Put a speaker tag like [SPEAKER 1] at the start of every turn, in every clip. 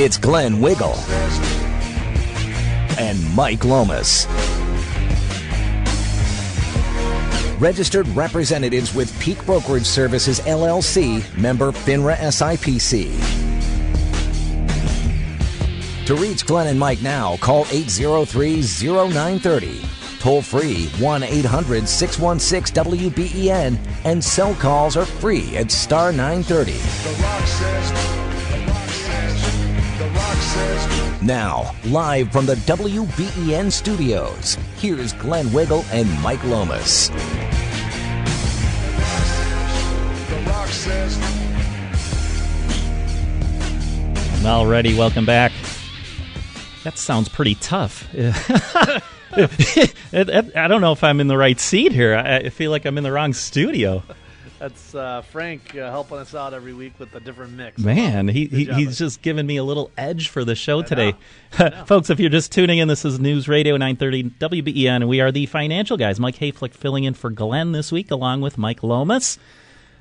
[SPEAKER 1] It's Glenn Wiggle and Mike Lomas. Registered representatives with Peak Brokerage Services LLC, member FINRA SIPC. To reach Glenn and Mike now, call 803 0930. Toll free 1 800 616 WBEN, and cell calls are free at star 930. Now, live from the WBEN studios, here's Glenn Wiggle and Mike Lomas.
[SPEAKER 2] Alrighty, welcome back. That sounds pretty tough. I don't know if I'm in the right seat here. I feel like I'm in the wrong studio.
[SPEAKER 3] That's uh, Frank uh, helping us out every week with a different mix.
[SPEAKER 2] Man, he, he he's just giving me a little edge for the show today. Folks, if you're just tuning in, this is News Radio 930 WBEN, and we are the financial guys. Mike Hayflick filling in for Glenn this week, along with Mike Lomas.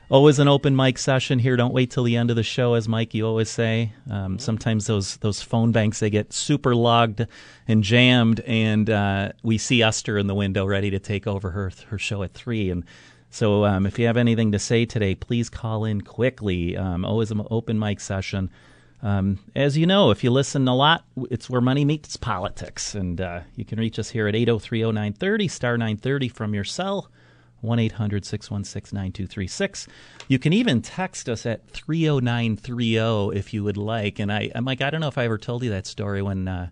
[SPEAKER 2] Always an open mic session here. Don't wait till the end of the show, as Mike you always say. Um, sometimes those those phone banks they get super logged and jammed, and uh, we see Esther in the window ready to take over her her show at three. And so, um, if you have anything to say today, please call in quickly. Um, always an open mic session. Um, as you know, if you listen a lot, it's where money meets politics. And uh, you can reach us here at 803 0930, star 930 from your cell, 1 800 616 9236. You can even text us at 30930 if you would like. And I, I'm like, I don't know if I ever told you that story when uh,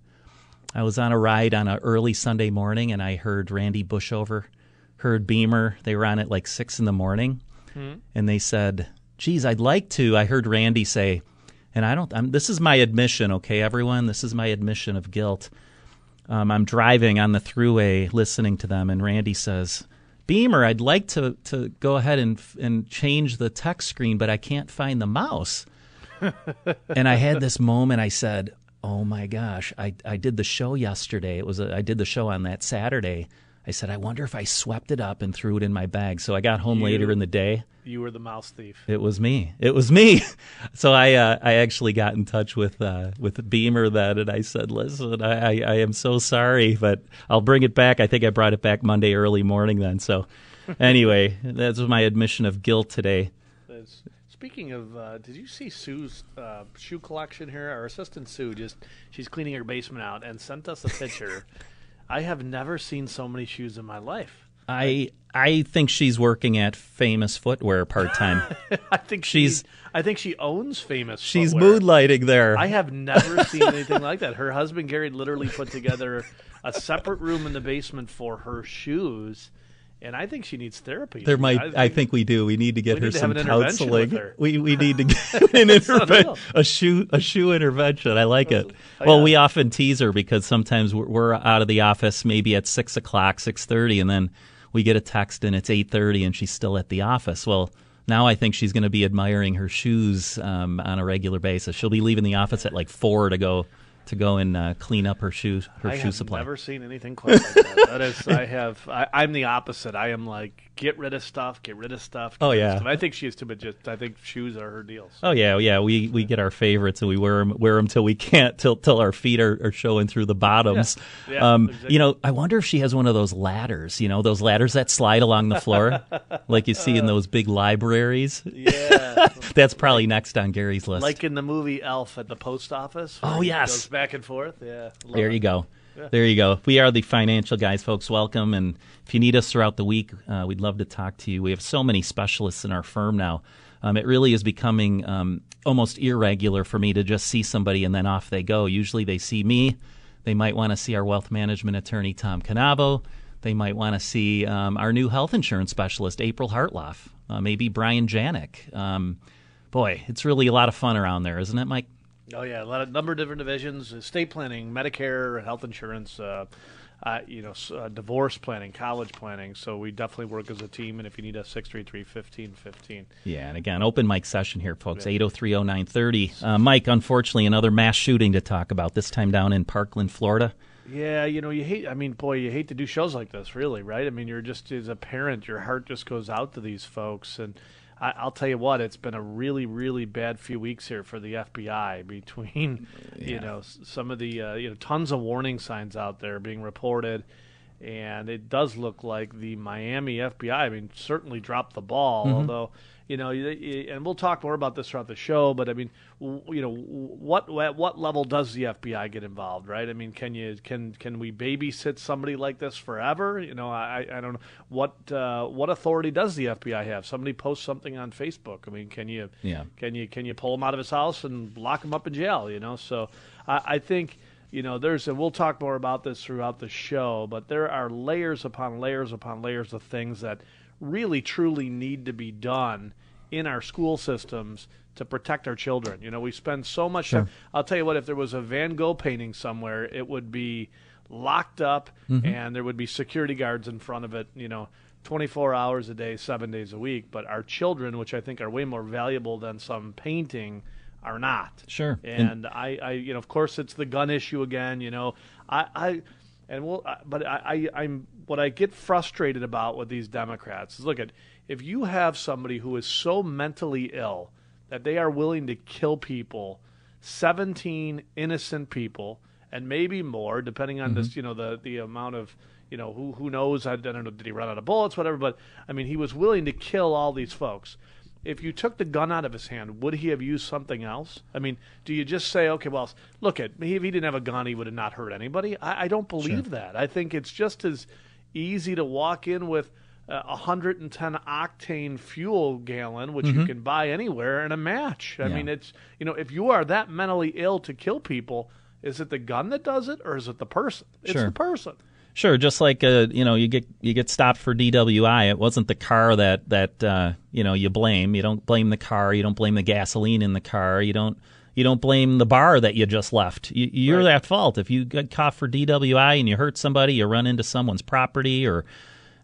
[SPEAKER 2] I was on a ride on an early Sunday morning and I heard Randy Bushover heard Beamer. They were on at like six in the morning, mm-hmm. and they said, "Geez, I'd like to." I heard Randy say, and I don't. I'm, this is my admission, okay, everyone. This is my admission of guilt. Um, I'm driving on the throughway, listening to them, and Randy says, "Beamer, I'd like to to go ahead and and change the text screen, but I can't find the mouse." and I had this moment. I said, "Oh my gosh, I I did the show yesterday. It was a, I did the show on that Saturday." I said, I wonder if I swept it up and threw it in my bag. So I got home you, later in the day.
[SPEAKER 3] You were the mouse thief.
[SPEAKER 2] It was me. It was me. so I uh, I actually got in touch with uh, with Beamer then, and I said, listen, I, I, I am so sorry, but I'll bring it back. I think I brought it back Monday early morning then. So anyway, that's my admission of guilt today.
[SPEAKER 3] Speaking of, uh, did you see Sue's uh, shoe collection here? Our assistant Sue just she's cleaning her basement out and sent us a picture I have never seen so many shoes in my life.
[SPEAKER 2] I I think she's working at Famous Footwear part time.
[SPEAKER 3] I think she's. She, I think she owns Famous.
[SPEAKER 2] She's
[SPEAKER 3] footwear.
[SPEAKER 2] moonlighting there.
[SPEAKER 3] I have never seen anything like that. Her husband Gary literally put together a separate room in the basement for her shoes and I think she needs therapy.
[SPEAKER 2] There might, I think, I think, we do. We need to get her some counseling. Her. We we need to get an intervention, a shoe a shoe intervention. I like it. Oh, well, yeah. we often tease her because sometimes we're, we're out of the office maybe at six o'clock, six thirty, and then we get a text and it's eight thirty, and she's still at the office. Well. Now I think she's going to be admiring her shoes um, on a regular basis. She'll be leaving the office at like four to go to go and uh, clean up her shoes, her
[SPEAKER 3] I
[SPEAKER 2] shoe supply.
[SPEAKER 3] I've never seen anything quite like that. that is, I have. I, am the opposite. I am like, get rid of stuff, get rid of stuff.
[SPEAKER 2] Oh yeah.
[SPEAKER 3] Stuff. I think she is too, but just I think shoes are her deals.
[SPEAKER 2] So. Oh yeah, yeah. We we get our favorites and we wear them wear them till we can't till till our feet are, are showing through the bottoms. Yeah. yeah um, exactly. You know, I wonder if she has one of those ladders. You know, those ladders that slide along the floor, like you see in those big libraries.
[SPEAKER 3] Yeah.
[SPEAKER 2] That's probably next on Gary's list.
[SPEAKER 3] Like in the movie Elf at the post office.
[SPEAKER 2] Oh yes.
[SPEAKER 3] Back and forth. Yeah.
[SPEAKER 2] There you go. Yeah. There you go. We are the financial guys, folks. Welcome. And if you need us throughout the week, uh, we'd love to talk to you. We have so many specialists in our firm now. Um, it really is becoming um, almost irregular for me to just see somebody and then off they go. Usually they see me. They might want to see our wealth management attorney, Tom Canavo. They might want to see um, our new health insurance specialist, April Hartloff. Uh, maybe Brian Janik. Um, boy, it's really a lot of fun around there, isn't it, Mike?
[SPEAKER 3] Oh yeah, a lot of number of different divisions: estate planning, Medicare, health insurance, uh, uh, you know, uh, divorce planning, college planning. So we definitely work as a team. And if you need us, six three three fifteen fifteen.
[SPEAKER 2] Yeah, and again, open mic session here, folks. Eight oh three oh nine thirty. Uh, Mike, unfortunately, another mass shooting to talk about. This time down in Parkland, Florida.
[SPEAKER 3] Yeah, you know, you hate. I mean, boy, you hate to do shows like this, really, right? I mean, you're just as a parent, your heart just goes out to these folks, and I, will tell you what, it's been a really, really bad few weeks here for the FBI. Between, yeah. you know, some of the uh, you know tons of warning signs out there being reported, and it does look like the Miami FBI. I mean, certainly dropped the ball, mm-hmm. although you know, and we'll talk more about this throughout the show. But I mean, you know, what at what level does the FBI get involved, right? I mean, can you can can we babysit somebody like this forever? You know, I I don't know what uh, what authority does the FBI have? Somebody posts something on Facebook. I mean, can you yeah. can you can you pull him out of his house and lock him up in jail? You know, so I, I think you know, there's, and we'll talk more about this throughout the show, but there are layers upon layers upon layers of things that really truly need to be done in our school systems to protect our children. You know, we spend so much sure. time. I'll tell you what, if there was a Van Gogh painting somewhere, it would be locked up mm-hmm. and there would be security guards in front of it, you know, 24 hours a day, seven days a week. But our children, which I think are way more valuable than some painting, are not.
[SPEAKER 2] Sure.
[SPEAKER 3] And, and I, I, you know, of course, it's the gun issue again. You know, I, I and we'll, but I, I, I'm what I get frustrated about with these Democrats is look at if you have somebody who is so mentally ill that they are willing to kill people, 17 innocent people, and maybe more, depending on mm-hmm. this, you know, the the amount of, you know, who who knows? I don't know. Did he run out of bullets? Whatever. But I mean, he was willing to kill all these folks if you took the gun out of his hand, would he have used something else? I mean, do you just say, okay, well, look at if he didn't have a gun, he would have not hurt anybody? I, I don't believe sure. that. I think it's just as easy to walk in with a 110 octane fuel gallon, which mm-hmm. you can buy anywhere, and a match. I yeah. mean, it's you know, if you are that mentally ill to kill people, is it the gun that does it, or is it the person? It's
[SPEAKER 2] sure.
[SPEAKER 3] the person.
[SPEAKER 2] Sure, just like uh, you know, you get you get stopped for DWI. It wasn't the car that that uh, you know you blame. You don't blame the car. You don't blame the gasoline in the car. You don't you don't blame the bar that you just left. You, are right. at fault if you get caught for DWI and you hurt somebody, you run into someone's property, or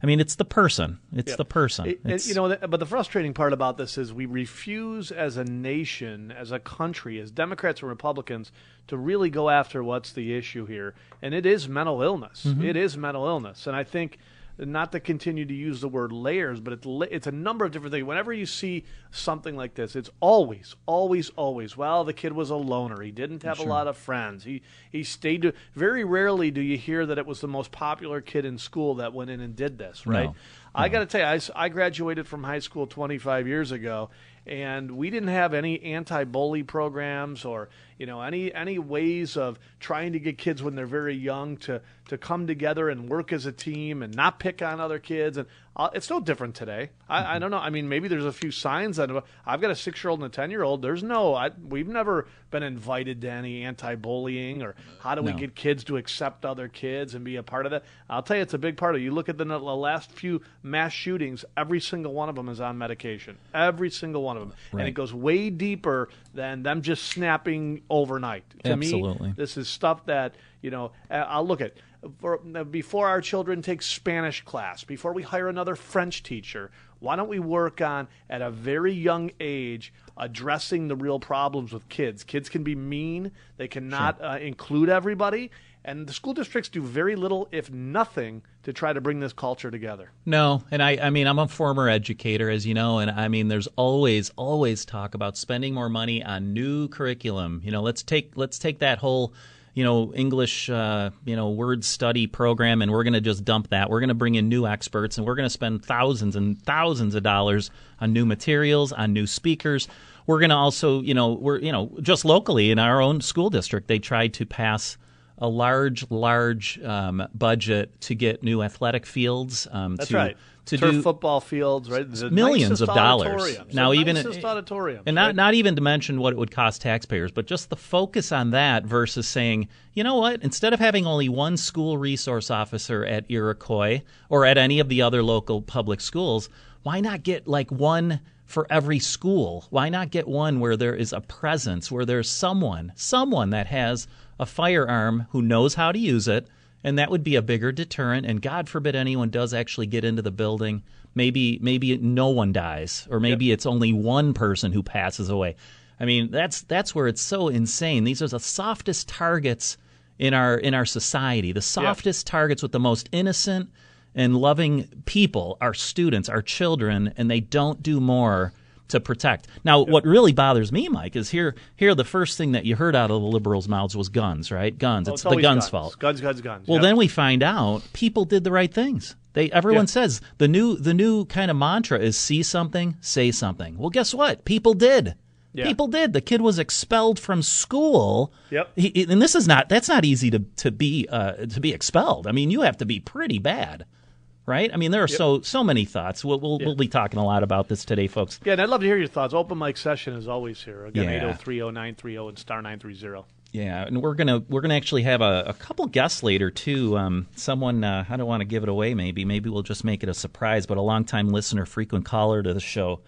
[SPEAKER 2] I mean, it's the person. It's yep. the person. It,
[SPEAKER 3] it's, you know, but the frustrating part about this is we refuse as a nation, as a country, as Democrats and Republicans, to really go after what's the issue here, and it is mental illness. Mm-hmm. It is mental illness, and I think not to continue to use the word layers, but it's it's a number of different things. Whenever you see something like this, it's always, always, always. Well, the kid was a loner. He didn't have sure. a lot of friends. He he stayed. To, very rarely do you hear that it was the most popular kid in school that went in and did this. Right. No. I got to tell you, I, I graduated from high school 25 years ago, and we didn't have any anti-bully programs or you know any any ways of trying to get kids when they're very young to to come together and work as a team and not pick on other kids. And uh, it's no different today. I, mm-hmm. I, don't know. I mean maybe there's a few signs that i've got a six year old and a ten year old there's no I, we've never been invited to any anti-bullying or how do we no. get kids to accept other kids and be a part of that? I'll tell you it's a big part of it. You look at the, the last few mass shootings every single one of them is on medication. Every single one of them. Right. and it goes way deeper than them just snapping overnight. To
[SPEAKER 2] Absolutely.
[SPEAKER 3] me, this is stuff that you know. I'll look at for, before our children take Spanish class, before we hire another French teacher. Why don't we work on at a very young age addressing the real problems with kids? Kids can be mean. They cannot sure. uh, include everybody. And the school districts do very little, if nothing, to try to bring this culture together.
[SPEAKER 2] No, and I, I mean, I'm a former educator, as you know, and I mean, there's always, always talk about spending more money on new curriculum. You know, let's take, let's take that whole, you know, English, uh, you know, word study program, and we're going to just dump that. We're going to bring in new experts, and we're going to spend thousands and thousands of dollars on new materials, on new speakers. We're going to also, you know, we're, you know, just locally in our own school district, they tried to pass a large, large um, budget to get new athletic fields. Um,
[SPEAKER 3] That's
[SPEAKER 2] to,
[SPEAKER 3] right. To Turf do football fields, right? The
[SPEAKER 2] millions of dollars.
[SPEAKER 3] Now, even auditoriums,
[SPEAKER 2] and not right? not even to mention what it would cost taxpayers, but just the focus on that versus saying, you know what? Instead of having only one school resource officer at Iroquois or at any of the other local public schools, why not get like one for every school? Why not get one where there is a presence, where there's someone, someone that has a firearm who knows how to use it, and that would be a bigger deterrent. And God forbid anyone does actually get into the building. Maybe maybe no one dies, or maybe it's only one person who passes away. I mean, that's that's where it's so insane. These are the softest targets in our in our society, the softest targets with the most innocent and loving people, our students, our children, and they don't do more to protect. Now, what really bothers me, Mike, is here. Here, the first thing that you heard out of the liberals' mouths was guns, right? Guns.
[SPEAKER 3] Oh,
[SPEAKER 2] it's,
[SPEAKER 3] it's
[SPEAKER 2] the guns'
[SPEAKER 3] guns.
[SPEAKER 2] fault.
[SPEAKER 3] Guns, guns, guns.
[SPEAKER 2] Well,
[SPEAKER 3] Yep.
[SPEAKER 2] then we find out people did the right things. They everyone
[SPEAKER 3] Yeah.
[SPEAKER 2] says the new the new kind of mantra is see something, say something. Well, guess what? People did.
[SPEAKER 3] Yeah.
[SPEAKER 2] People did. The kid was expelled from school.
[SPEAKER 3] Yep.
[SPEAKER 2] He- and this is not that's not easy to to be uh, to be expelled. I mean, you have to be pretty bad, right? I mean, there are so so many thoughts. We'll we'll, we'll be talking a lot about this today, folks.
[SPEAKER 3] Yeah, and I'd love to hear your thoughts. Open mic session is always here. Again,
[SPEAKER 2] Yeah.
[SPEAKER 3] 8030930 and star 930.
[SPEAKER 2] Yeah, and we're gonna we're gonna actually have a, a couple guests later too. Um, someone uh, I don't want to give it away. Maybe maybe we'll just make it a surprise. But a longtime listener, frequent caller to the show,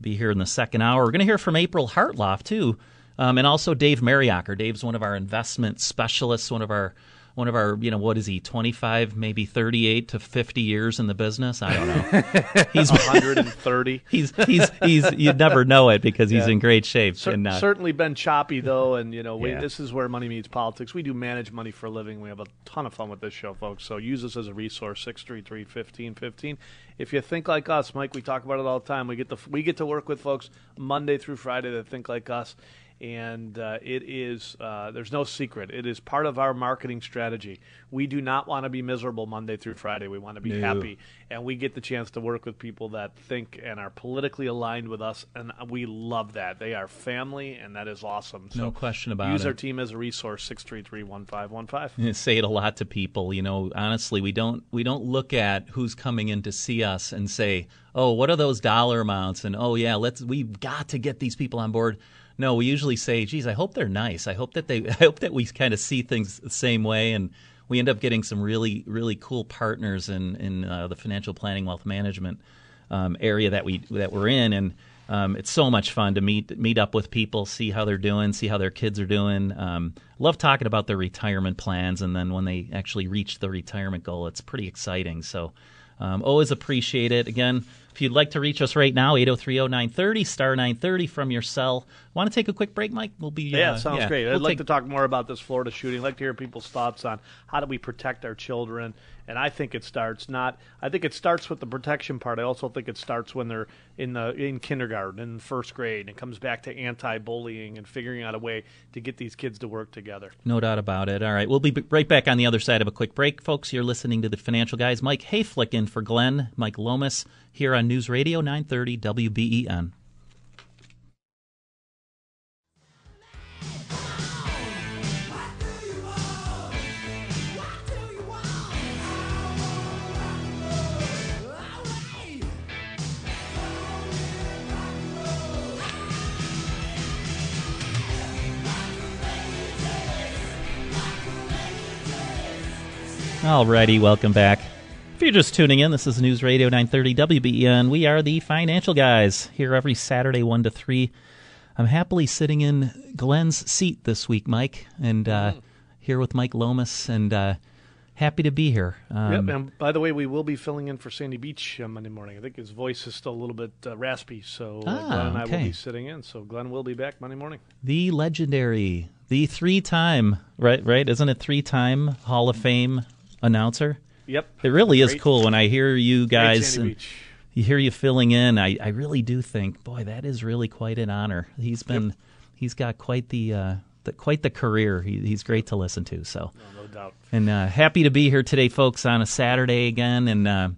[SPEAKER 2] be here in the second hour. We're gonna hear from April Hartloff too, um, and also Dave Mariocker. Dave's one of our investment specialists. One of our one of our you know what is he 25 maybe 38 to 50 years in the business i don't know he's
[SPEAKER 3] 130.
[SPEAKER 2] he's he's he's you'd never know it because he's
[SPEAKER 3] Yeah.
[SPEAKER 2] in great shape
[SPEAKER 3] Cer-
[SPEAKER 2] and uh,
[SPEAKER 3] certainly been choppy though, and you know we,
[SPEAKER 2] Yeah.
[SPEAKER 3] this is where money meets politics. We do manage money for a living. We have a ton of fun with this show, folks. So use us as a resource. Six three three fifteen fifteen. If you think like us, Mike, we talk about it all the time. We get the we get to work with folks Monday through Friday that think like us. And uh, it is, uh, there's no secret. It is part of our marketing strategy. We do not want to be miserable Monday through Friday. We want to be
[SPEAKER 2] No.
[SPEAKER 3] happy and we get the chance to work with people that think and are politically aligned with us, and we love that. They are family, and that is awesome. So
[SPEAKER 2] No question about
[SPEAKER 3] use
[SPEAKER 2] it.
[SPEAKER 3] Use our team as a resource. Six three three one five one five.
[SPEAKER 2] Say it a lot to people. You know, honestly, we don't we don't look at who's coming in to see us and say, "Oh, what are those dollar amounts?" and "Oh, yeah, let's we've got to get these people on board." No, we usually say, "Geez, I hope they're nice. I hope that they I hope that we kind of see things the same way." And we end up getting some really really cool partners in in uh, the financial planning wealth management um, area that we that we're in, and um, it's so much fun to meet meet up with people, see how they're doing, see how their kids are doing. Um, love talking about their retirement plans, and then when they actually reach the retirement goal, it's pretty exciting. So. Um, always appreciate it. Again, if you'd like to reach us right now, 8030930, star 930 from your cell. Want to take a quick break, Mike? We'll be.
[SPEAKER 3] Yeah,
[SPEAKER 2] uh,
[SPEAKER 3] sounds great. I'd
[SPEAKER 2] we'll
[SPEAKER 3] like
[SPEAKER 2] take-
[SPEAKER 3] to talk more about this Florida shooting. I'd like to hear people's thoughts on how do we protect our children. And I think it starts not. I think it starts with the protection part. I also think it starts when they're in the in kindergarten, in first grade, and it comes back to anti-bullying and figuring out a way to get these kids to work together.
[SPEAKER 2] No doubt about it. All right, we'll be right back on the other side of a quick break, folks. You're listening to the Financial Guys. Mike Hayflick in for Glenn, Mike Lomas here on News Radio 930 WBEN. Alrighty, welcome back. If you're just tuning in, this is News Radio 930 WBEN. We are the Financial Guys here every Saturday, 1 to 3. I'm happily sitting in Glenn's seat this week, Mike, and uh, here with Mike Lomas, and uh, happy to be here. Um,
[SPEAKER 3] yep. And by the way, we will be filling in for Sandy Beach uh, Monday morning. I think his voice is still a little bit uh, raspy, so uh,
[SPEAKER 2] Ah,
[SPEAKER 3] Glenn and I will be sitting in. So Glenn will be back Monday morning.
[SPEAKER 2] The legendary, the three time, right, right? Isn't it three time Hall of Fame announcer?
[SPEAKER 3] Yep.
[SPEAKER 2] It really is cool when I hear you
[SPEAKER 3] great
[SPEAKER 2] guys. And-
[SPEAKER 3] Beach.
[SPEAKER 2] you hear you filling in, I, I really do think, boy, that is really quite an honor. He's been, he's got quite the, uh, the quite the career. He, he's great to listen to. So,
[SPEAKER 3] No doubt.
[SPEAKER 2] and uh, happy to be here today, folks, on a Saturday again, and uh,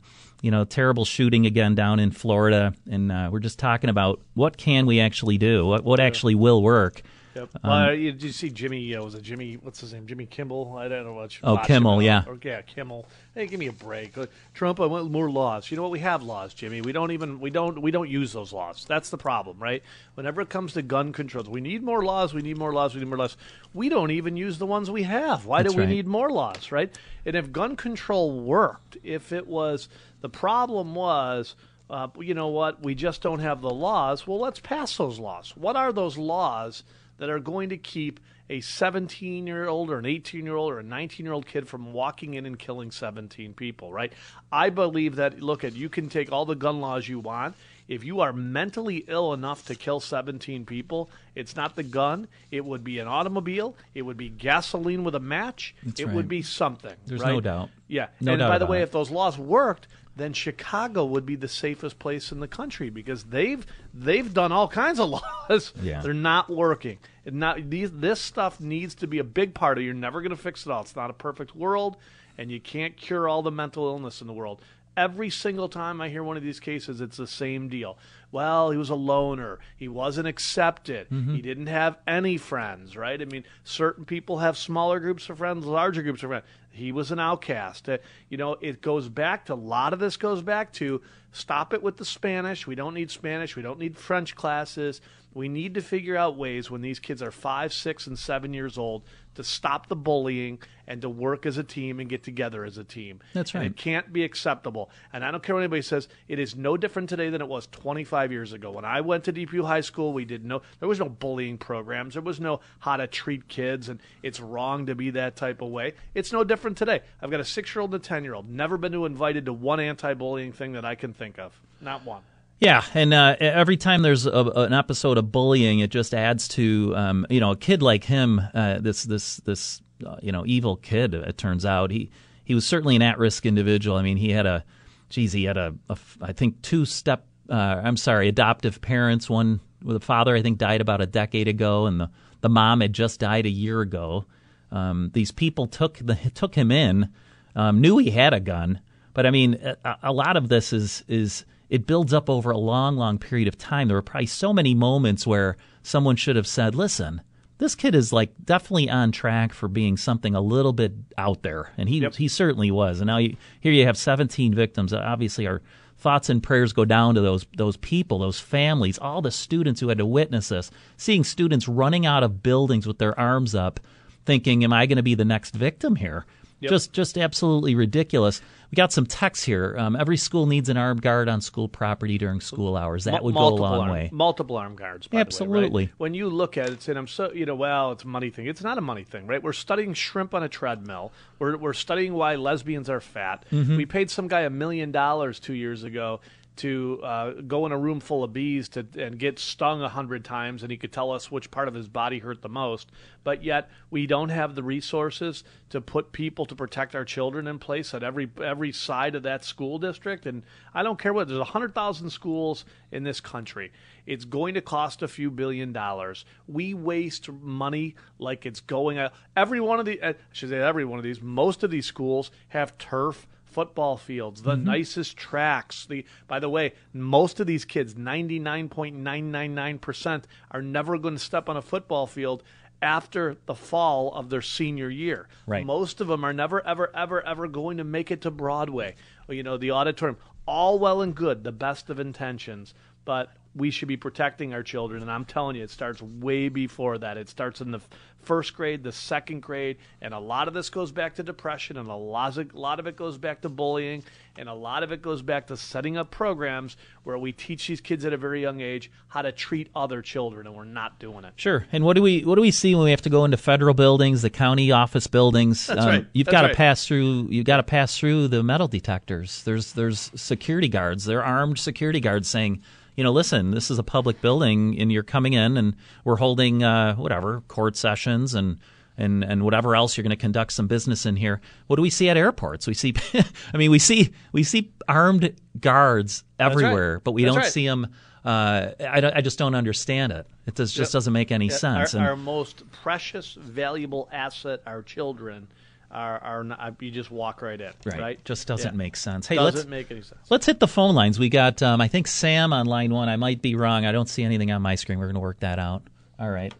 [SPEAKER 2] you know, terrible shooting again down in Florida, and uh, we're just talking about what can we actually do, what what actually will work.
[SPEAKER 3] Yep.
[SPEAKER 2] Um,
[SPEAKER 3] uh, you, did you see Jimmy? Uh, was it Jimmy? What's his name? Jimmy Kimball? I don't know what.
[SPEAKER 2] Oh, Kimmel, yeah.
[SPEAKER 3] Or, yeah, Kimmel. Hey, give me a break. Uh, Trump, I want more laws. You know what? We have laws, Jimmy. We don't even we don't we don't use those laws. That's the problem, right? Whenever it comes to gun controls, we need more laws. We need more laws. We need more laws. We don't even use the ones we have. Why
[SPEAKER 2] That's
[SPEAKER 3] do we
[SPEAKER 2] right.
[SPEAKER 3] need more laws, right? And if gun control worked, if it was the problem was. Uh, you know what? We just don't have the laws. Well, let's pass those laws. What are those laws that are going to keep a 17 year old or an 18 year old or a 19 year old kid from walking in and killing 17 people, right? I believe that, look, at you can take all the gun laws you want. If you are mentally ill enough to kill 17 people, it's not the gun. It would be an automobile. It would be gasoline with a match.
[SPEAKER 2] That's
[SPEAKER 3] it
[SPEAKER 2] right.
[SPEAKER 3] would be something.
[SPEAKER 2] There's
[SPEAKER 3] right?
[SPEAKER 2] no doubt.
[SPEAKER 3] Yeah.
[SPEAKER 2] No
[SPEAKER 3] and
[SPEAKER 2] doubt
[SPEAKER 3] by the way,
[SPEAKER 2] it.
[SPEAKER 3] if those laws worked, then Chicago would be the safest place in the country because they've they've done all kinds of laws.
[SPEAKER 2] Yeah.
[SPEAKER 3] They're not working. Not these this stuff needs to be a big part of. it. You're never going to fix it all. It's not a perfect world, and you can't cure all the mental illness in the world. Every single time I hear one of these cases, it's the same deal. Well, he was a loner. He wasn't accepted. He didn't have any friends, right? I mean, certain people have smaller groups of friends, larger groups of friends. He was an outcast. Uh, you know, it goes back to a lot of this goes back to stop it with the Spanish. We don't need Spanish. We don't need French classes. We need to figure out ways when these kids are five, six, and seven years old to stop the bullying and to work as a team and get together as a team.
[SPEAKER 2] That's
[SPEAKER 3] And
[SPEAKER 2] right.
[SPEAKER 3] it can't be acceptable. And I don't care what anybody says. It is no different today than it was 25 years ago. When I went to Depew High School, we did no. There was no bullying programs. There was no how to treat kids, and it's wrong to be that type of way. It's no different today. I've got a six-year-old and a ten-year-old. Never been to invited to one anti-bullying thing that I can think of. Not one.
[SPEAKER 2] Yeah, and uh, every time there's a, an episode of bullying, it just adds to um, you know a kid like him, uh, this this this uh, you know evil kid. It turns out he he was certainly an at-risk individual. I mean, he had a, geez, he had a, a I think two step. Uh, I'm sorry, adoptive parents. One, the father I think died about a decade ago, and the the mom had just died a year ago. Um, these people took the took him in, um, knew he had a gun, but I mean, a, a lot of this is is it builds up over a long, long period of time. There were probably so many moments where someone should have said, "Listen, this kid is like definitely on track for being something a little bit out there," and he
[SPEAKER 3] Yep.
[SPEAKER 2] he certainly was. And now you, here you have 17 victims. Obviously, our thoughts and prayers go down to those those people, those families, all the students who had to witness this. Seeing students running out of buildings with their arms up, thinking, "Am I going to be the next victim here?" Just just absolutely ridiculous. We got some text here. Um, every school needs an armed guard on school property during school hours. That
[SPEAKER 3] Mul-
[SPEAKER 2] would go a long
[SPEAKER 3] arm,
[SPEAKER 2] way.
[SPEAKER 3] Multiple armed guards. The way,
[SPEAKER 2] Absolutely.
[SPEAKER 3] right? When you look at it, and I'm so you know, well, it's a money thing. It's not a money thing, right? We're studying shrimp on a treadmill. We're we're studying why lesbians are fat.
[SPEAKER 2] Mm-hmm.
[SPEAKER 3] We paid some guy a million dollars two years ago to uh, go in a room full of bees to and get stung a hundred times, and he could tell us which part of his body hurt the most. But yet we don't have the resources to put people to protect our children in place at every every side of that school district. And I don't care what there's hundred thousand schools in this country. It's going to cost a few billion dollars. We waste money like it's going. Every one of the, uh, I should say, every one of these. Most of these schools have turf football fields, the mm-hmm. nicest tracks. The by the way, most of these kids, 99.999% are never going to step on a football field after the fall of their senior year.
[SPEAKER 2] Right.
[SPEAKER 3] Most of them are never ever ever ever going to make it to Broadway. You know, the auditorium. All well and good, the best of intentions, but we should be protecting our children and I'm telling you it starts way before that. It starts in the first grade, the second grade, and a lot of this goes back to depression and a lot of, a lot of it goes back to bullying and a lot of it goes back to setting up programs where we teach these kids at a very young age how to treat other children and we're not doing it.
[SPEAKER 2] Sure. And what do we what do we see when we have to go into federal buildings, the county office buildings?
[SPEAKER 3] That's right.
[SPEAKER 2] Um,
[SPEAKER 3] you've
[SPEAKER 2] got to
[SPEAKER 3] right.
[SPEAKER 2] pass through. You've got to pass through the metal detectors. There's there's security guards. They're armed security guards saying, you know, listen, this is a public building, and you're coming in, and we're holding uh, whatever court sessions and. And, and whatever else you're going to conduct some business in here. What do we see at airports? We see, I mean, we see we see armed guards everywhere, but we
[SPEAKER 3] That's
[SPEAKER 2] don't
[SPEAKER 3] right.
[SPEAKER 2] see them. Uh, I, I just don't understand it. It does, just doesn't make any
[SPEAKER 3] Yeah,
[SPEAKER 2] sense.
[SPEAKER 3] Our,
[SPEAKER 2] And-
[SPEAKER 3] our most precious, valuable asset, our children, are are not, you just walk right in,
[SPEAKER 2] Right.
[SPEAKER 3] right?
[SPEAKER 2] Just doesn't
[SPEAKER 3] Yeah.
[SPEAKER 2] make sense. Hey,
[SPEAKER 3] doesn't
[SPEAKER 2] let's
[SPEAKER 3] make any sense.
[SPEAKER 2] let's hit the phone lines. We got um, I think Sam on line one. I might be wrong. I don't see anything on my screen. We're going to work that out. All right.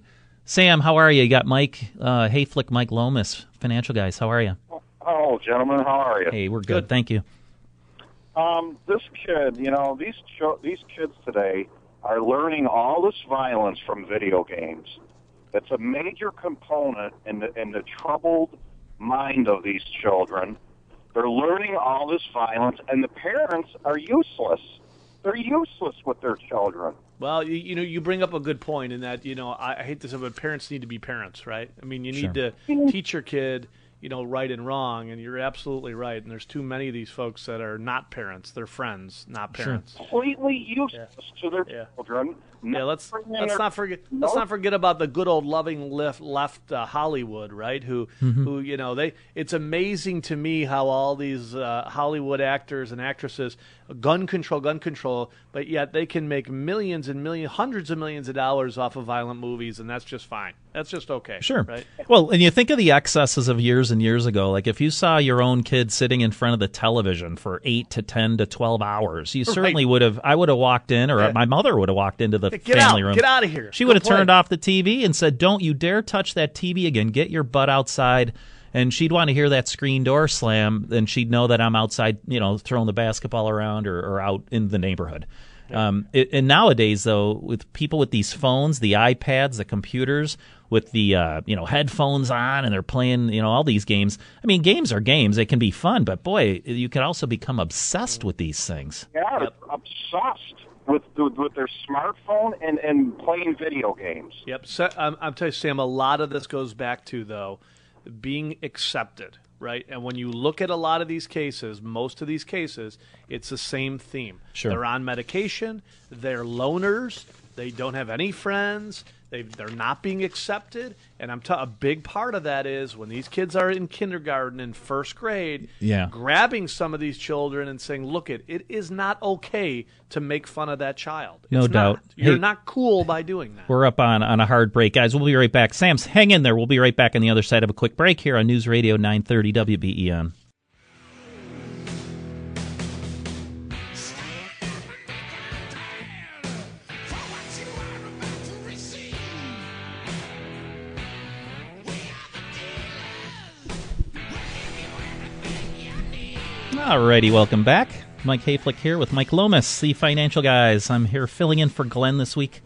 [SPEAKER 2] Sam, how are you? You got Mike uh, Hayflick, Mike Lomas, financial guys. How are you?
[SPEAKER 4] Oh, gentlemen, how are you?
[SPEAKER 2] Hey, we're good. Thank you.
[SPEAKER 4] Um, this kid, you know, these cho- these kids today are learning all this violence from video games. It's a major component in the in the troubled mind of these children. They're learning all this violence, and the parents are useless. They're useless with their children.
[SPEAKER 3] Well, you, you know, you bring up a good point in that you know I, I hate to say, but parents need to be parents, right? I mean, you need to teach your kid, you know, right and wrong, and you're absolutely right. And there's too many of these folks that are not parents; they're friends, not parents.
[SPEAKER 4] completely useless to their
[SPEAKER 3] Yeah.
[SPEAKER 4] children.
[SPEAKER 3] Yeah, let's let's not forget let's not forget about the good old loving left left uh, Hollywood, right? Who
[SPEAKER 2] Mm-hmm.
[SPEAKER 3] who you know they it's amazing to me how all these uh, Hollywood actors and actresses gun control, gun control, but yet they can make millions and millions, hundreds of millions of dollars off of violent movies, and that's just fine. That's just okay.
[SPEAKER 2] Sure.
[SPEAKER 3] right?
[SPEAKER 2] Well, and you think of the excesses of years and years ago. Like if you saw your own kid sitting in front of the television for eight to ten to twelve hours, you certainly would have. I would have walked in, or
[SPEAKER 3] Yeah.
[SPEAKER 2] my mother would have walked into the
[SPEAKER 3] Get
[SPEAKER 2] family
[SPEAKER 3] out!
[SPEAKER 2] room.
[SPEAKER 3] Get out of here!
[SPEAKER 2] She
[SPEAKER 3] Go
[SPEAKER 2] would have
[SPEAKER 3] play.
[SPEAKER 2] turned off the TV and said, "Don't you dare touch that TV again. Get your butt outside." And she'd want to hear that screen door slam, and she'd know that I'm outside, you know, throwing the basketball around or, or out in the neighborhood. Um, it, and nowadays, though, with people with these phones, the iPads, the computers, with the uh, you know headphones on, and they're playing you know all these games. I mean, games are games; they can be fun, but boy, you can also become obsessed with these things.
[SPEAKER 4] Yeah, they're obsessed with, with with their smartphone and and playing video games.
[SPEAKER 3] Yep. So, um, I'm telling you, Sam, a lot of this goes back to, though, being accepted, right? And when you look at a lot of these cases, most of these cases, it's the same theme.
[SPEAKER 2] Sure.
[SPEAKER 3] They're on medication, they're loners, they don't have any friends, they, they're not being accepted. And I'm t- a big part of that is when these kids are in kindergarten and first grade,
[SPEAKER 2] Yeah.
[SPEAKER 3] grabbing some of these children and saying, look, it, it is not okay to make fun of that child.
[SPEAKER 2] No
[SPEAKER 3] It's
[SPEAKER 2] doubt.
[SPEAKER 3] not. You're
[SPEAKER 2] Hey-
[SPEAKER 3] not cool by doing that.
[SPEAKER 2] We're up on, on a hard break, guys. We'll be right back. Sam's, hang in there. We'll be right back on the other side of a quick break here on News Radio 930 WBEN. Alrighty, welcome back. Mike Hayflick here with Mike Lomas, the financial guys. I'm here filling in for Glenn this week.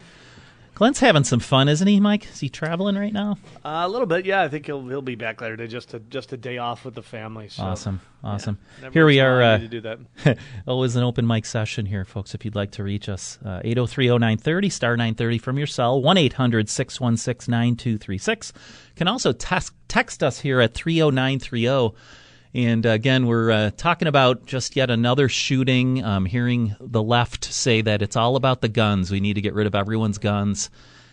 [SPEAKER 2] Glenn's having some fun, isn't he, Mike? Is he traveling right now?
[SPEAKER 3] Uh, a little bit, yeah. I think he'll he'll be back later today, just a just a day off with the family. So.
[SPEAKER 2] Awesome, awesome.
[SPEAKER 3] Never
[SPEAKER 2] Here we
[SPEAKER 3] once in a
[SPEAKER 2] are. Uh,
[SPEAKER 3] to do that.
[SPEAKER 2] always an open mic session here, folks. If you'd like to reach us, uh, 803-0930, star 930 from your cell, 1-800-616-9236. Can also text, text us here at 30930. And again, we're uh, talking about just yet another shooting. Um, hearing the left say that it's all about the guns. We need to get rid of everyone's guns.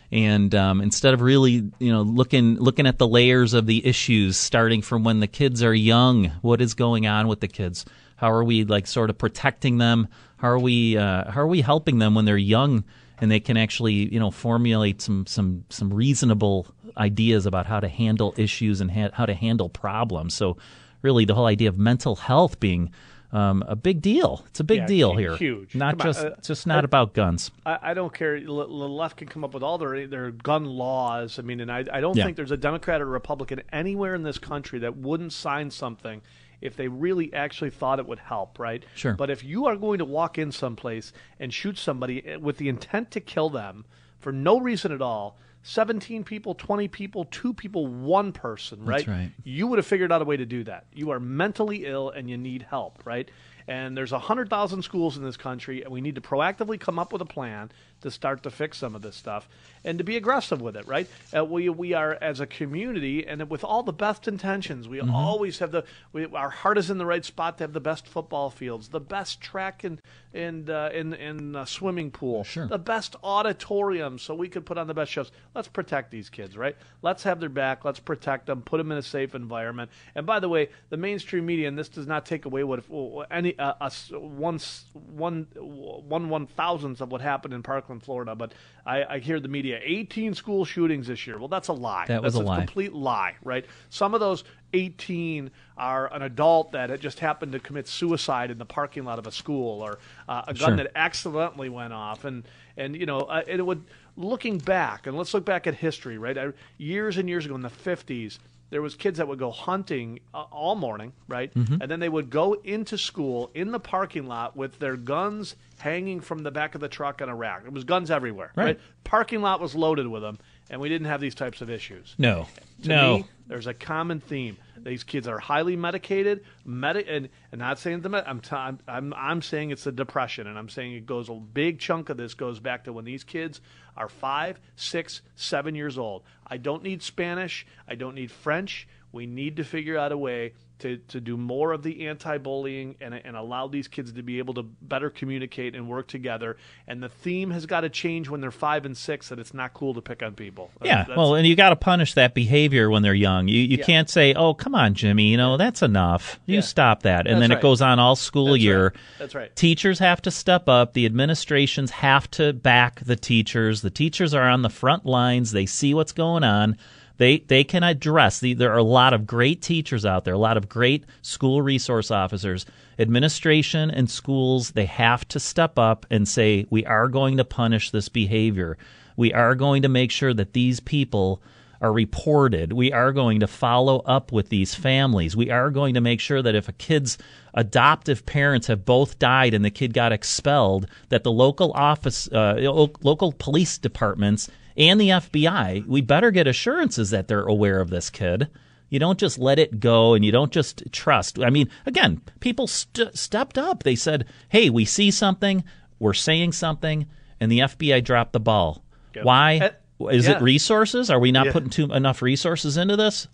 [SPEAKER 2] And um, instead of really, you know, looking looking at the layers of the issues, starting from when the kids are young, what is going on with the kids? How are we like sort of protecting them? How are we uh, how are we helping them when they're young and they can actually, you know, formulate some some some reasonable ideas about how to handle issues and ha- how to handle problems? So really the whole idea of mental health being um, a big deal. It's a big
[SPEAKER 3] Yeah,
[SPEAKER 2] deal here.
[SPEAKER 3] huge.
[SPEAKER 2] Not
[SPEAKER 3] Come on,
[SPEAKER 2] just
[SPEAKER 3] uh,
[SPEAKER 2] just not about guns.
[SPEAKER 3] I, I don't care. The the left can come up with all their their gun laws. I mean, and I, I don't
[SPEAKER 2] Yeah.
[SPEAKER 3] think there's a Democrat or Republican anywhere in this country that wouldn't sign something if they really actually thought it would help, right?
[SPEAKER 2] Sure.
[SPEAKER 3] But if you are going to walk in someplace and shoot somebody eh, with the intent to kill them for no reason at all, 17 people, 20 people, two people, one person, right?
[SPEAKER 2] right.
[SPEAKER 3] You would have figured out a way to do that. You are mentally ill and you need help, right? And there's 100,000 schools in this country, and we need to proactively come up with a plan to start to fix some of this stuff and to be aggressive with it, right? Uh, we, we are, as a community, and with all the best intentions, we always have the, we, our heart is in the right spot to have the best football fields, the best track and, and, uh, and, and uh, swimming pool,
[SPEAKER 2] Sure.
[SPEAKER 3] the best auditorium so we could put on the best shows. Let's protect these kids, right? Let's have their back. Let's protect them. Put them in a safe environment. And by the way, the mainstream media, and this does not take away what if, any uh, a s- one one one one thousandth of what happened in Parkland, Florida. But I, I hear the media 18 school shootings this year. Well, that's a lie.
[SPEAKER 2] That was
[SPEAKER 3] that's
[SPEAKER 2] a lie.
[SPEAKER 3] complete lie, right? Some of those 18 are an adult that just happened to commit suicide in the parking lot of a school, or uh, a gun
[SPEAKER 2] Sure.
[SPEAKER 3] that accidentally went off, and and you know uh, it would looking back, and let's look back at history, right? I, years and years ago in the 50s. There was kids that would go hunting uh, all morning, right?
[SPEAKER 2] Mm-hmm.
[SPEAKER 3] And then they would go into school in the parking lot with their guns hanging from the back of the truck on a rack. There was guns everywhere,
[SPEAKER 2] Right.
[SPEAKER 3] right? Parking lot was loaded with them, and we didn't have these types of issues.
[SPEAKER 2] No,
[SPEAKER 3] To
[SPEAKER 2] no.
[SPEAKER 3] me, there's a common theme. These kids are highly medicated, medi- and, and not saying the med- I'm, t- I'm I'm I'm saying it's the depression, and I'm saying it goes a big chunk of this goes back to when these kids are five, six, seven years old. I don't need Spanish. I don't need French. We need to figure out a way to, to do more of the anti-bullying and, and allow these kids to be able to better communicate and work together. And the theme has got to change when they're five and six that it's not cool to pick on people.
[SPEAKER 2] Yeah, well, and you got to punish that behavior when they're young. You you
[SPEAKER 3] Yeah.
[SPEAKER 2] can't say, "Oh, come on, Jimmy, you know that's enough." You
[SPEAKER 3] Yeah.
[SPEAKER 2] stop that, and
[SPEAKER 3] That's
[SPEAKER 2] then
[SPEAKER 3] right.
[SPEAKER 2] it goes on all school
[SPEAKER 3] That's
[SPEAKER 2] year.
[SPEAKER 3] right. That's right.
[SPEAKER 2] Teachers have to step up. The administrations have to back the teachers. The teachers are on the front lines. They see what's going on. They they can address. The, there are a lot of great teachers out there. A lot of great school resource officers. Administration and schools they have to step up and say we are going to punish this behavior. We are going to make sure that these people are reported. We are going to follow up with these families. We are going to make sure that if a kid's adoptive parents have both died and the kid got expelled, that the local office, uh, local police departments, and the FBI, we better get assurances that they're aware of this kid. You don't just let it go and you don't just trust. I mean, again, people st- stepped up. They said, hey, we see something, we're saying something, and the FBI dropped the ball.
[SPEAKER 3] Yep.
[SPEAKER 2] Why?
[SPEAKER 3] Uh,
[SPEAKER 2] Is
[SPEAKER 3] yeah.
[SPEAKER 2] it resources? Are we not
[SPEAKER 3] Yeah.
[SPEAKER 2] putting too enough resources into this?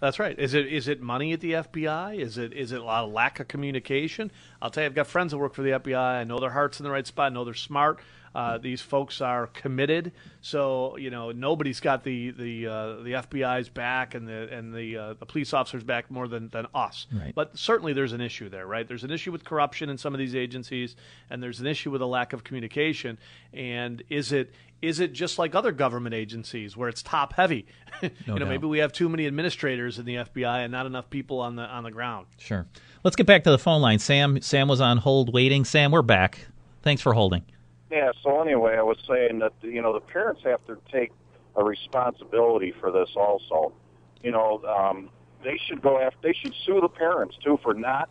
[SPEAKER 3] That's right. Is it is it money at the FBI? Is it is it a lot of lack of communication? I'll tell you, I've got friends that work for the FBI. I know their heart's in the right spot. I know they're smart. Uh, these folks are committed. So you know nobody's got the the uh, the FBI's back and the and the uh, the police officers back more than than us.
[SPEAKER 2] Right.
[SPEAKER 3] But certainly there's an issue there, right? There's an issue with corruption in some of these agencies, and there's an issue with a lack of communication. And is it is it just like other government agencies where it's top heavy? you know,
[SPEAKER 2] doubt.
[SPEAKER 3] maybe we have too many administrators in the FBI and not enough people on the on the ground.
[SPEAKER 2] Sure. Let's get back to the phone line. Sam Sam was on hold waiting. Sam, we're back. Thanks for holding.
[SPEAKER 4] Yeah. So anyway, I was saying that you know the parents have to take a responsibility for this also. You know, um, they should go after. They should sue the parents too for not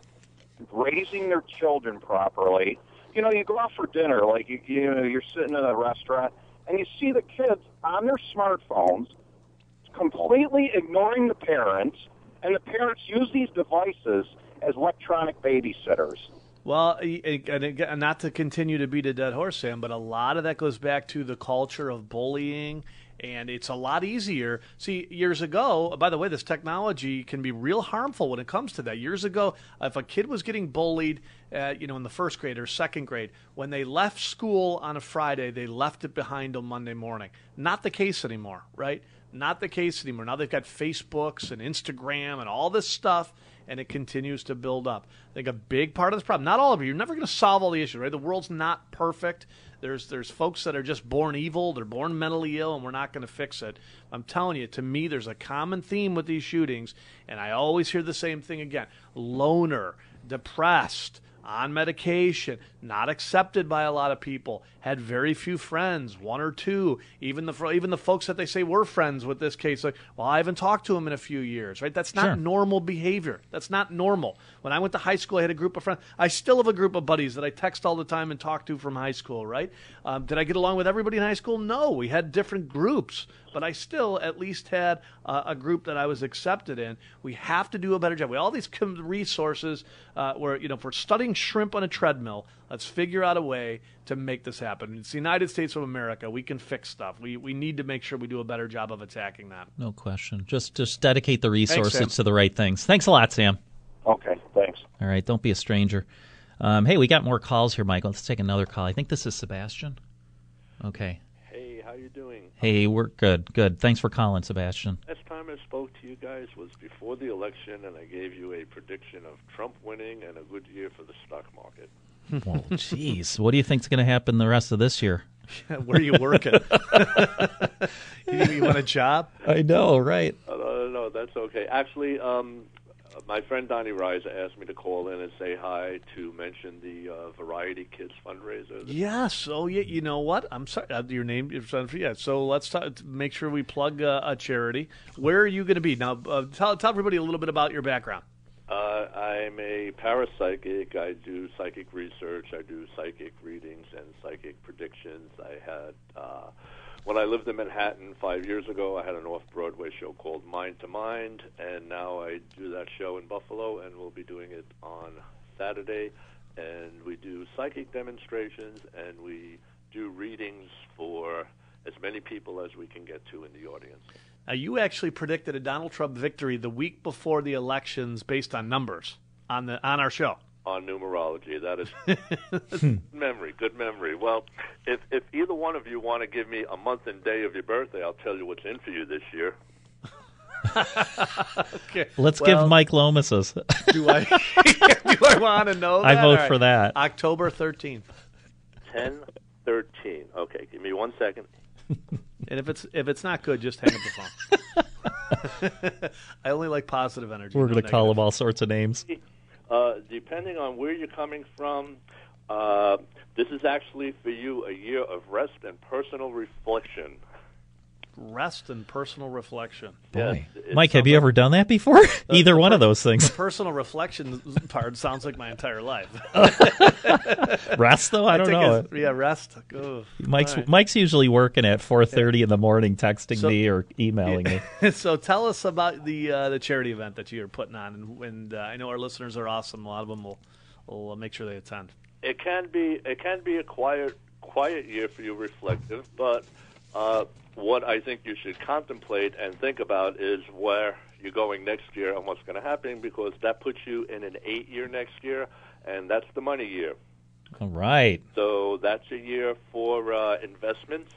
[SPEAKER 4] raising their children properly. You know, you go out for dinner, like you, you know, you're sitting in a restaurant and you see the kids on their smartphones, completely ignoring the parents, and the parents use these devices as electronic babysitters.
[SPEAKER 3] Well, and not to continue to beat a dead horse, Sam, but a lot of that goes back to the culture of bullying, and it's a lot easier. See, years ago, by the way, this technology can be real harmful when it comes to that. Years ago, if a kid was getting bullied, uh, you know, in the first grade or second grade, when they left school on a Friday, they left it behind on Monday morning. Not the case anymore, right? Not the case anymore. Now they've got Facebooks and Instagram and all this stuff, and it continues to build up. I think a big part of this problem, not all of it, you're never going to solve all the issues, right? The world's not perfect. There's there's folks that are just born evil, they're born mentally ill, and we're not going to fix it. I'm telling you, to me, there's a common theme with these shootings, and I always hear the same thing again: loner, depressed, on medication, not accepted by a lot of people, had very few friends, one or two. Even the even the folks that they say were friends with this case, like, well, I haven't talked to him in a few years, right? That's not
[SPEAKER 2] Sure.
[SPEAKER 3] normal behavior. That's not normal. When I went to high school, I had a group of friends. I still have a group of buddies that I text all the time and talk to from high school, right? Um, did I get along with everybody in high school? No, we had different groups, but I still at least had uh, a group that I was accepted in. We have to do a better job. We all these resources uh, where, you know, if we're studying shrimp on a treadmill, let's figure out a way to make this happen. It's the United States of America. We can fix stuff. We, we need to make sure we do a better job of attacking that.
[SPEAKER 2] No question. Just just dedicate the resources
[SPEAKER 3] Sam.
[SPEAKER 2] to the right things. Thanks a lot, Sam.
[SPEAKER 4] Okay. Thanks.
[SPEAKER 2] All right, don't be a stranger. Um, hey, we got more calls here, Michael. Let's take another call. I think this is Sebastian. Okay.
[SPEAKER 5] Hey, how you doing?
[SPEAKER 2] Hey, we're good. Good. Thanks for calling, Sebastian.
[SPEAKER 5] Last time I spoke to you guys was before the election, and I gave you a prediction of Trump winning and a good year for the stock market.
[SPEAKER 2] Well, jeez, what do you think's going to happen the rest of this year?
[SPEAKER 3] Where are you working? you, you want a job?
[SPEAKER 2] I know, right?
[SPEAKER 5] Uh, no, no, no, that's okay. Actually, um, my friend Donnie Reiser asked me to call in and say hi to mention the uh, Variety Kids fundraiser.
[SPEAKER 3] Yes. Oh, yeah. You know what? I'm sorry. Uh, your name. Your son. Yeah. So let's talk, make sure we plug uh, a charity. Where are you going to be now? Uh, tell tell everybody a little bit about your background.
[SPEAKER 5] Uh, I'm a parapsychic. I do psychic research. I do psychic readings and psychic predictions. I had, uh, when I lived in Manhattan five years ago, I had an off Broadway show called Mind to Mind, and now I do that show in Buffalo, and we'll be doing it on Saturday. And we do psychic demonstrations, and we do readings for as many people as we can get to in the audience.
[SPEAKER 3] Now, you actually predicted a Donald Trump victory the week before the elections based on numbers on the on our show.
[SPEAKER 5] On numerology. That is memory, good memory. Well, if if either one of you want to give me a month and day of your birthday, I'll tell you what's in for you this year.
[SPEAKER 3] Okay.
[SPEAKER 2] Let's
[SPEAKER 3] Well,
[SPEAKER 2] give Mike Lomas's.
[SPEAKER 3] Do I do I want to know?
[SPEAKER 2] I vote
[SPEAKER 3] All
[SPEAKER 2] for that.
[SPEAKER 3] October thirteenth.
[SPEAKER 5] Ten, thirteen. Okay, give me one second.
[SPEAKER 3] And if it's if it's not good, just hang up the phone. I only like positive energy.
[SPEAKER 2] We're
[SPEAKER 3] no
[SPEAKER 2] going to call
[SPEAKER 3] negative.
[SPEAKER 2] him all sorts of names.
[SPEAKER 5] Uh, depending on where you're coming from, uh, this is actually for you a year of rest and personal reflection.
[SPEAKER 3] Rest and personal reflection.
[SPEAKER 2] Boy.
[SPEAKER 5] Yes, it
[SPEAKER 2] Mike, have you ever done that before? Either
[SPEAKER 3] the
[SPEAKER 2] one of those things.
[SPEAKER 3] Personal reflection part sounds like my entire life.
[SPEAKER 2] Rest though, I don't
[SPEAKER 3] think
[SPEAKER 2] know.
[SPEAKER 3] it's- Yeah, rest. Ugh.
[SPEAKER 2] Mike's
[SPEAKER 3] All right.
[SPEAKER 2] Mike's usually working at 4:30 in the morning, texting
[SPEAKER 3] So-
[SPEAKER 2] me or emailing me.
[SPEAKER 3] so tell us about the uh, the charity event that you're putting on, and, and uh, I know our listeners are awesome. A lot of them will will uh, make sure they attend.
[SPEAKER 5] it can be it can be a quiet quiet year for you reflective but uh, what I think you should contemplate and think about is where you're going next year and what's going to happen because that puts you in an eight year next year and that's the money year.
[SPEAKER 2] All right.
[SPEAKER 5] so that's a year for uh, investments.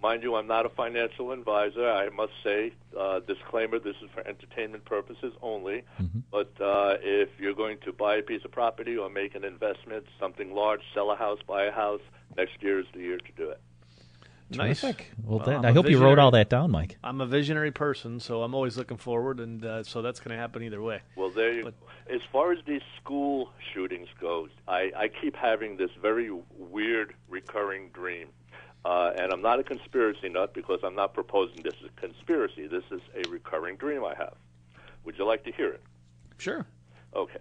[SPEAKER 5] Mind you I'm not a financial advisor. I must say uh, disclaimer this is for entertainment purposes only. But uh, if you're going to buy a piece of property or make an investment, something large, sell a house, buy a house, next year is the year to do it.
[SPEAKER 3] Nice.
[SPEAKER 2] Terrific. Well,
[SPEAKER 3] Well,
[SPEAKER 2] then,
[SPEAKER 3] I'm
[SPEAKER 2] hope you wrote all that down, Mike.
[SPEAKER 3] I'm a visionary person, so I'm always looking forward, and uh, so that's going to happen either way.
[SPEAKER 5] Well, there you
[SPEAKER 3] But-
[SPEAKER 5] As far as these school shootings goes, I, I keep having this very weird recurring dream. Uh, and I'm not a conspiracy nut because I'm not proposing this is a conspiracy. This is a recurring dream I have. Would you like to hear it?
[SPEAKER 3] Sure.
[SPEAKER 5] Okay.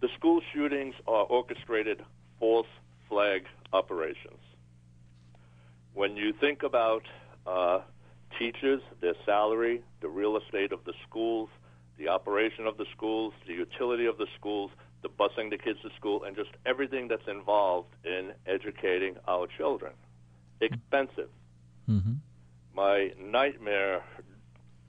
[SPEAKER 5] The school shootings are orchestrated false flag operations. When you think about uh, teachers, their salary, the real estate of the schools, the operation of the schools, the utility of the schools, the busing the kids to school, and just everything that's involved in educating our children. Expensive.
[SPEAKER 2] Mm-hmm.
[SPEAKER 5] My nightmare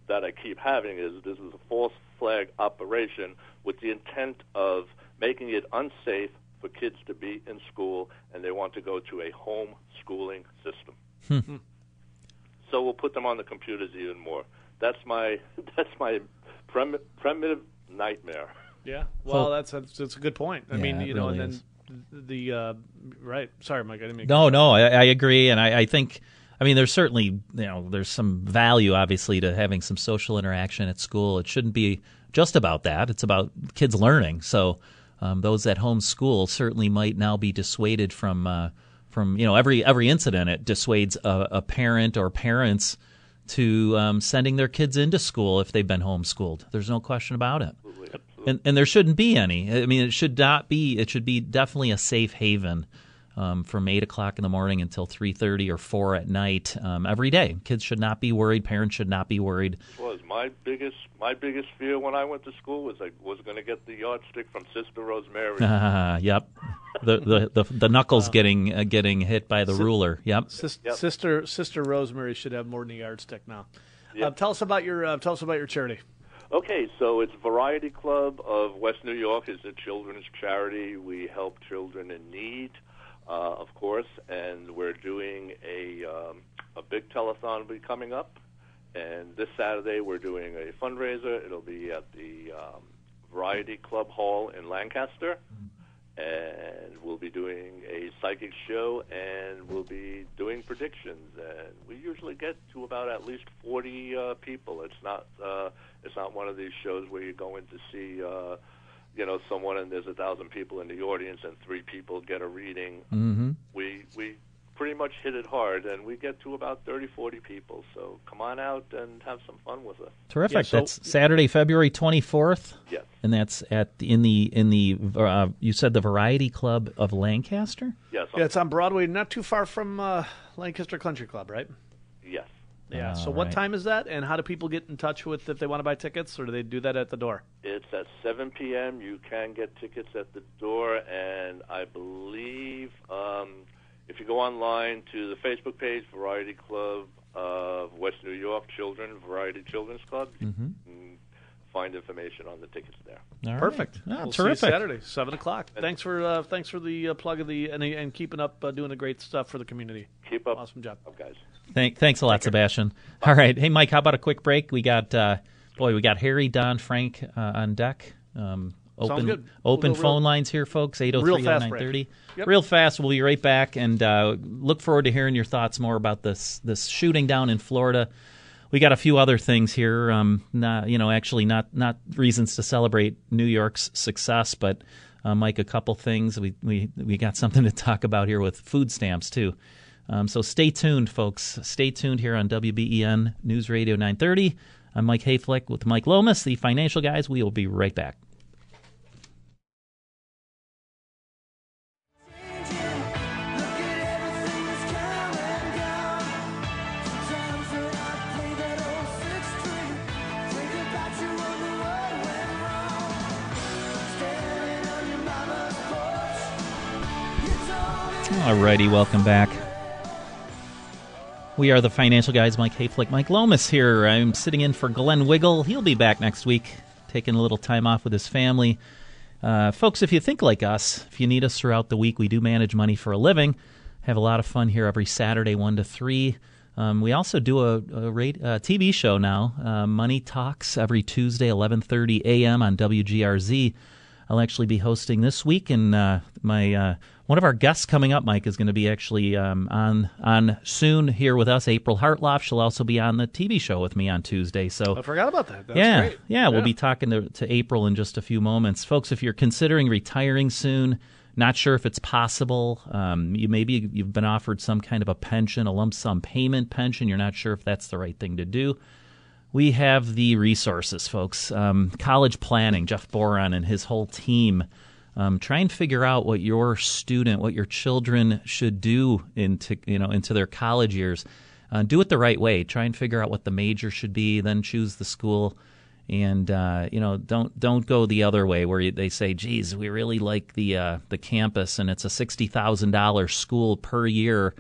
[SPEAKER 5] that I keep having is this is a false flag operation with the intent of making it unsafe for kids to be in school, and they want to go to a home schooling system. so we'll put them on the computers even more. That's my that's my primi- primitive nightmare.
[SPEAKER 3] Yeah. Well,
[SPEAKER 2] So-
[SPEAKER 3] that's, that's that's a good point. I
[SPEAKER 2] Yeah,
[SPEAKER 3] mean,
[SPEAKER 2] it
[SPEAKER 3] you know,
[SPEAKER 2] really
[SPEAKER 3] and
[SPEAKER 2] is.
[SPEAKER 3] then the uh, right. Sorry, Mike. I didn't make
[SPEAKER 2] No, no, I, I agree, and I, I think, I mean, there's certainly, you know, there's some value, obviously, to having some social interaction at school. It shouldn't be just about that. It's about kids learning. So, um, those at home school certainly might now be dissuaded from, uh, from you know, every every incident. It dissuades a, a parent or parents to um, sending their kids into school if they've been homeschooled. There's no question about it. And, and there shouldn't be any. I mean, it should not be. It should be definitely a safe haven um, from eight o'clock in the morning until three thirty or four at night um, every day. Kids should not be worried. Parents should not be worried.
[SPEAKER 5] was my biggest my biggest fear when I went to school was I was going to get the yardstick from Sister Rosemary.
[SPEAKER 2] Ah, yep. The the the, the knuckles getting uh, getting hit by the ruler. Yep.
[SPEAKER 3] Sis-
[SPEAKER 5] Yep.
[SPEAKER 3] Sister Sister Rosemary should have more than a yardstick now. Uh, tell us about your uh, tell us about your charity.
[SPEAKER 5] Okay, so it's Variety Club of West New York is a children's charity. We help children in need, uh, of course, and we're doing a um, a big telethon will be coming up. And this Saturday we're doing a fundraiser. It'll be at the um, Variety Club Hall in Lancaster, and we'll be doing a psychic show, and we'll be doing predictions. And we usually get to about at least forty uh, people. It's not uh, it's not one of these shows where you go in to see. Uh, you know, someone and there's a thousand people in the audience and three people get a reading.
[SPEAKER 2] Mm-hmm.
[SPEAKER 5] We we pretty much hit it hard, and we get to about 30, 40 people. So come on out and have some fun with us.
[SPEAKER 2] Terrific.
[SPEAKER 3] Yeah, so-
[SPEAKER 2] that's Saturday, February twenty fourth,
[SPEAKER 5] Yes.
[SPEAKER 2] and that's at in the in the uh, you said the Variety Club of Lancaster.
[SPEAKER 5] Yes.
[SPEAKER 3] Yeah, it's on Broadway, not too far from uh, Lancaster Country Club, right?
[SPEAKER 5] Yes.
[SPEAKER 3] Yeah. so
[SPEAKER 2] All
[SPEAKER 3] what
[SPEAKER 2] right.
[SPEAKER 3] time is that, and how do people get in touch with if they want to buy tickets, or do they do that at the door?
[SPEAKER 5] It's at 7 p.m. You can get tickets at the door, and I believe um, if you go online to the Facebook page, Variety Club of West New York Children Variety Children's Club.
[SPEAKER 2] Mm-hmm.
[SPEAKER 5] Find information on the tickets there.
[SPEAKER 2] All right.
[SPEAKER 3] Perfect.
[SPEAKER 2] Oh,
[SPEAKER 3] we'll see you
[SPEAKER 2] terrific.
[SPEAKER 3] Saturday, seven o'clock. Thanks for uh, thanks for the uh, plug of the and, and keeping up uh, doing the great stuff for the community.
[SPEAKER 5] Keep up,
[SPEAKER 3] Awesome job.
[SPEAKER 5] up guys.
[SPEAKER 2] Thank, thanks a lot, Sebastian. All right, hey Mike, how about a quick break? We got uh, boy, we got Harry, Don, Frank uh, on deck. Um, open
[SPEAKER 3] good. We'll
[SPEAKER 2] open
[SPEAKER 3] real-
[SPEAKER 2] phone lines here, folks.
[SPEAKER 3] Real
[SPEAKER 2] 803
[SPEAKER 3] fast break.
[SPEAKER 2] 930.
[SPEAKER 3] Yep.
[SPEAKER 2] Real fast. We'll be right back, and uh, look forward to hearing your thoughts more about this this shooting down in Florida. We got a few other things here. Um, not, you know, actually not not reasons to celebrate New York's success, but uh, Mike, a couple things. We we we got something to talk about here with food stamps too. Um, so stay tuned, folks. Stay tuned here on WBEN News Radio 930. I'm Mike Hayflick with Mike Lomas, the financial guys. We will be right back. Alrighty, welcome back. We are the financial guys, Mike Hayflick, Mike Lomas here. I'm sitting in for Glenn Wiggle. He'll be back next week, taking a little time off with his family. Uh, folks, if you think like us, if you need us throughout the week, we do manage money for a living. Have a lot of fun here every Saturday, one to three. Um, we also do a, a, rate, a TV show now, uh, Money Talks, every Tuesday, 11:30 a.m. on WGRZ. I'll actually be hosting this week, and uh, my uh, one of our guests coming up, Mike, is going to be actually um, on on soon here with us. April Hartloff. She'll also be on the TV show with me on Tuesday. So
[SPEAKER 3] I forgot about that. That's
[SPEAKER 2] yeah,
[SPEAKER 3] great.
[SPEAKER 2] yeah, we'll be talking to, to April in just a few moments, folks. If you're considering retiring soon, not sure if it's possible, um, you maybe you've been offered some kind of a pension, a lump sum payment pension. You're not sure if that's the right thing to do. We have the resources, folks. Um, college planning, Jeff Boron and his whole team. Um, try and figure out what your student, what your children should do into you know into their college years. Uh, do it the right way. Try and figure out what the major should be, then choose the school, and uh, you know don't don't go the other way where they say, "Geez, we really like the uh, the campus, and it's a sixty thousand dollars school per year."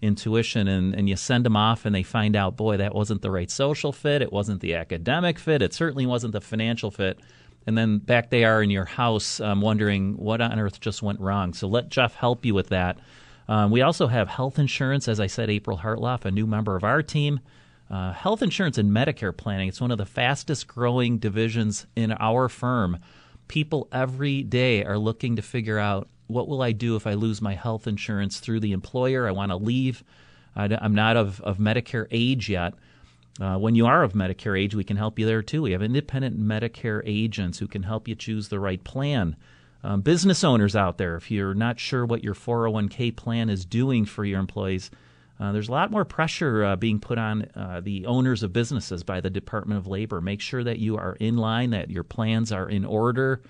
[SPEAKER 2] in tuition and, and you send them off and they find out boy that wasn't the right social fit it wasn't the academic fit it certainly wasn't the financial fit and then back they are in your house um, wondering what on earth just went wrong so let jeff help you with that um, we also have health insurance as i said april hartloff a new member of our team uh, health insurance and medicare planning it's one of the fastest growing divisions in our firm people every day are looking to figure out what will I do if I lose my health insurance through the employer? I want to leave. I, am not of, of Medicare age yet. Uh, when you are of Medicare age, we can help you there too. We have independent Medicare agents who can help you choose the right plan. Um, business owners out there, if you're not sure what your 401k plan is doing for your employees, uh, there's a lot more pressure uh, being put on uh, the owners of businesses by the Department of Labor. Make sure that you are in line, that your plans are in order.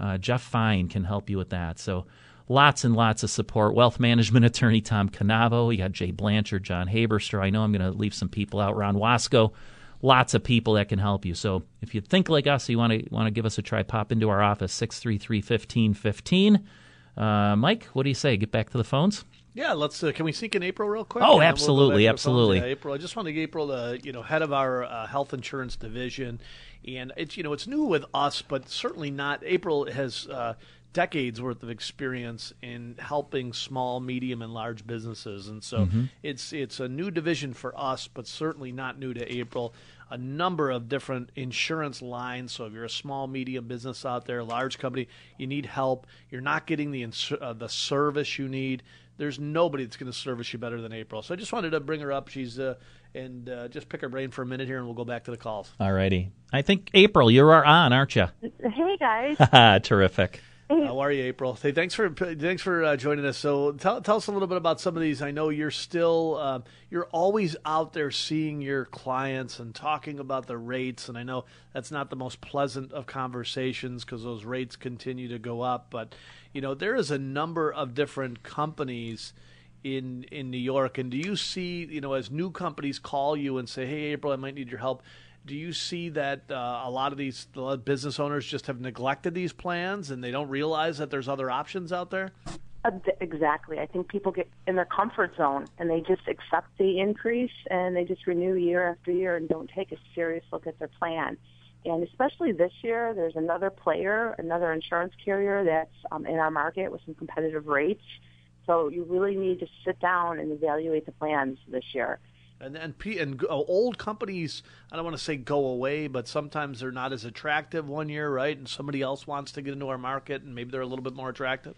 [SPEAKER 2] Uh, Jeff Fine can help you with that. So lots and lots of support. Wealth management attorney Tom Canavo. You got Jay Blanchard, John Haberster. I know I'm going to leave some people out. Ron Wasco. Lots of people that can help you. So if you think like us, you want to want to give us a try, pop into our office six three three fifteen fifteen. Uh, Mike, what do you say? Get back to the phones.
[SPEAKER 3] Yeah, let's. Uh, can we sneak in April real quick?
[SPEAKER 2] Oh,
[SPEAKER 3] then we'll
[SPEAKER 2] absolutely,
[SPEAKER 3] back to the phones.
[SPEAKER 2] absolutely.
[SPEAKER 3] Yeah, April. I just want to get April, uh, you know, head of our uh, health insurance division, and it's you know it's new with us, but certainly not. April has uh, decades worth of experience in helping small, medium, and large businesses, and so
[SPEAKER 2] Mm-hmm.
[SPEAKER 3] it's it's a new division for us, but certainly not new to April. A number of different insurance lines. So if you're a small, medium business out there, large company, you need help. You're not getting the ins- uh, the service you need. There's nobody that's going to service you better than April. So I just wanted to bring her up. She's uh, and uh, just pick her brain for a minute here, and we'll go back to the calls.
[SPEAKER 2] All righty. I think April, you are on, aren't you?
[SPEAKER 6] Hey guys.
[SPEAKER 2] Terrific.
[SPEAKER 3] How are you, April? Hey, thanks for thanks for uh, joining us. So, tell, tell us a little bit about some of these. I know you're still uh, you're always out there seeing your clients and talking about the rates, and I know that's not the most pleasant of conversations because those rates continue to go up. But you know there is a number of different companies in in New York, and do you see you know as new companies call you and say, "Hey, April, I might need your help." Do you see that uh, a lot of these business owners just have neglected these plans and they don't realize that there's other options out there?
[SPEAKER 6] Uh, exactly. I think people get in their comfort zone and they just accept the increase and they just renew year after year and don't take a serious look at their plan. And especially this year, there's another player, another insurance carrier that's um, in our market with some competitive rates. So you really need to sit down and evaluate the plans this year.
[SPEAKER 3] And and, and uh, old companies, I don't want to say go away, but sometimes they're not as attractive one year, right? And somebody else wants to get into our market, and maybe they're a little bit more attractive.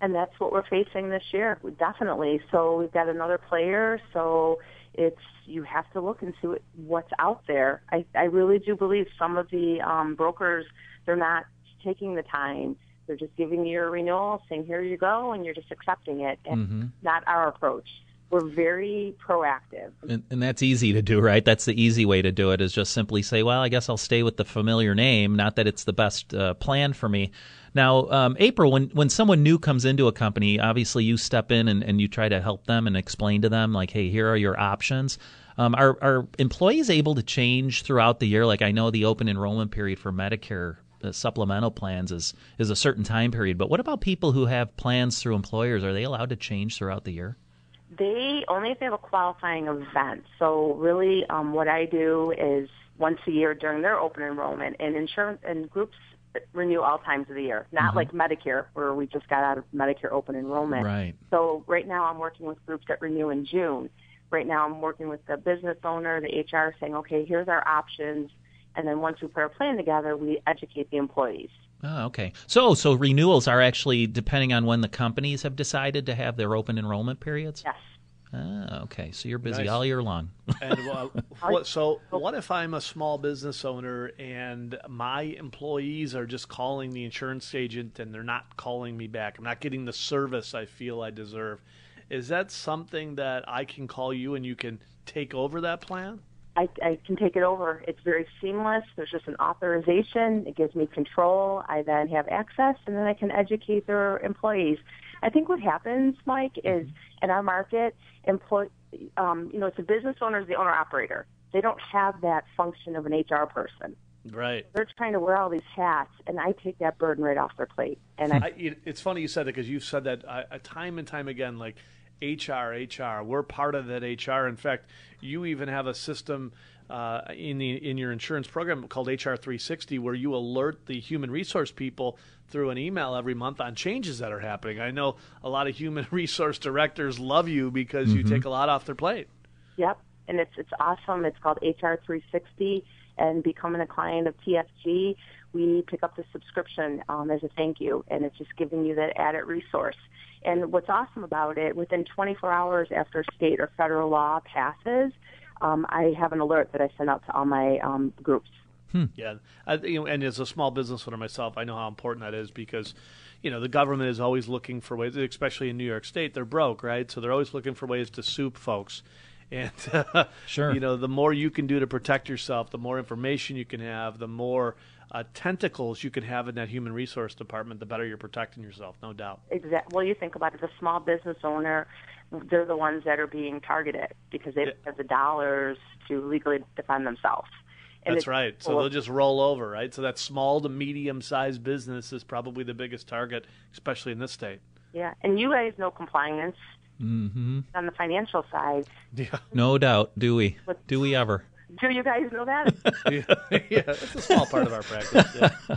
[SPEAKER 6] And that's what we're facing this year, definitely. So we've got another player. So it's you have to look and see what, what's out there. I, I really do believe some of the um, brokers they're not taking the time. They're just giving you a renewal, saying here you go, and you're just accepting it. And mm-hmm. not our approach we're very proactive.
[SPEAKER 2] And, and, that's easy to do, right? That's the easy way to do it is just simply say, well, I guess I'll stay with the familiar name, not that it's the best uh, plan for me. Now, um, April, when, when someone new comes into a company, obviously you step in and, and you try to help them and explain to them, like, hey, here are your options. Um, are, are employees able to change throughout the year? Like, I know the open enrollment period for Medicare uh, supplemental plans is, is a certain time period, but what about people who have plans through employers? Are they allowed to change throughout the year?
[SPEAKER 6] They only if they have a qualifying event. So really, um, what I do is once a year during their open enrollment, and insurance and groups renew all times of the year, not mm-hmm. like Medicare where we just got out of Medicare open enrollment.
[SPEAKER 2] Right.
[SPEAKER 6] So right now I'm working with groups that renew in June. Right now I'm working with the business owner, the HR, saying, okay, here's our options. And then once we put our plan together, we educate the employees.
[SPEAKER 2] Oh, okay. So, so renewals are actually depending on when the companies have decided to have their open enrollment periods.
[SPEAKER 6] Yes.
[SPEAKER 2] Ah, okay. So you're busy nice. all year long.
[SPEAKER 3] and uh, what, so, what if I'm a small business owner and my employees are just calling the insurance agent and they're not calling me back? I'm not getting the service I feel I deserve. Is that something that I can call you and you can take over that plan?
[SPEAKER 6] I, I can take it over. It's very seamless. There's just an authorization. It gives me control. I then have access, and then I can educate their employees. I think what happens, Mike, is mm-hmm. in our market, employ, um, you know, it's a business owner, is the owner operator. They don't have that function of an HR person.
[SPEAKER 3] Right.
[SPEAKER 6] They're trying to wear all these hats, and I take that burden right off their plate. And I,
[SPEAKER 3] I it's funny you said that because you've said that uh, time and time again. Like HR, HR. We're part of that HR. In fact, you even have a system uh, in the in your insurance program called HR 360 where you alert the human resource people through an email every month on changes that are happening. I know a lot of human resource directors love you because mm-hmm. you take a lot off their plate.
[SPEAKER 6] Yep, and it's it's awesome. It's called HR 360 and becoming a client of TFG we pick up the subscription um, as a thank you, and it's just giving you that added resource. And what's awesome about it, within 24 hours after state or federal law passes, um, I have an alert that I send out to all my um, groups.
[SPEAKER 3] Hmm. Yeah, I, you know, and as a small business owner myself, I know how important that is because, you know, the government is always looking for ways, especially in New York State, they're broke, right? So they're always looking for ways to soup folks. And uh,
[SPEAKER 2] sure,
[SPEAKER 3] you know, the more you can do to protect yourself, the more information you can have, the more uh, tentacles you can have in that human resource department, the better you're protecting yourself, no doubt.
[SPEAKER 6] Exactly. Well, you think about it, the small business owner, they're the ones that are being targeted because they yeah. have the dollars to legally defend themselves.
[SPEAKER 3] And That's right. So they'll just roll over, right? So that small to medium sized business is probably the biggest target, especially in this state.
[SPEAKER 6] Yeah, and you guys know compliance
[SPEAKER 2] mm-hmm.
[SPEAKER 6] on the financial side.
[SPEAKER 2] Yeah, no doubt. Do we? Do we ever?
[SPEAKER 6] Do you guys know that?
[SPEAKER 3] yeah, yeah, it's a small part of our practice. Yeah.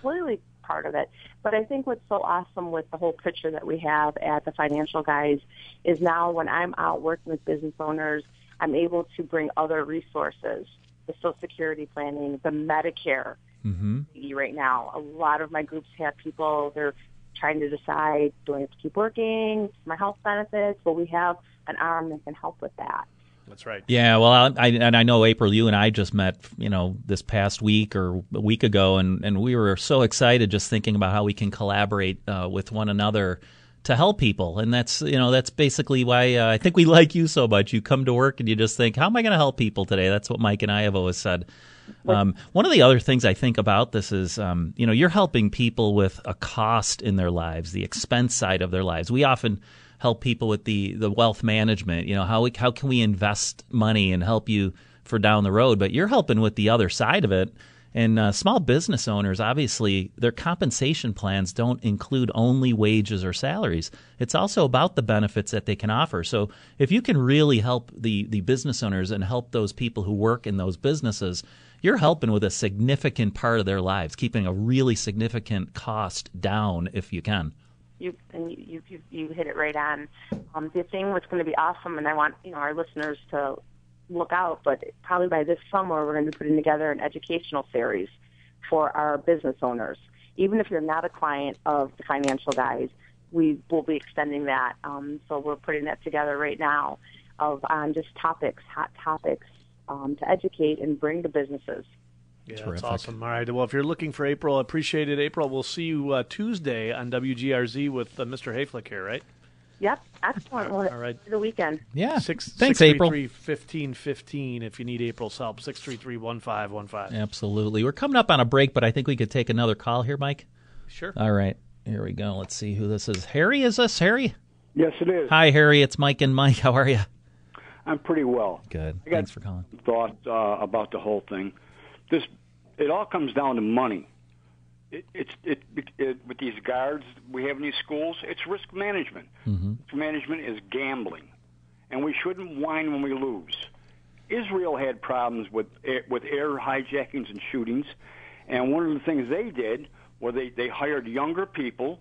[SPEAKER 6] Clearly part of it. But I think what's so awesome with the whole picture that we have at the financial guys is now when I'm out working with business owners, I'm able to bring other resources, the Social Security planning, the Medicare.
[SPEAKER 2] Mm-hmm.
[SPEAKER 6] Right now, a lot of my groups have people they're trying to decide do I have to keep working, my health benefits. Well, we have an arm that can help with that.
[SPEAKER 3] That's right.
[SPEAKER 2] Yeah, well, I, and I know April, you and I just met, you know, this past week or a week ago, and and we were so excited just thinking about how we can collaborate uh, with one another to help people, and that's you know that's basically why uh, I think we like you so much. You come to work and you just think, how am I going to help people today? That's what Mike and I have always said. Um, one of the other things I think about this is, um, you know, you're helping people with a cost in their lives, the expense side of their lives. We often help people with the the wealth management. You know, how we, how can we invest money and help you for down the road? But you're helping with the other side of it. And uh, small business owners, obviously, their compensation plans don't include only wages or salaries. It's also about the benefits that they can offer. So if you can really help the, the business owners and help those people who work in those businesses, you're helping with a significant part of their lives, keeping a really significant cost down if you can.
[SPEAKER 6] You and you you, you hit it right on. Um, the thing that's going to be awesome, and I want you know our listeners to look out, but probably by this summer we're going to be putting together an educational series for our business owners. Even if you're not a client of the financial guys, we will be extending that. Um, so we're putting that together right now of on just topics, hot topics um, to educate and bring to businesses.
[SPEAKER 3] Yeah,
[SPEAKER 2] Terrific.
[SPEAKER 3] that's awesome. All right. Well, if you're looking for April, appreciate it, April. We'll see you uh, Tuesday on WGRZ with uh, Mr. Hayflick here, right?
[SPEAKER 6] Yep, excellent. Well,
[SPEAKER 3] All right.
[SPEAKER 6] The weekend.
[SPEAKER 2] Yeah.
[SPEAKER 3] Six,
[SPEAKER 2] Thanks, April.
[SPEAKER 3] 1515 if you need April's help. 633-1515.
[SPEAKER 2] Absolutely. We're coming up on a break, but I think we could take another call here, Mike.
[SPEAKER 3] Sure.
[SPEAKER 2] All right. Here we go. Let's see who this is. Harry, is this Harry?
[SPEAKER 7] Yes, it is.
[SPEAKER 2] Hi, Harry. It's Mike and Mike. How are you?
[SPEAKER 7] I'm pretty well.
[SPEAKER 2] Good.
[SPEAKER 7] I got-
[SPEAKER 2] Thanks for calling.
[SPEAKER 7] Thought uh, about the whole thing. This it all comes down to money. It, it's it, it with these guards we have in these schools. It's risk management. Mm-hmm. Risk management is gambling, and we shouldn't whine when we lose. Israel had problems with air, with air hijackings and shootings, and one of the things they did was they they hired younger people,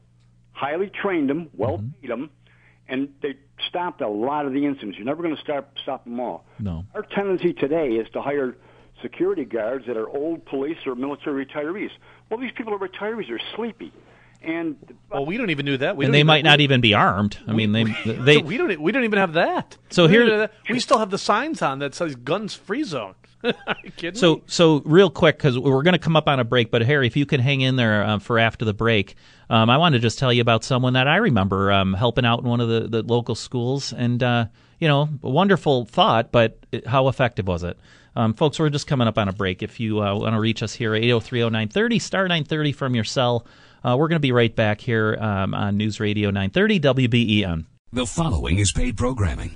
[SPEAKER 7] highly trained them, well mm-hmm. paid them, and they stopped a lot of the incidents. You're never going to stop stop them all.
[SPEAKER 2] No.
[SPEAKER 7] Our tendency today is to hire security guards that are old police or military retirees. Well, these people are retirees; they're sleepy, and
[SPEAKER 3] Well, we don't even do that. We
[SPEAKER 2] And they
[SPEAKER 3] even-
[SPEAKER 2] might not even be armed. I mean, they they
[SPEAKER 3] we don't. We don't even have that.
[SPEAKER 2] So
[SPEAKER 3] We
[SPEAKER 2] here-
[SPEAKER 3] even have that. we still have the signs on that says "guns free zone." Kidding
[SPEAKER 2] So,
[SPEAKER 3] me?
[SPEAKER 2] so real quick, because we're going to come up on a break, but Harry, if you could hang in there um, for after the break, um, I want to just tell you about someone that I remember um, helping out in one of the, the local schools, and uh, you know, a wonderful thought, but it, how effective was it? Um, folks, we're just coming up on a break. If you uh, want to reach us here, 8030930, star 930 from your cell. Uh, we're going to be right back here um, on News Radio 930 WBEN.
[SPEAKER 8] The following is paid programming.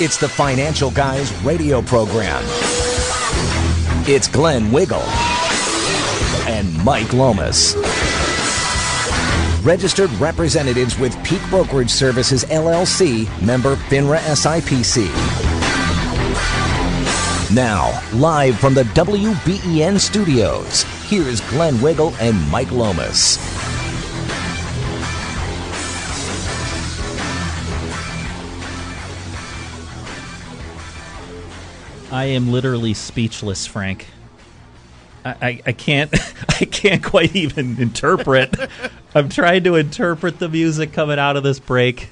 [SPEAKER 1] It's the Financial Guys radio program. It's Glenn Wiggle and Mike Lomas. Registered representatives with Peak Brokerage Services LLC, member FINRA SIPC. Now, live from the WBEN studios, here's Glenn Wiggle and Mike Lomas.
[SPEAKER 2] I am literally speechless, Frank. I, I, I can't I can't quite even interpret. I'm trying to interpret the music coming out of this break.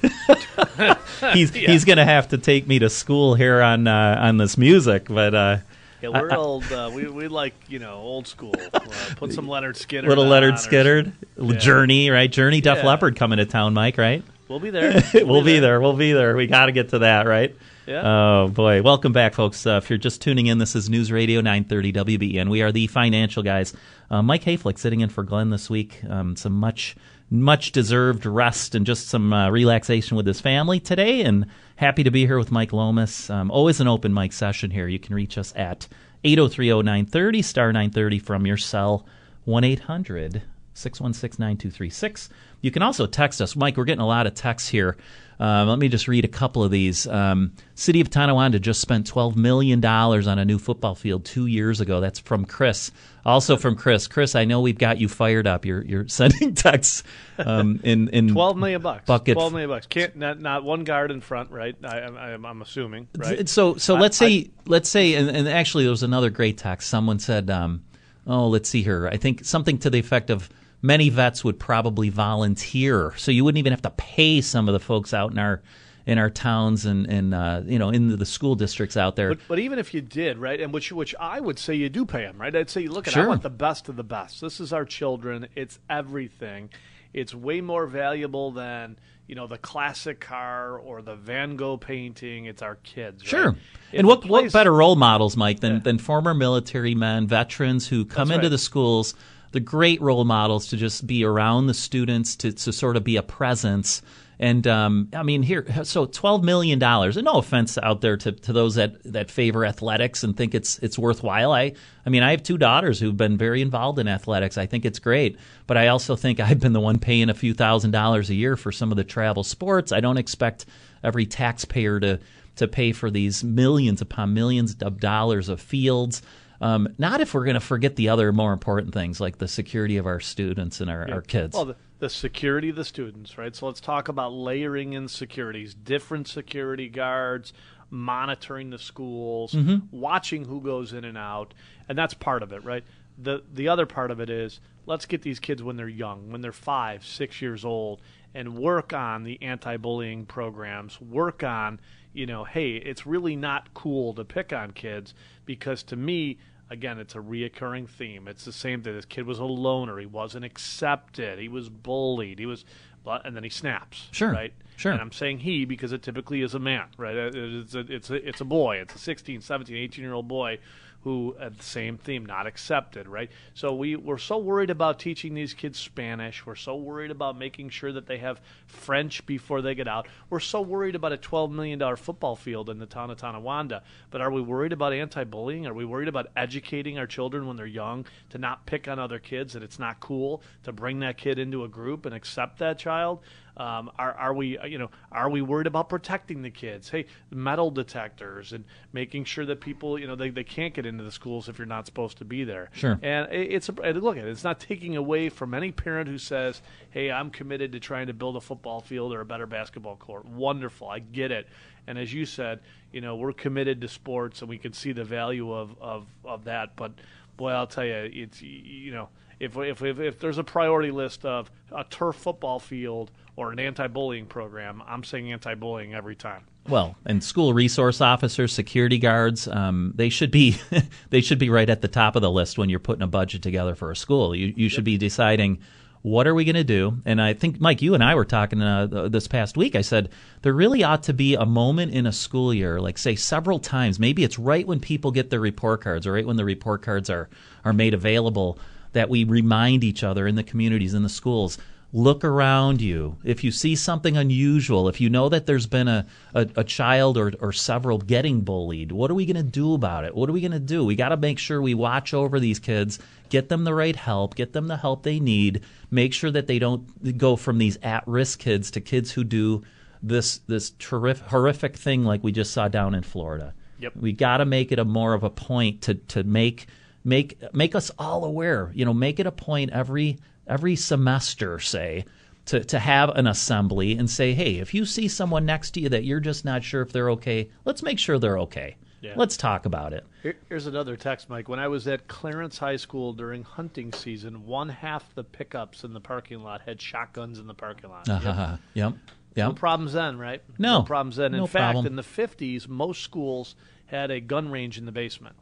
[SPEAKER 2] he's he's gonna have to take me to school here on uh, on this music, but uh,
[SPEAKER 3] Yeah, we're
[SPEAKER 2] I-
[SPEAKER 3] old. Uh, we we like you know old school. Uh, put some Lynyrd Skynyrd.
[SPEAKER 2] little
[SPEAKER 3] Lynyrd
[SPEAKER 2] Skynyrd,
[SPEAKER 3] Yeah.
[SPEAKER 2] Journey, right? Journey, Def
[SPEAKER 3] Yeah.
[SPEAKER 2] Leppard coming to town, Mike, right?
[SPEAKER 3] We'll be there.
[SPEAKER 2] we'll be there. We'll be there. We got to get to that, right?
[SPEAKER 3] Yeah.
[SPEAKER 2] Oh boy, welcome back, folks. Uh, if you're just tuning in, this is News Radio 930 WBEN. We are the financial guys. Uh, Mike Hayflick sitting in for Glenn this week. Um, some much, much deserved rest and just some uh, relaxation with his family today. And happy to be here with Mike Lomas. Um, always an open mic session here. You can reach us at 8030930 star 930 from your cell 1 800 616 9236. You can also text us. Mike, we're getting a lot of texts here. Um, let me just read a couple of these. Um, City of Tonawanda just spent $12 million on a new football field two years ago. That's from Chris. Also from Chris. Chris, I know we've got you fired up. You're, you're sending texts um, in, in
[SPEAKER 3] Twelve million bucks.
[SPEAKER 2] Bucket.
[SPEAKER 3] Twelve million bucks. Can't not not one guard in front, right? I, I, I'm, I'm assuming, right?
[SPEAKER 2] So so
[SPEAKER 3] I-
[SPEAKER 2] let's say let's say and, and actually there was another great text. Someone said, um, "Oh, let's see here. I think something to the effect of many vets would probably volunteer, so you wouldn't even have to pay some of the folks out in our in our towns and and uh, you know in the school districts out there.
[SPEAKER 3] But, but even if you did, right, and which which I would say you do pay them, right? I'd say, look, at I want the best of the best. This is our children. It's everything. It's way more valuable than you know the classic car or the Van Gogh painting. It's our kids. right?
[SPEAKER 2] Sure. And what
[SPEAKER 3] the
[SPEAKER 2] what better role models, Mike, than than former military men, veterans who come
[SPEAKER 3] That's
[SPEAKER 2] into
[SPEAKER 3] right.
[SPEAKER 2] the schools, the great role models to just be around the students to to sort of be a presence. And um, I mean, here, so twelve million dollars. And no offense out there to, to those that, that favor athletics and think it's it's worthwhile. I I mean, I have two daughters who've been very involved in athletics. I think it's great, but I also think I've been the one paying a few thousand dollars a year for some of the travel sports. I don't expect every taxpayer to to pay for these millions upon millions of dollars of fields. Um, not if we're going to forget the other more important things like the security of our students and our, our kids.
[SPEAKER 3] Well, the, the security of the students, right? So let's talk about layering in securities, different security guards, monitoring the schools,
[SPEAKER 2] Mm-hmm.
[SPEAKER 3] watching who goes in and out, and that's part of it, right? The the other part of it is let's get these kids when they're young, when they're five, six years old, and work on the anti-bullying programs. Work on, you know, hey, it's really not cool to pick on kids because to me, again, it's a reoccurring theme. It's the same thing. This kid was a loner. He wasn't accepted. He was bullied. He was, but- and then he snaps.
[SPEAKER 2] Sure,
[SPEAKER 3] Right.
[SPEAKER 2] sure.
[SPEAKER 3] And I'm saying he because it typically is a man, right? It's a, it's a, it's a boy. It's a 16, 17, 18 year old boy who uh, the same theme, not accepted, right? So we we're so worried about teaching these kids Spanish. We're so worried about making sure that they have French before they get out. We're so worried about a 12 million dollar football field in the town of Tonawanda. But are we worried about anti-bullying? Are we worried about educating our children when they're young to not pick on other kids? That it's not cool to bring that kid into a group and accept that child? Um, are, are we, you know, are we worried about protecting the kids? Hey, metal detectors and making sure that people, you know, they, they can't get into the schools if you're not supposed to be there.
[SPEAKER 2] Sure.
[SPEAKER 3] And it- it's a, look at it. It's not taking away from any parent who says, "Hey, I'm committed to trying to build a football field or a better basketball court." Wonderful, I get it. And as you said, you know, we're committed to sports, and we can see the value of of, of that. But boy, I'll tell you, it's you know, if if if, if there's a priority list of a turf football field or an anti-bullying program, I'm saying anti-bullying every time.
[SPEAKER 2] Well, and school resource officers, security guards, um, they should be they should be right at the top of the list when you're putting a budget together for a school. You you should be deciding what are we going to do. And I think Mike, you and I were talking uh, this past week. I said there really ought to be a moment in a school year, like say several times. Maybe it's right when people get their report cards, or right when the report cards are are made available, that we remind each other in the communities in the schools look around you. If you see something unusual, if you know that there's been a, a, a child or, or several getting bullied, what are we going to do about it? What are we going to do? We got to make sure we watch over these kids, get them the right help, get them the help they need, make sure that they don't go from these at risk kids to kids who do this this terrific, horrific thing like we just saw down in Florida.
[SPEAKER 3] Yep.
[SPEAKER 2] We got to make it a more of a point to to make make make us all aware. You know, make it a point every every semester, say, to to have an assembly and say, hey, if you see someone next to you that you're just not sure if they're okay, let's make sure they're okay.
[SPEAKER 3] Yeah.
[SPEAKER 2] Let's talk about it.
[SPEAKER 3] Here, here's another text, Mike. When I was at Clarence High School during hunting season, one half the pickups in the parking lot had shotguns in the parking lot.
[SPEAKER 2] Uh-huh. Yep.
[SPEAKER 3] No
[SPEAKER 2] Yep.
[SPEAKER 3] problems then, right?
[SPEAKER 2] No.
[SPEAKER 3] problems then. In
[SPEAKER 2] No
[SPEAKER 3] fact,
[SPEAKER 2] problem.
[SPEAKER 3] in the 50s, most schools had a gun range in the basement.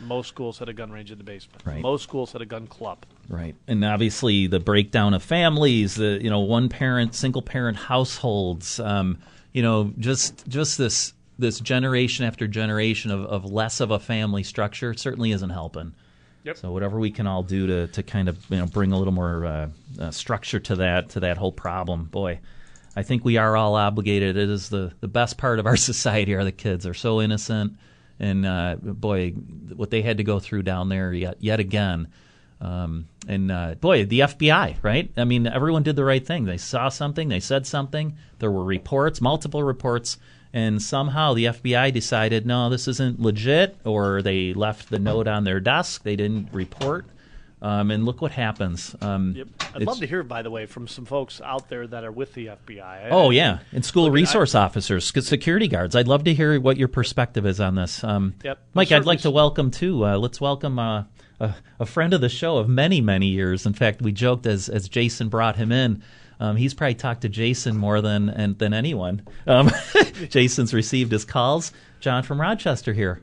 [SPEAKER 3] Most schools had a gun range in the basement.
[SPEAKER 2] Right.
[SPEAKER 3] Most schools had a gun club.
[SPEAKER 2] Right. And obviously the breakdown of families, the you know, one parent, single parent households, um, you know, just just this this generation after generation of, of less of a family structure certainly isn't helping.
[SPEAKER 3] Yep.
[SPEAKER 2] So whatever we can all do to, to kind of you know bring a little more uh, uh, structure to that to that whole problem, boy, I think we are all obligated. It is the, the best part of our society are the kids. They're so innocent, and uh, boy, what they had to go through down there yet yet again. Um, and uh, boy, the FBI, right? I mean, everyone did the right thing. They saw something, they said something. There were reports, multiple reports, and somehow the FBI decided, no, this isn't legit, or they left the note on their desk. They didn't report. Um, and look what happens. Um,
[SPEAKER 3] Yep. I'd love to hear, by the way, from some folks out there that are with the FBI.
[SPEAKER 2] Oh yeah, and school
[SPEAKER 3] Look, I-
[SPEAKER 2] resource officers, security guards. I'd love to hear what your perspective is on this. Um,
[SPEAKER 3] Yep.
[SPEAKER 2] Mike, I'd like to welcome too. Uh, let's welcome uh, a, a friend of the show of many many years. In fact, we joked as as Jason brought him in. Um, he's probably talked to Jason more than and, than anyone. Um, Jason's received his calls. John from Rochester here.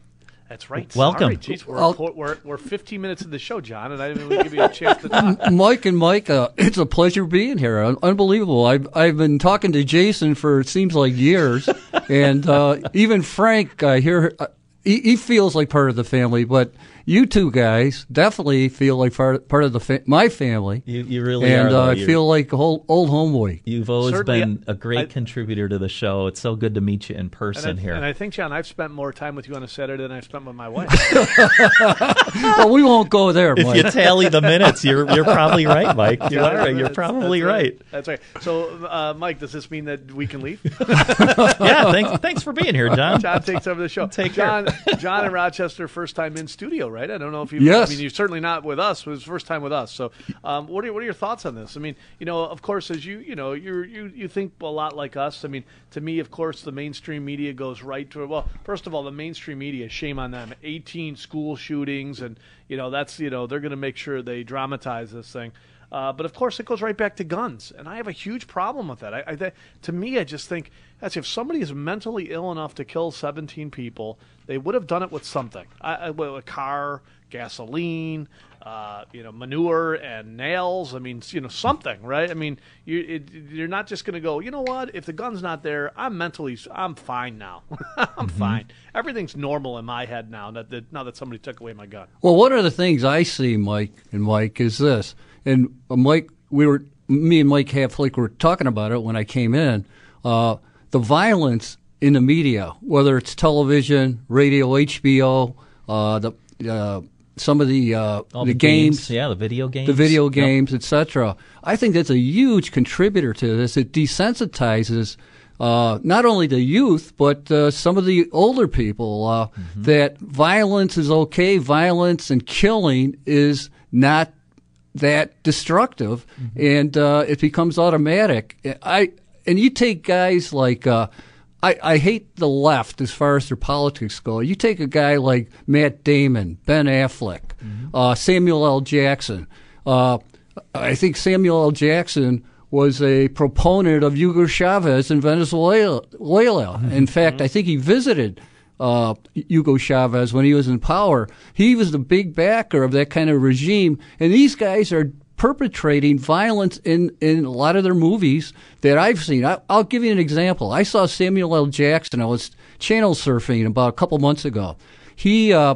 [SPEAKER 3] That's right.
[SPEAKER 2] Welcome.
[SPEAKER 3] Sorry, Jeez, we're, we're, we're 15 minutes in the show, John, and I didn't even give you a chance to talk.
[SPEAKER 9] Mike and Mike, uh, it's a pleasure being here. Unbelievable. I've I've been talking to Jason for it seems like years, and uh, even Frank, I hear uh, he, he feels like part of the family. But you two guys definitely feel like part part of the fa- my family.
[SPEAKER 2] You, you really
[SPEAKER 9] and
[SPEAKER 2] are. though.
[SPEAKER 9] uh, I feel like a whole old homeboy.
[SPEAKER 2] You've always
[SPEAKER 3] Certainly,
[SPEAKER 2] been a great
[SPEAKER 3] I-
[SPEAKER 2] contributor to the show. It's so good to meet you in
[SPEAKER 3] And
[SPEAKER 2] person
[SPEAKER 3] I,
[SPEAKER 2] here.
[SPEAKER 3] and I think, John, I've spent more time with you on a Saturday than I've spent with my wife.
[SPEAKER 9] well, we won't go there,
[SPEAKER 2] if you tally the minutes, you're you're probably right, Mike. You
[SPEAKER 3] Yeah,
[SPEAKER 2] are. You're probably
[SPEAKER 3] that's
[SPEAKER 2] right.
[SPEAKER 3] That's right. So, uh, Mike, does this mean that we can leave?
[SPEAKER 2] yeah, thanks, thanks for being here, John.
[SPEAKER 3] John takes over the show.
[SPEAKER 2] Take care.
[SPEAKER 3] John, John in Rochester, first time in studio, right? I don't know if you.
[SPEAKER 9] Yes.
[SPEAKER 3] I mean, you're certainly not with us. It was first time with us. So, um, what are what are your thoughts on this? I mean, you know, of course, as you you know, you you you think a lot like us. I mean, to me, of course, the mainstream media goes right to it. well. First of all, the mainstream media, shame on them. 18 school shootings, and you know that's you know they're going to make sure they dramatize this thing. Uh, but of course, it goes right back to guns, and I have a huge problem with that. I, I th- to me, I just think that's if somebody is mentally ill enough to kill 17 people, they would have done it with something, I, I, well, a car, gasoline, uh, you know, manure and nails. I mean, you know, something, right? I mean, you, it, you're not just going to go. You know what? If the gun's not there, I'm mentally, I'm fine now. I'm fine. Everything's normal in my head now. That, that now that somebody took away my gun.
[SPEAKER 9] Well, one of the things I see, Mike and Mike, is this. And Mike, we were, me and Mike Hayflick were talking about it when I came in. Uh, the violence in the media, whether it's television, radio, HBO, uh, the uh, some of the uh,
[SPEAKER 2] All
[SPEAKER 9] the, games,
[SPEAKER 2] yeah, the video games,
[SPEAKER 9] the video
[SPEAKER 2] Yep.
[SPEAKER 9] games, etc. I think that's a huge contributor to this. It desensitizes uh, not only the youth but uh, some of the older people uh,
[SPEAKER 2] Mm-hmm.
[SPEAKER 9] that violence is okay. Violence and killing is not that destructive,
[SPEAKER 2] Mm-hmm.
[SPEAKER 9] and uh, it becomes automatic. I and you take guys like. Uh, I, I hate the left as far as their politics go. You take a guy like Matt Damon, Ben Affleck, uh, Samuel L. Jackson. Uh, I think Samuel L. Jackson was a proponent of Hugo Chavez in Venezuela. In fact, I think he visited uh, Hugo Chavez when he was in power. He was the big backer of that kind of regime. And these guys are perpetrating violence in, in a lot of their movies that I've seen. I, I'll give you an example. I saw Samuel L. Jackson. I was channel surfing about a couple months ago. He, uh,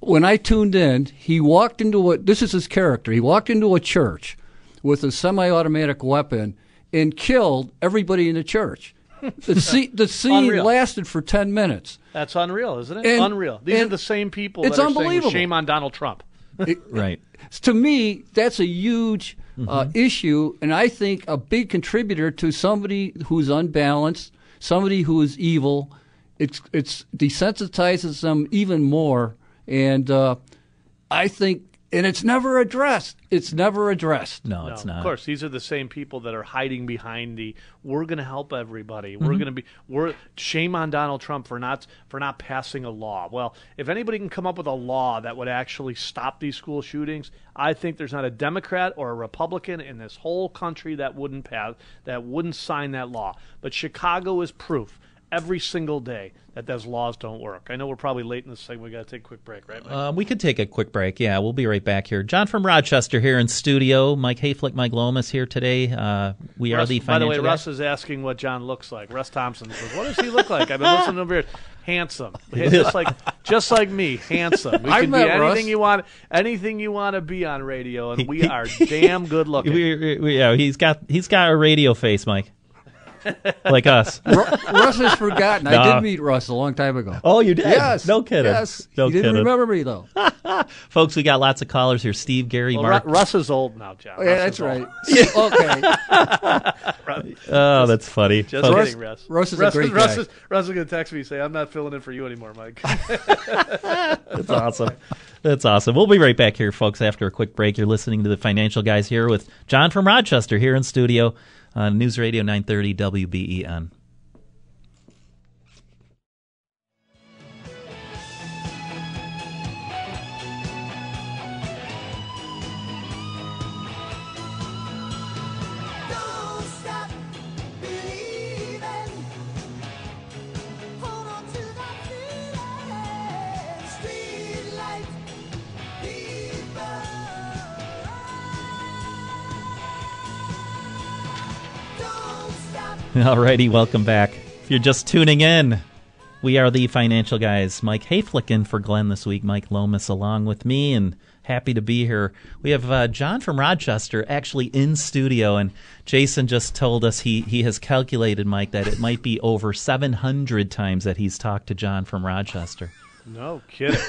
[SPEAKER 9] when I tuned in, he walked into a, this is his character, he walked into a church with a semi automatic weapon and killed everybody in the church. The, scene the scene lasted for 10 minutes.
[SPEAKER 3] That's unreal, isn't it?
[SPEAKER 9] And-
[SPEAKER 3] unreal. These are the same people
[SPEAKER 9] it's
[SPEAKER 3] that are saying
[SPEAKER 9] unbelievable.
[SPEAKER 3] shame on Donald Trump.
[SPEAKER 2] Right.
[SPEAKER 9] to me, that's a huge uh,
[SPEAKER 3] Mm-hmm.
[SPEAKER 9] issue, and I think a big contributor to somebody who's unbalanced, somebody who is evil. It's it's desensitizes them even more, and uh, I think, and it's never addressed. It's never addressed.
[SPEAKER 2] No,
[SPEAKER 3] No,
[SPEAKER 2] it's not.
[SPEAKER 3] Of course, these are the same people that are hiding behind the "we're going to help everybody."
[SPEAKER 2] Mm-hmm.
[SPEAKER 3] We're going to be we're shame on Donald Trump for not for not passing a law. Well, if anybody can come up with a law that would actually stop these school shootings, I think there's not a Democrat or a Republican in this whole country that wouldn't pass that wouldn't sign that law. But Chicago is proof every single day that those laws don't work. I know we're probably late in this segment. We got to take a quick break, right? Mike?
[SPEAKER 2] Um, we could take a quick break. Yeah, we'll be right back here. John from Rochester here in studio. Mike Hayflick, Mike Lomas here today. Uh, we are
[SPEAKER 3] Russ-
[SPEAKER 2] the
[SPEAKER 3] by the way,
[SPEAKER 2] financial
[SPEAKER 3] Russ is asking what John looks like. Russ Thompson says, "What does he look like?" I've been listening to him here. Handsome, just like just like me, handsome. We
[SPEAKER 9] I
[SPEAKER 3] can be anything
[SPEAKER 9] Russ.
[SPEAKER 3] you want, anything you want to be on radio, and we are damn good looking.
[SPEAKER 2] We- we- we- yeah, he's got he's got a radio face, Mike, like us.
[SPEAKER 9] Ru- Russ has forgotten. I did meet Russ a long time ago.
[SPEAKER 2] Oh, you did?
[SPEAKER 9] Yes.
[SPEAKER 2] No kidding.
[SPEAKER 9] Yes.
[SPEAKER 2] No
[SPEAKER 9] he didn't remember me though.
[SPEAKER 2] Folks, we got lots of callers here. Steve, Gary,
[SPEAKER 3] Well,
[SPEAKER 2] Mark.
[SPEAKER 3] Ru- Russ is old now, John.
[SPEAKER 9] Oh, yeah,
[SPEAKER 3] Russ
[SPEAKER 9] that's
[SPEAKER 3] is old.
[SPEAKER 9] right. okay.
[SPEAKER 2] oh, that's funny.
[SPEAKER 3] Just
[SPEAKER 2] Folks,
[SPEAKER 3] kidding, Russ.
[SPEAKER 9] Russ is a great
[SPEAKER 3] Russ
[SPEAKER 9] guy.
[SPEAKER 3] Is, Russ is going to text me and say, "I'm not filling in for you anymore, Mike."
[SPEAKER 2] That's awesome. That's awesome. We'll be right back here, folks, after a quick break. You're listening to the Financial Guys here with John from Rochester here in studio on News Radio 930 WBEN. Alrighty, welcome back. If you're just tuning in, we are the financial guys. Mike Hayflick in for Glenn this week. Mike Lomas along with me, and happy to be here. We have uh, John from Rochester actually in studio, and Jason just told us he he has calculated, Mike, that it might be over 700 times that he's talked to John from Rochester.
[SPEAKER 3] No kidding.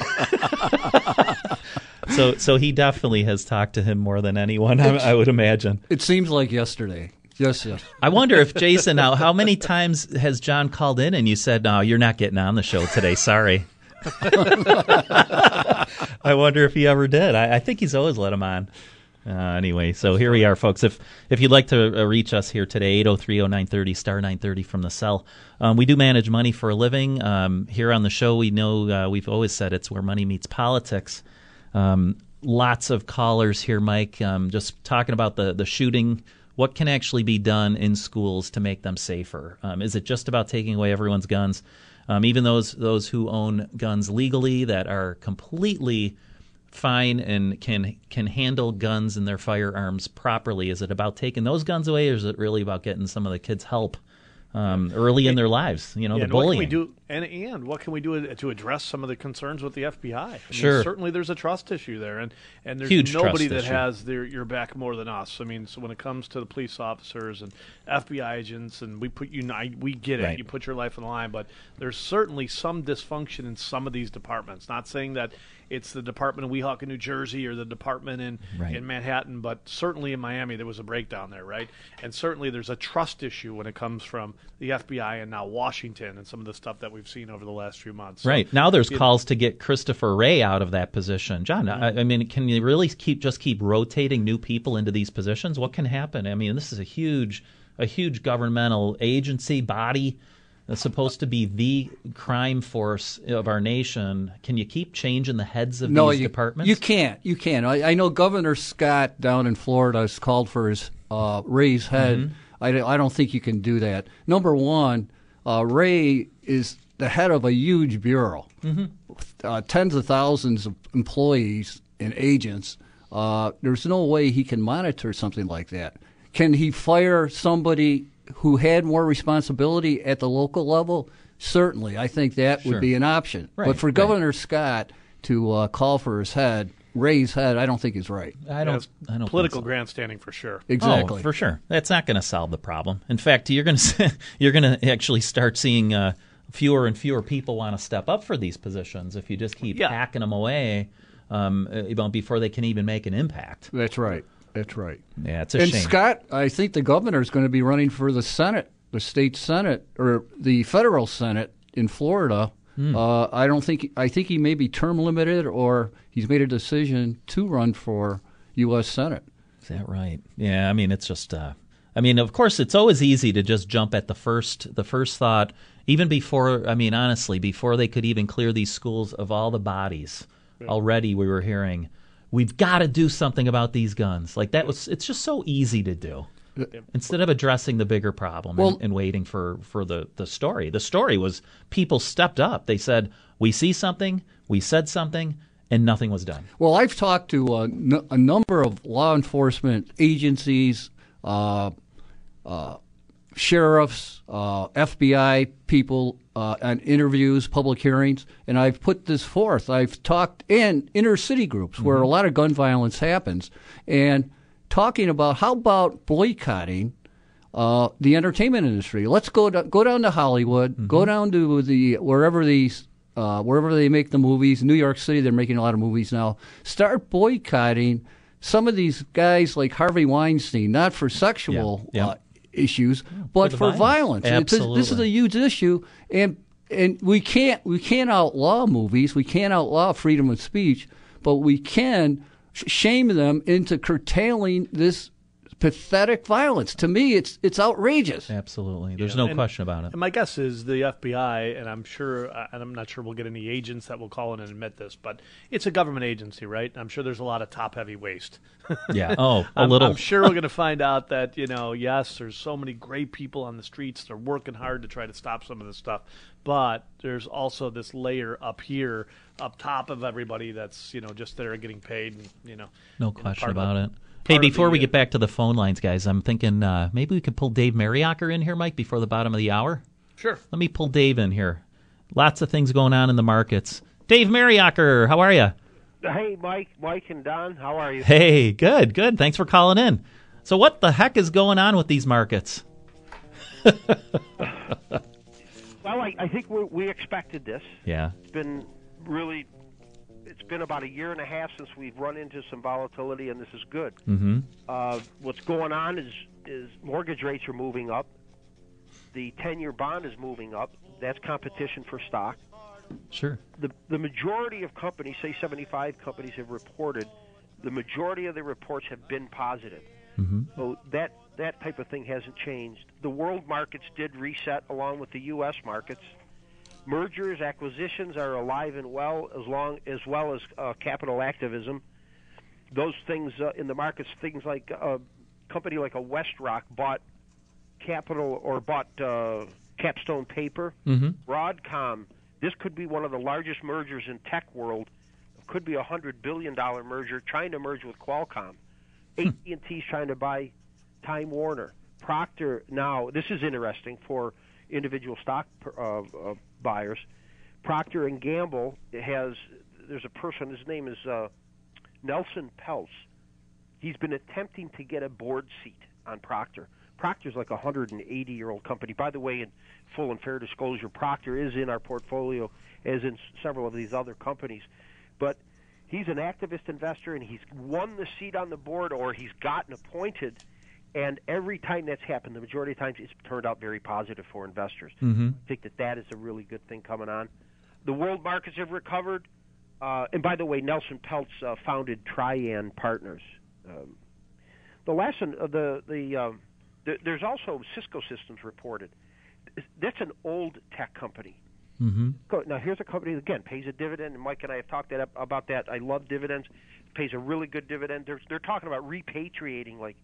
[SPEAKER 2] So so he definitely has talked to him more than anyone, I, I would imagine.
[SPEAKER 9] It seems like yesterday. Yes, yes.
[SPEAKER 2] I wonder if Jason now how many times has John called in and you said, "No, you're not getting on the show today. Sorry." I wonder if he ever did. I, I think he's always let him on. Uh, anyway, so here we are, folks. If if you'd like to uh, reach us here today, 803-0930, star 930 from the cell. Um, we do manage money for a living. Um, here on the show, we know uh, we've always said it's where money meets politics. Um, lots of callers here, Mike, um, just talking about the, the shooting. What can actually be done in schools to make them safer? Um, is it just about taking away everyone's guns? Um, even those those who own guns legally that are completely fine and can can handle guns and their firearms properly. Is it about taking those guns away, or is it really about getting some of the kids help um, early in their lives? You know,
[SPEAKER 3] Yeah,
[SPEAKER 2] the
[SPEAKER 3] and what can we do? And and what can we do to address some of the concerns with the FBI? I mean,
[SPEAKER 2] Sure.
[SPEAKER 3] certainly there's a trust issue there, and and there's
[SPEAKER 2] Huge
[SPEAKER 3] nobody that
[SPEAKER 2] issue.
[SPEAKER 3] has their your back more than us. I mean, so when it comes to the police officers and FBI agents, and we put you, we get it.
[SPEAKER 2] Right.
[SPEAKER 3] You put your life on the line, but there's certainly some dysfunction in some of these departments. Not saying that it's the department in Weehawken, New Jersey, or the department in
[SPEAKER 2] Right.
[SPEAKER 3] in Manhattan, but certainly in Miami there was a breakdown there, right? And certainly there's a trust issue when it comes from the FBI and now Washington and some of the stuff that we've seen over the last few months. So,
[SPEAKER 2] Right now, there's
[SPEAKER 3] know,
[SPEAKER 2] calls to get Christopher Wray out of that position. John, I, I mean, can you really keep just keep rotating new people into these positions? What can happen? I mean, this is a huge, a huge governmental agency body that's supposed to be the crime force of our nation. Can you keep changing the heads of
[SPEAKER 9] no,
[SPEAKER 2] these
[SPEAKER 9] you,
[SPEAKER 2] departments?
[SPEAKER 9] You can't. You can't. I, I know Governor Scott down in Florida has called for his uh, Wray's head.
[SPEAKER 2] Mm-hmm.
[SPEAKER 9] I, don't- I don't think you can do that. Number one, uh, Wray is the head of a huge bureau,
[SPEAKER 2] Mm-hmm.
[SPEAKER 9] uh, tens of thousands of employees and agents. Uh, there's no way he can monitor something like that. Can he fire somebody who had more responsibility at the local level? Certainly, I think that
[SPEAKER 2] Sure.
[SPEAKER 9] would be an option.
[SPEAKER 2] Right,
[SPEAKER 9] but for
[SPEAKER 2] right.
[SPEAKER 9] Governor Scott to uh, call for his head, Wray's head, I don't think he's right.
[SPEAKER 2] I don't.
[SPEAKER 3] That's
[SPEAKER 2] I don't.
[SPEAKER 3] political
[SPEAKER 2] think so.
[SPEAKER 3] grandstanding for sure.
[SPEAKER 9] Exactly.
[SPEAKER 2] Oh, for sure. That's not going to solve the problem. In fact, you're going to you're going to actually start seeing uh, fewer and fewer people want to step up for these positions if you just keep
[SPEAKER 3] Yeah.
[SPEAKER 2] hacking them away um, uh, you know, before they can even make an impact.
[SPEAKER 9] That's right. That's right.
[SPEAKER 2] Yeah, it's a
[SPEAKER 9] and
[SPEAKER 2] shame.
[SPEAKER 9] Scott, I think the governor is going to be running for the Senate, the state Senate, or the federal Senate in Florida.
[SPEAKER 2] Hmm.
[SPEAKER 9] Uh, I don't think. I think he may be term limited, or he's made a decision to run for U.S. Senate.
[SPEAKER 2] Is that right? Yeah, I mean, it's just. Uh, I mean, of course, it's always easy to just jump at the first the first thought, even before. I mean, honestly, before they could even clear these schools of all the bodies, already we were hearing, we've got to do something about these guns. Like that was. It's just so easy to do. Instead of addressing the bigger problem
[SPEAKER 9] Well-
[SPEAKER 2] and, and waiting for, for the, the story, the story was people stepped up. They said, "We see something, we said something, and nothing was done."
[SPEAKER 9] Well, I've talked to a, n- a number of law enforcement agencies, uh, uh, sheriffs, uh, FBI people uh, on interviews, public hearings, and I've put this forth. I've talked in inner city groups where a lot of gun violence happens, and talking about how about boycotting uh, the entertainment industry. Let's go to, go down to Hollywood, go down to the wherever these uh, wherever they make the movies. New York City, they're making a lot of movies now. Start boycotting some of these guys like Harvey Weinstein, not for sexual
[SPEAKER 2] Yeah, yeah.
[SPEAKER 9] Uh, issues, but
[SPEAKER 2] the
[SPEAKER 9] for
[SPEAKER 2] violence.
[SPEAKER 9] violence. It's a- this is a huge issue, and and we can't we can't outlaw movies. We can't outlaw freedom of speech, but we can sh- shame them into curtailing this pathetic violence. To me, it's it's outrageous.
[SPEAKER 2] Absolutely, there's
[SPEAKER 3] Yeah,
[SPEAKER 2] no
[SPEAKER 3] and-
[SPEAKER 2] question about it.
[SPEAKER 3] And my guess is the FBI, and I'm sure, uh, and I'm not sure we'll get any agents that will call in and admit this, but it's a government agency, right? I'm sure there's a lot of top-heavy waste.
[SPEAKER 2] Yeah. Oh, a
[SPEAKER 3] I'm,
[SPEAKER 2] little.
[SPEAKER 3] I'm sure we're going to find out that you know, yes, there's so many great people on the streets. They're working hard to try to stop some of this stuff, but there's also this layer up here up top of everybody that's you know just there getting paid. And, you know,
[SPEAKER 2] No question about
[SPEAKER 3] the-
[SPEAKER 2] it. Hey, before we get back to the phone lines, guys, I'm thinking uh, maybe we could pull Dave Mariacker in here, Mike, before the bottom of the hour.
[SPEAKER 3] Sure.
[SPEAKER 2] Let me pull Dave in here. Lots of things going on in the markets. Dave Mariacker, how are you?
[SPEAKER 10] Hey, Mike, Mike, and Don, how are you?
[SPEAKER 2] Hey, good, good. Thanks for calling in. So, what the heck is going on with these markets?
[SPEAKER 10] Well, I, I think we, we expected this.
[SPEAKER 2] Yeah.
[SPEAKER 10] It's been really, it's been about a year and a half since we've run into some volatility, and this is good.
[SPEAKER 2] Mm-hmm.
[SPEAKER 10] Uh, what's going on is is mortgage rates are moving up. The ten-year bond is moving up. That's competition for stock.
[SPEAKER 2] Sure.
[SPEAKER 10] The the majority of companies, say 75 companies, have reported. The majority of the reports have been positive.
[SPEAKER 2] Mm-hmm.
[SPEAKER 10] So that that type of thing hasn't changed. The world markets did reset along with the U.S. markets. Mergers, acquisitions are alive and well, as long as well as uh, capital activism. Those things uh, in the markets, things like a company like a WestRock bought capital or bought uh, KapStone Paper.
[SPEAKER 2] Mhm.
[SPEAKER 10] Broadcom. This could be one of the largest mergers in tech world. It Could be a hundred billion dollar merger, trying to merge with Qualcomm. AT and T's trying to buy Time Warner. Procter now. This is interesting for individual stock uh, uh, buyers. Procter and Gamble has. There's a person. His name is uh, Nelson Peltz. He's been attempting to get a board seat on Procter. Procter's like a 180 year old company. By the way, in full and fair disclosure, Procter is in our portfolio, as in several of these other companies. But he's an activist investor, and he's won the seat on the board, or he's gotten appointed. And every time that's happened, the majority of times, it's turned out very positive for investors.
[SPEAKER 2] Mhm.
[SPEAKER 10] I think that that is a really good thing coming on. The world markets have recovered. Uh, and by the way, Nelson Peltz uh, founded Trian Partners. Um, the lesson of the the um, th- there's also Cisco Systems reported. That's an old tech company.
[SPEAKER 2] Mm-hmm.
[SPEAKER 10] Now here's a company that, again pays a dividend, and Mike and I have talked that up, about that. I love dividends. Pays a really good dividend. They're they're talking about repatriating like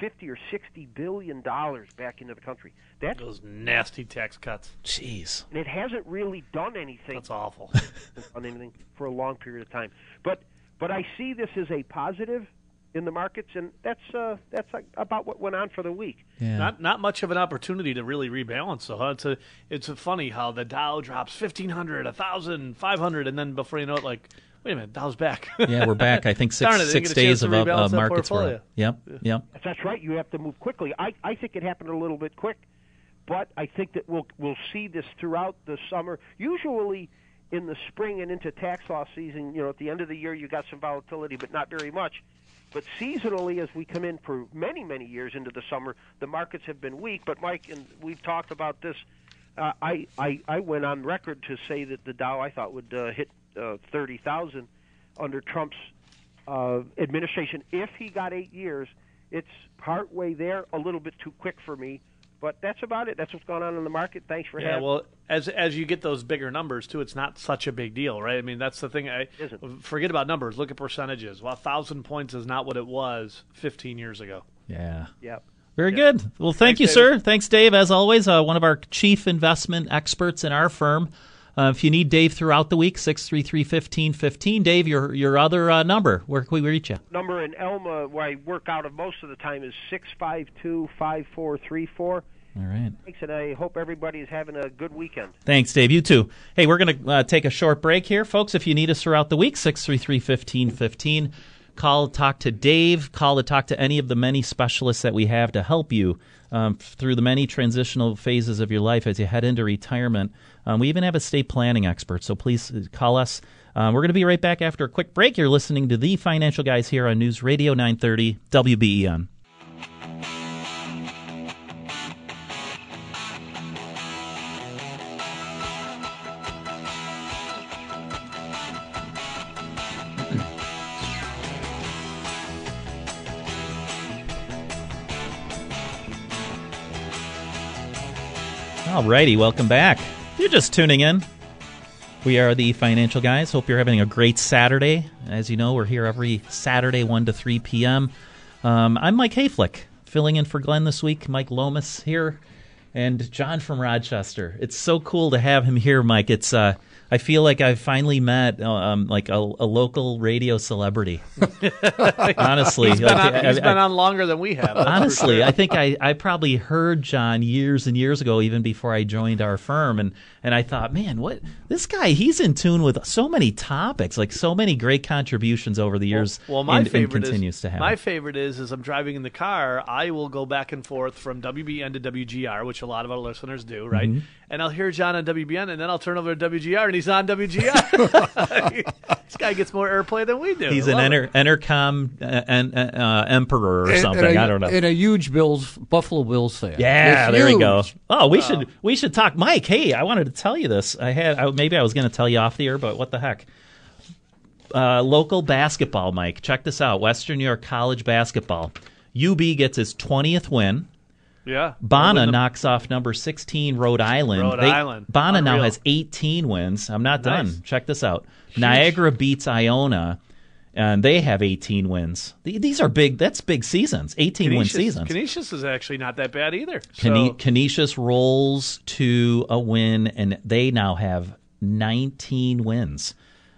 [SPEAKER 10] fifty or sixty billion dollars back into the country. That's
[SPEAKER 3] Those nasty tax cuts.
[SPEAKER 2] Jeez.
[SPEAKER 10] and it hasn't really done anything.
[SPEAKER 3] That's awful.
[SPEAKER 10] done anything for a long period of time. But but I see this as a positive in the markets, and that's uh, that's like about what went on for the week. Yeah.
[SPEAKER 3] Not not much of an opportunity to really rebalance. So huh? it's a it's a funny how the Dow drops fifteen hundred, a thousand, five hundred, and then before you know it, like wait a minute, Dow's back.
[SPEAKER 2] Yeah, we're back. I think six
[SPEAKER 3] it,
[SPEAKER 2] six
[SPEAKER 3] get a chance
[SPEAKER 2] days of uh,
[SPEAKER 3] rebalance
[SPEAKER 2] uh, markets were.
[SPEAKER 3] portfolio.
[SPEAKER 2] up. Yep. Yep.
[SPEAKER 10] That's right. You have to move quickly. I I think it happened a little bit quick, but I think that we'll we'll see this throughout the summer. Usually. In the spring and into tax law season, you know, at the end of the year, you got some volatility, but not very much. But seasonally, as we come in for many, many years into the summer, the markets have been weak. But Mike, and we've talked about this. Uh, I, I I went on record to say that the Dow I thought would uh, hit uh, thirty thousand under Trump's uh, administration if he got eight years. It's partway there, a little bit too quick for me. But that's about it. That's what's going on in the market. Thanks for having me.
[SPEAKER 3] Yeah,
[SPEAKER 10] having.
[SPEAKER 3] well, as as you get those bigger numbers too, it's not such a big deal, right? I mean, that's the thing. I forget about numbers. Look at percentages. Well, a thousand points is not what it was 15 years ago.
[SPEAKER 2] Yeah.
[SPEAKER 10] Yep.
[SPEAKER 2] Very good. Well, thank
[SPEAKER 3] Thanks,
[SPEAKER 2] you,
[SPEAKER 3] David.
[SPEAKER 2] sir. Thanks, Dave. As always, uh, one of our chief investment experts in our firm. Uh, if you need Dave throughout the week, six three three fifteen fifteen. Dave, your your other uh, number. Where can we reach you?
[SPEAKER 10] number in Elma, where I work out of most of the time, is six five two five four three four.
[SPEAKER 2] All right.
[SPEAKER 10] Thanks, and I hope everybody is having a good weekend.
[SPEAKER 2] Thanks, Dave. You too. Hey, we're going to uh, take a short break here, folks. If you need us throughout the week, 633 1515. Call, talk to Dave. Call to talk to any of the many specialists that we have to help you um, through the many transitional phases of your life as you head into retirement. Um, we even have estate planning experts, so please uh, call us. Um, we're going to be right back after a quick break. You're listening to the Financial Guys here on News Radio 930 WBEN. All righty, welcome back. You're just tuning in, we are the Financial Guys. Hope you're having a great Saturday. As you know, we're here every Saturday, 1 to 3 p.m. Um, I'm Mike Hayflick, filling in for Glenn this week. Mike Lomas here, and John from Rochester. It's so cool to have him here, Mike. It's uh, I feel like I've finally met uh, um, like a, a local radio celebrity. honestly,
[SPEAKER 3] He's been,
[SPEAKER 2] like,
[SPEAKER 3] on,
[SPEAKER 2] I-
[SPEAKER 3] he's
[SPEAKER 2] I-
[SPEAKER 3] been on longer than we have.
[SPEAKER 2] honestly,
[SPEAKER 3] sure.
[SPEAKER 2] I think I, I probably heard John years and years ago, even before I joined our firm, and and I thought, man, what this guy? He's in tune with so many topics, like so many great contributions over the years.
[SPEAKER 3] Well, my
[SPEAKER 2] and, and
[SPEAKER 3] favorite
[SPEAKER 2] continues
[SPEAKER 3] is
[SPEAKER 2] to have.
[SPEAKER 3] my favorite is as I'm driving in the car, I will go back and forth from WBEN to WGR, which a lot of our listeners do, right?
[SPEAKER 2] Mhm.
[SPEAKER 3] And I'll hear John on WBEN, and then I'll turn over to WGR, and he's on WGR. this guy gets more airplay than we do.
[SPEAKER 2] He's
[SPEAKER 3] I
[SPEAKER 2] an
[SPEAKER 3] love
[SPEAKER 2] enter, intercom uh, en- uh, emperor or
[SPEAKER 9] And-
[SPEAKER 2] something.
[SPEAKER 9] and a-
[SPEAKER 2] I don't know.
[SPEAKER 9] And a huge Bills, Buffalo Bills fan.
[SPEAKER 2] Yeah,
[SPEAKER 9] It's
[SPEAKER 2] there we
[SPEAKER 9] huge.
[SPEAKER 2] go. Oh, we should we should talk, Mike. Hey, I wanted to tell you this. I had I, maybe I was going to tell you off the air, but what the heck? Uh, local basketball, Mike. Check this out: Western New York College basketball. UB gets his twentieth win.
[SPEAKER 3] Yeah.
[SPEAKER 2] Bonna
[SPEAKER 3] Win the-
[SPEAKER 2] knocks off number 16 Rhode Island.
[SPEAKER 3] Rhode
[SPEAKER 2] They-
[SPEAKER 3] Island.
[SPEAKER 2] Bonna now has 18 wins. I'm not
[SPEAKER 3] Nice.
[SPEAKER 2] done. Check this out. Niagara beats Iona, and they have 18 wins. These are big. That's big seasons. 18 win seasons.
[SPEAKER 3] Canisius is actually not that bad either.
[SPEAKER 2] Cane-
[SPEAKER 3] So,
[SPEAKER 2] Canisius rolls to a win, and they now have 19 wins.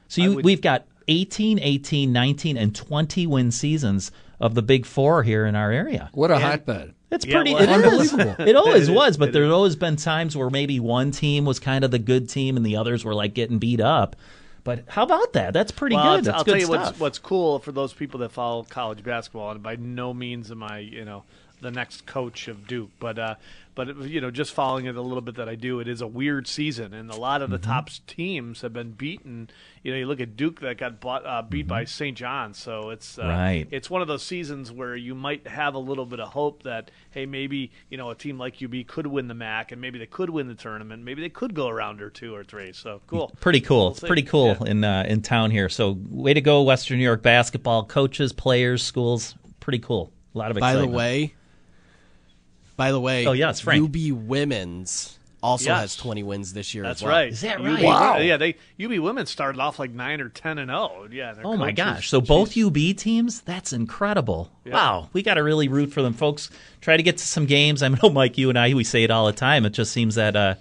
[SPEAKER 2] So you,
[SPEAKER 3] would-
[SPEAKER 2] we've got 18, 18, 19, and 20 win seasons of the Big Four here in our area.
[SPEAKER 9] What a hotbed.
[SPEAKER 2] It's
[SPEAKER 3] Yeah,
[SPEAKER 2] pretty.
[SPEAKER 3] well,
[SPEAKER 2] it is.
[SPEAKER 9] Unbelievable.
[SPEAKER 2] It always
[SPEAKER 3] It is.
[SPEAKER 2] was, but
[SPEAKER 3] It
[SPEAKER 2] there's
[SPEAKER 3] is.
[SPEAKER 2] always been times where maybe one team was kind of the good team and the others were like getting beat up. But how about that? That's pretty
[SPEAKER 3] well,
[SPEAKER 2] good. That's
[SPEAKER 3] I'll
[SPEAKER 2] good
[SPEAKER 3] tell you
[SPEAKER 2] stuff.
[SPEAKER 3] what's what's cool for those people that follow college basketball, and by no means am I, you know, the next coach of Duke, but uh, but you know, just following it a little bit that I do, it is a weird season, and a lot of the
[SPEAKER 2] Mm-hmm.
[SPEAKER 3] top teams have been beaten. You know, you look at Duke that got bought, uh, beat by
[SPEAKER 2] Mm-hmm.
[SPEAKER 3] St. John's, so it's uh,
[SPEAKER 2] Right.
[SPEAKER 3] It's one of those seasons where you might have a little bit of hope that hey, maybe you know a team like UB could win the MAC, and maybe they could win the tournament, maybe they could go a round or two or three. So cool.
[SPEAKER 2] Pretty cool.
[SPEAKER 3] We'll
[SPEAKER 2] it's
[SPEAKER 3] see.
[SPEAKER 2] pretty cool
[SPEAKER 3] Yeah.
[SPEAKER 2] in uh, in town here. So way to go, Western New York basketball coaches, players, schools. Pretty cool. A lot of
[SPEAKER 11] By the way, by the way,
[SPEAKER 2] Oh, yes, Frank.
[SPEAKER 11] UB women's also
[SPEAKER 3] Yes.
[SPEAKER 11] has 20 wins this year.
[SPEAKER 3] That's
[SPEAKER 11] as well.
[SPEAKER 3] right.
[SPEAKER 2] Is that
[SPEAKER 3] UB
[SPEAKER 2] right?
[SPEAKER 9] Wow.
[SPEAKER 3] Yeah, they UB women started off like nine or ten and zero. Yeah.
[SPEAKER 2] Oh my
[SPEAKER 3] coaches-
[SPEAKER 2] gosh! So both UB teams, that's incredible.
[SPEAKER 3] Yeah.
[SPEAKER 2] Wow, we got to really root for them, folks. Try to get to some games. I know, Mike, you and I, we say it all the time. It just seems that uh,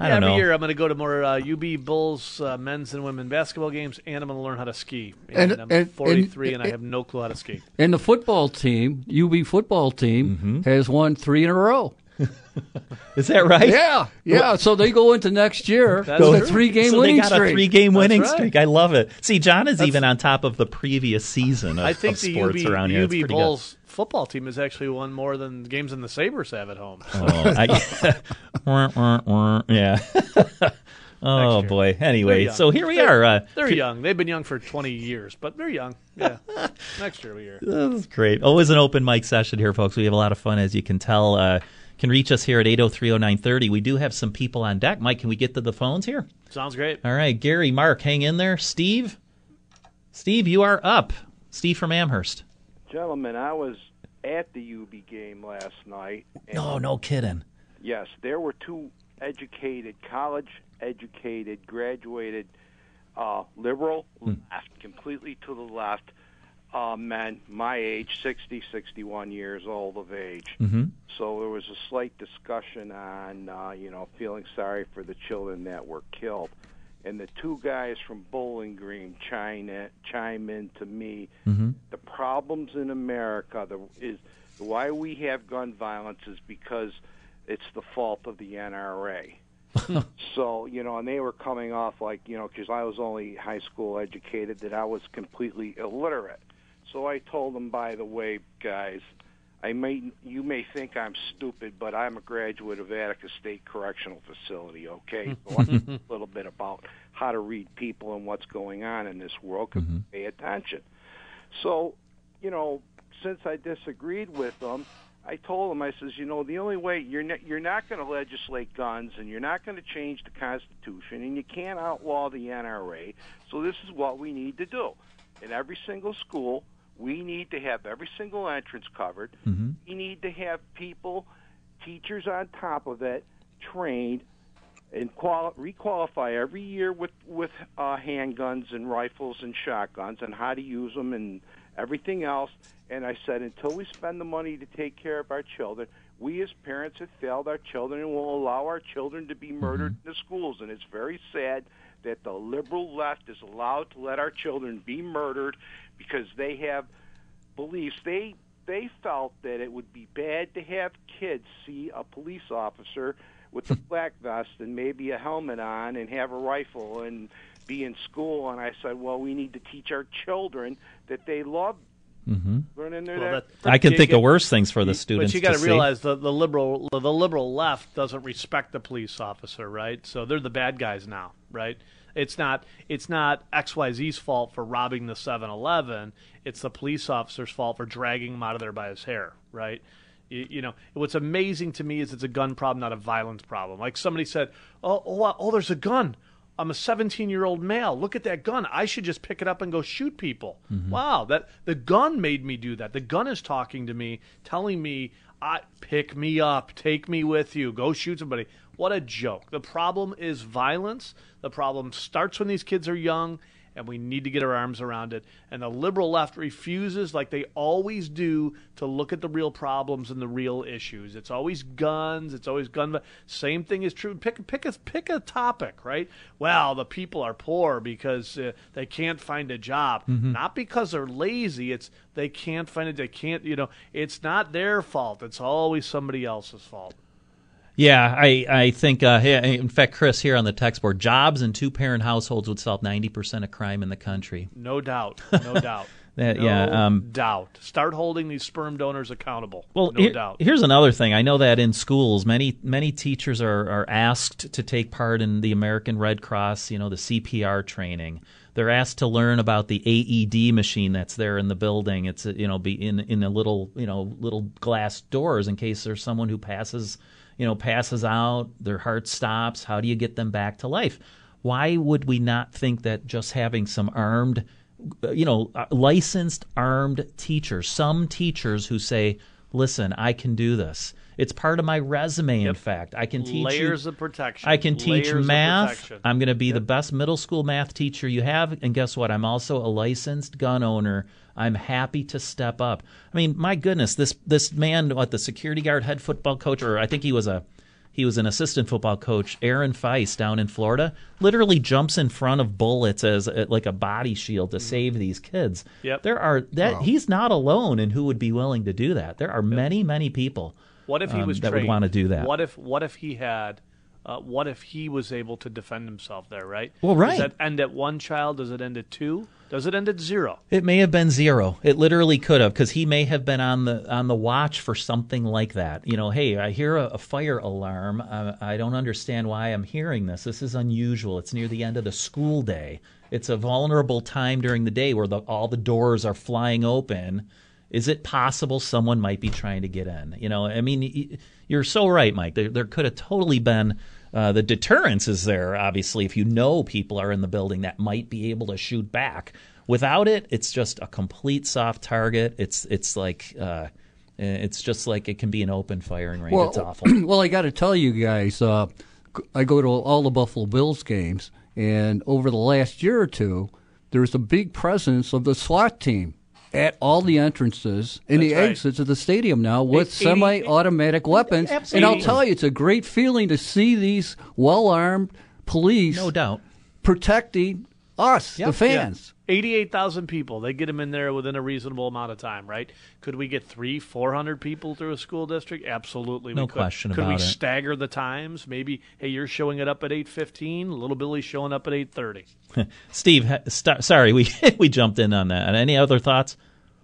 [SPEAKER 2] I
[SPEAKER 3] Yeah,
[SPEAKER 2] don't
[SPEAKER 3] every
[SPEAKER 2] know.
[SPEAKER 3] year I'm going to go to more uh, UB Bulls uh, men's and women basketball games, and I'm going to learn how to ski. And,
[SPEAKER 9] And-
[SPEAKER 3] I'm
[SPEAKER 9] and-
[SPEAKER 3] 43, and,
[SPEAKER 9] and-
[SPEAKER 3] I have no clue how to ski.
[SPEAKER 9] And the football team, UB football team,
[SPEAKER 2] Mm-hmm.
[SPEAKER 9] has won three in a row.
[SPEAKER 2] Is that right?
[SPEAKER 9] Yeah, yeah. So they go into next year
[SPEAKER 3] That's
[SPEAKER 9] with a three-game
[SPEAKER 2] so
[SPEAKER 9] winning
[SPEAKER 2] they got
[SPEAKER 9] streak.
[SPEAKER 2] a three-game winning
[SPEAKER 3] right.
[SPEAKER 2] streak. I love it. See, John is even on top of the previous season of,
[SPEAKER 3] I think
[SPEAKER 2] of
[SPEAKER 3] the
[SPEAKER 2] sports
[SPEAKER 3] UB,
[SPEAKER 2] around here. It's
[SPEAKER 3] UB
[SPEAKER 2] pretty
[SPEAKER 3] Bulls football team has actually won more than games than the Sabres have at home.
[SPEAKER 2] good. Oh, I, yeah. oh boy. Anyway, so here we
[SPEAKER 3] They're-
[SPEAKER 2] are. Uh,
[SPEAKER 3] They're young. They've been young for 20 years, but they're young. Yeah. Next year we are.
[SPEAKER 2] That's great. Always an open mic session here, folks. We have a lot of fun, as you can tell. Uh, can reach us here at 8030930. We do have some people on deck. Mike, can we get to the phones here?
[SPEAKER 3] Sounds great.
[SPEAKER 2] All right, Gary, Mark, hang in there. Steve, Steve, you are up. Steve from Amherst.
[SPEAKER 12] Gentlemen, I was at the UB game last night.
[SPEAKER 2] No, no kidding.
[SPEAKER 12] Yes, there were two educated, college educated, graduated, uh, liberal, left, completely to the left, uh, men my age, 60, 61 years old of age.
[SPEAKER 2] Mm-hmm.
[SPEAKER 12] So there was a slight discussion on, uh, you know, feeling sorry for the children that were killed. And the two guys from Bowling Green chime in, chime in to me.
[SPEAKER 2] Mm-hmm.
[SPEAKER 12] The problems in America the, is why we have gun violence is because it's the fault of the NRA. so you know, and they were coming off like you know, because I was only high school educated, that I was completely illiterate. So I told them, by the way, guys, I may you may think I'm stupid, but I'm a graduate of Attica State Correctional Facility. Okay, so I know a little bit about how to read people and what's going on in this world. 'cause mm-hmm. pay attention. So, you know, since I disagreed with them, I told them, I says, you know, the only way you're not, you're not going to legislate guns, and you're not going to change the Constitution, and you can't outlaw the NRA. So this is what we need to do. In every single school, we need to have every single entrance covered.
[SPEAKER 2] Mm-hmm.
[SPEAKER 12] We need to have people, teachers on top of it, trained and quali- requalify every year with with uh, handguns and rifles and shotguns and how to use them and everything else. And I said, until we spend the money to take care of our children, we as parents have failed our children and will allow our children to be murdered in the schools. And it's very sad that the liberal left is allowed to let our children be murdered because they have beliefs. They they felt that it would be bad to have kids see a police officer with a hmm. black vest and maybe a helmet on and have a rifle and be in school. And I said, well, we need to teach our children that they love
[SPEAKER 2] Mm-hmm.
[SPEAKER 12] running their.
[SPEAKER 3] Well, that-
[SPEAKER 2] I can
[SPEAKER 3] you
[SPEAKER 2] think
[SPEAKER 3] get-
[SPEAKER 2] of worse things for the students.
[SPEAKER 3] But you got
[SPEAKER 2] to
[SPEAKER 3] to
[SPEAKER 2] see.
[SPEAKER 3] realize the the liberal the liberal left doesn't respect the police officer, right? So they're the bad guys now, right? It's not it's not XYZ's fault for robbing the 7-Eleven. It's the police officer's fault for dragging him out of there by his hair, right? You, you know what's amazing to me is it's a gun problem, not a violence problem. Like somebody said, "Oh, oh, wow, oh there's a gun." I'm a 17 year old male. Look at that gun. I should just pick it up and go shoot people. Mm-hmm. Wow, that the gun made me do that. The gun is talking to me, telling me, "I pick me up, take me with you, go shoot somebody." What a joke. The problem is violence. The problem starts when these kids are young, and we need to get our arms around it. And the liberal left refuses, like they always do, to look at the real problems and the real issues. It's always guns. It's always gun. Same thing is true. Pick pick a pick a topic, right? Well, the people are poor because uh, they can't find a job,
[SPEAKER 2] Mhm.
[SPEAKER 3] not because they're lazy. It's they can't find it. They can't. You know, it's not their fault. It's always somebody else's fault.
[SPEAKER 2] Yeah, I I think. Uh, in fact, Chris here on the text board, jobs in two parent households would solve ninety percent of crime in the country.
[SPEAKER 3] No doubt. No doubt.
[SPEAKER 2] That-
[SPEAKER 3] no
[SPEAKER 2] yeah, um,
[SPEAKER 3] doubt. Start holding these sperm donors accountable.
[SPEAKER 2] Well,
[SPEAKER 3] no
[SPEAKER 2] here-
[SPEAKER 3] doubt.
[SPEAKER 2] here's another thing. I know that in schools, many many teachers are, are asked to take part in the American Red Cross, you know, the CPR training. They're asked to learn about the AED machine that's there in the building. It's you know be in in a little you know little glass doors in case there's someone who passes you know passes out, their heart stops. How do you get them back to life? Why would we not think that just having some armed you know, uh, licensed armed teachers, some teachers who say, "Listen, I can do this." It's part of my resume. In fact, I can teach
[SPEAKER 3] Layers
[SPEAKER 2] you,
[SPEAKER 3] of protection.
[SPEAKER 2] I can teach
[SPEAKER 3] Layers of
[SPEAKER 2] math. I'm going to be the best middle school math teacher you have, and guess what? I'm also a licensed gun owner. I'm happy to step up. I mean, my goodness, this this man, what the security guard, head football coach, or I think he was a he was an assistant football coach, Aaron Feis down in Florida, literally jumps in front of bullets as uh, like a body shield to save these kids.
[SPEAKER 3] Yep.
[SPEAKER 2] There are that
[SPEAKER 3] Wow.
[SPEAKER 2] he's not alone in who would be willing to do that. There are many, many people.
[SPEAKER 3] What if he
[SPEAKER 2] um,
[SPEAKER 3] was
[SPEAKER 2] that
[SPEAKER 3] trained?
[SPEAKER 2] would want to do that?
[SPEAKER 3] What if what if he had? Uh, what if he was able to defend himself there? Right.
[SPEAKER 2] Well, right.
[SPEAKER 3] Does that end at one child? Does it end at two? Does it end at zero?
[SPEAKER 2] It may have been zero. It literally could have, because he may have been on the on the watch for something like that. You know, hey, I hear a, a fire alarm. Uh, I don't understand why I'm hearing this. This is unusual. It's near the end of the school day. It's a vulnerable time during the day where the, all the doors are flying open. Is it possible someone might be trying to get in? You know, I mean, you're so right, Mike. There, there could have totally been. Uh, the deterrence is there, obviously, if you know people are in the building that might be able to shoot back. Without it, it's just a complete soft target. It's it's like uh, it's just like it can be an open firing range.
[SPEAKER 9] Well,
[SPEAKER 2] it's awful.
[SPEAKER 9] well, I got to tell you guys, uh, I go to all the Buffalo Bills games, and over the last year or two, there's a big presence of the SWAT team at all the entrances and the
[SPEAKER 3] right.
[SPEAKER 9] exits of the stadium now with
[SPEAKER 3] 80
[SPEAKER 9] semi-automatic weapons. And I'll tell you, it's a great feeling to see these well-armed police,
[SPEAKER 2] no doubt,
[SPEAKER 9] protecting us, the fans.
[SPEAKER 3] Eighty-eight thousand people. They get them in there within a reasonable amount of time, right? Could we get three, four hundred people through a school district? Absolutely,
[SPEAKER 2] No
[SPEAKER 3] we could.
[SPEAKER 2] question
[SPEAKER 3] Could we
[SPEAKER 2] about it.
[SPEAKER 3] stagger the times? Maybe, hey, you're showing it up at eight fifteen. Little Billy's showing up at eight thirty.
[SPEAKER 2] Steve, st- sorry, we we jumped in on that. Any other thoughts?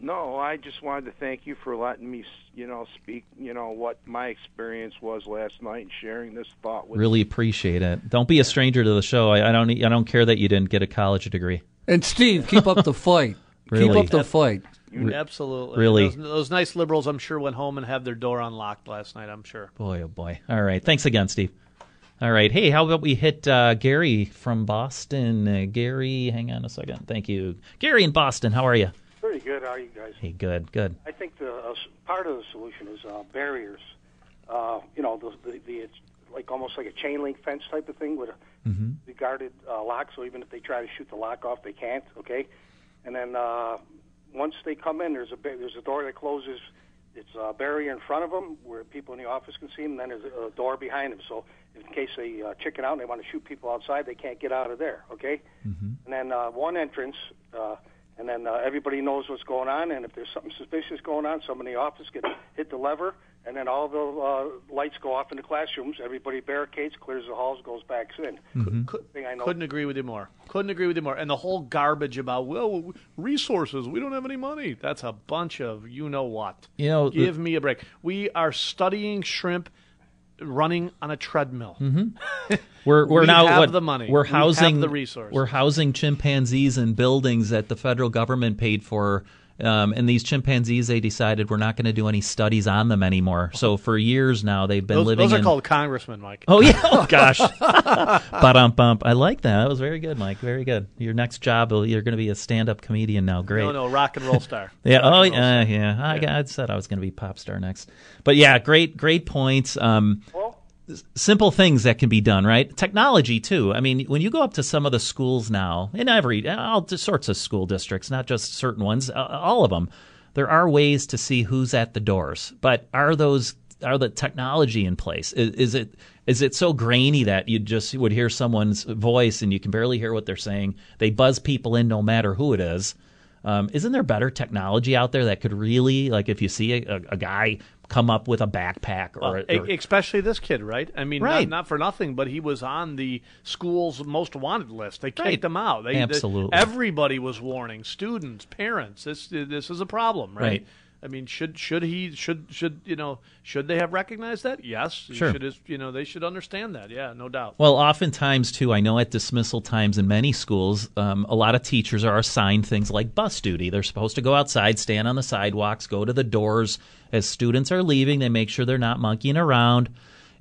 [SPEAKER 12] No, I just wanted to thank you for letting me, you know, speak. You know what my experience was last night and sharing this thought with.
[SPEAKER 2] Really appreciate it. Don't be a stranger to the show. I, I don't. I don't care that you didn't get a college degree.
[SPEAKER 9] And Steve, keep up the fight.
[SPEAKER 2] Really?
[SPEAKER 9] Keep up the fight.
[SPEAKER 3] You- Absolutely,
[SPEAKER 2] really?
[SPEAKER 3] Those, those nice liberals, I'm sure, went home and had their door unlocked last night. I'm sure.
[SPEAKER 2] Boy, oh boy. All right. Thanks again, Steve. All right. Hey, how about we hit uh, Gary from Boston? Uh, Gary, hang on a second. Thank you. Gary in Boston, how are you?
[SPEAKER 13] Pretty good. How are you guys?
[SPEAKER 2] Hey, good, good.
[SPEAKER 13] I think the uh, part of the solution is uh, barriers. Uh, you know, the, the, the it's like almost like a chain link fence type of thing with a
[SPEAKER 2] Mm-hmm.
[SPEAKER 13] the guarded uh, lock. So even if they try to shoot the lock off, they can't. Okay, and then uh, once they come in, there's a there's a door that closes it's a barrier in front of them where people in the office can see them. Then there's a door behind them, so in case they uh, chicken out and they want to shoot people outside, they can't get out of there. Okay.
[SPEAKER 2] Mm-hmm.
[SPEAKER 13] And then uh, one entrance, uh, and then uh, everybody knows what's going on. And if there's something suspicious going on, someone in the office can hit the lever, and then all the uh, lights go off in the classrooms. Everybody barricades, clears the halls, goes back in. Thing I know.
[SPEAKER 3] Couldn't agree with you more. Couldn't agree with you more. And the whole garbage about well resources, we don't have any money. That's a bunch of you know what.
[SPEAKER 2] You know, the-
[SPEAKER 3] give me a break. We are studying shrimp, running on a treadmill.
[SPEAKER 2] Mm-hmm. We're we're
[SPEAKER 3] We
[SPEAKER 2] now what
[SPEAKER 3] the money.
[SPEAKER 2] We're
[SPEAKER 3] We
[SPEAKER 2] housing
[SPEAKER 3] the resources.
[SPEAKER 2] We're housing chimpanzees in buildings that the federal government paid for. Um, and these chimpanzees, they decided we're not going to do any studies on them anymore. So for years now, they've been
[SPEAKER 3] Those,
[SPEAKER 2] living
[SPEAKER 3] those are
[SPEAKER 2] in.
[SPEAKER 3] called congressmen, Mike.
[SPEAKER 2] Oh yeah! Oh gosh! Ba-dum bump. I like that. That was very good, Mike. Very good. Your next job, you're going to be a stand-up comedian now. Great.
[SPEAKER 3] No, no, rock and roll star.
[SPEAKER 2] Yeah.
[SPEAKER 3] Rock
[SPEAKER 2] Oh,
[SPEAKER 3] and roll
[SPEAKER 2] yeah,
[SPEAKER 3] star.
[SPEAKER 2] yeah. I, I said I was going to be pop star next, but yeah, great, great points. Um, s- simple things that can be done, right? Technology too. I mean, when you go up to some of the schools now, in every all sorts of school districts, not just certain ones, all of them, there are ways to see who's at the doors. But are those are the technology in place? Is, is it is it so grainy that you just would hear someone's voice and you can barely hear what they're saying? They buzz people in no matter who it is. Um, isn't there better technology out there that could really, like, if you see a, a guy come up with a backpack or,
[SPEAKER 3] Well,
[SPEAKER 2] or
[SPEAKER 3] especially this kid, right? I mean,
[SPEAKER 2] Right.
[SPEAKER 3] not, not for nothing, but he was on the school's most wanted list. They kicked
[SPEAKER 2] Right.
[SPEAKER 3] him out. They, they-
[SPEAKER 2] Absolutely.
[SPEAKER 3] everybody was warning students, parents. This this is a problem, right?
[SPEAKER 2] Right.
[SPEAKER 3] I mean, should should he should should you know should they have recognized that? Yes.
[SPEAKER 2] Sure.
[SPEAKER 3] Should is- you know they should understand that. Yeah, no doubt.
[SPEAKER 2] Well, oftentimes too, I know at dismissal times in many schools, um, a lot of teachers are assigned things like bus duty. They're supposed to go outside, stand on the sidewalks, go to the doors as students are leaving. They make sure they're not monkeying around,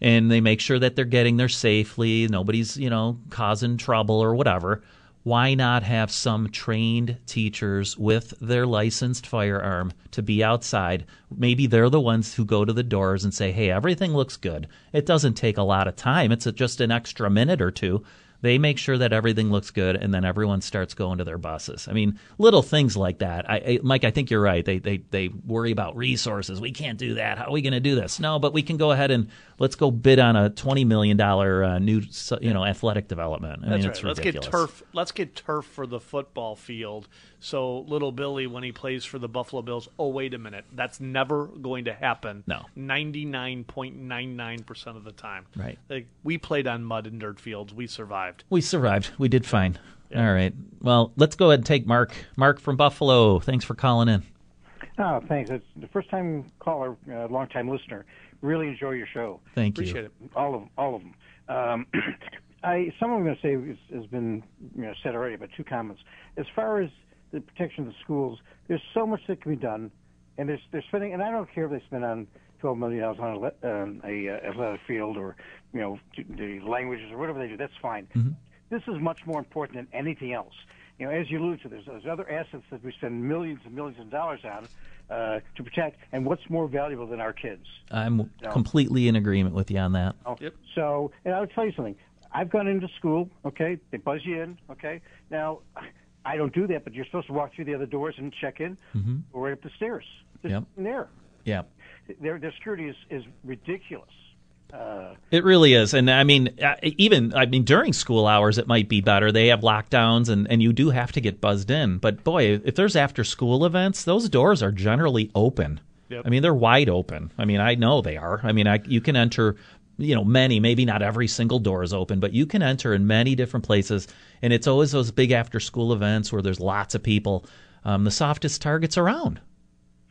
[SPEAKER 2] and they make sure that they're getting there safely. Nobody's you know causing trouble or whatever. Why not have some trained teachers with their licensed firearm to be outside? Maybe they're the ones who go to the doors and say, "Hey, everything looks good." It doesn't take a lot of time. It's just an extra minute or two. They make sure that everything looks good, and then everyone starts going to their buses. I mean, little things like that. I, I, Mike, I think you're right. They, they they worry about resources. We can't do that. How are we going to do this? No, but we can go ahead and let's go bid on a twenty million dollar uh, new you know athletic development. I
[SPEAKER 3] That's
[SPEAKER 2] mean,
[SPEAKER 3] right.
[SPEAKER 2] it's
[SPEAKER 3] Let's get turf. Let's get turf for the football field. So little Billy, when he plays for the Buffalo Bills, oh wait a minute, that's never going to happen.
[SPEAKER 2] No.
[SPEAKER 3] ninety nine point nine nine percent of the time.
[SPEAKER 2] Right.
[SPEAKER 3] Like, we played on mud and dirt fields. We survived.
[SPEAKER 2] We survived. We did fine. All right. Well, let's go ahead and take Mark. Mark from Buffalo. Thanks for calling in.
[SPEAKER 14] Oh, thanks. It's the first time caller, uh, long time listener. Really enjoy your show.
[SPEAKER 2] Thank you.
[SPEAKER 3] Appreciate it.
[SPEAKER 14] All of all of them. Um, I some I'm going to say has been you know, said already, but two comments. As far as the protection of the schools, there's so much that can be done, and there's they're spending, and I don't care if they spend on twelve million dollars on a, le- um, a uh, athletic field or you know the languages or whatever they do. That's fine. This is much more important than anything else. You know, as you alluded to, there's, there's other assets that we spend millions and millions of dollars on uh, to protect, and what's more valuable than our kids?
[SPEAKER 2] I'm
[SPEAKER 14] No.
[SPEAKER 2] completely in agreement with you on that.
[SPEAKER 14] Oh, So, and I'll tell you something. I've gone into school, okay? They buzz you in, okay? Now, I don't do that, but you're supposed to walk through the other doors and check in.
[SPEAKER 2] Mhm.
[SPEAKER 14] Go right up the stairs. Just
[SPEAKER 2] Yep.
[SPEAKER 14] there.
[SPEAKER 2] Yeah.
[SPEAKER 14] Their, their security is, is ridiculous. Uh,
[SPEAKER 2] It really is, and I mean, uh, even I mean during school hours, it might be better. They have lockdowns, and and you do have to get buzzed in. But boy, if there's after school events, those doors are generally open.
[SPEAKER 3] Yep.
[SPEAKER 2] I mean, they're wide open. I mean, I know they are. I mean, I, you can enter. You know, many, maybe not every single door is open, but you can enter in many different places. And it's always those big after school events where there's lots of people. Um, the softest targets around.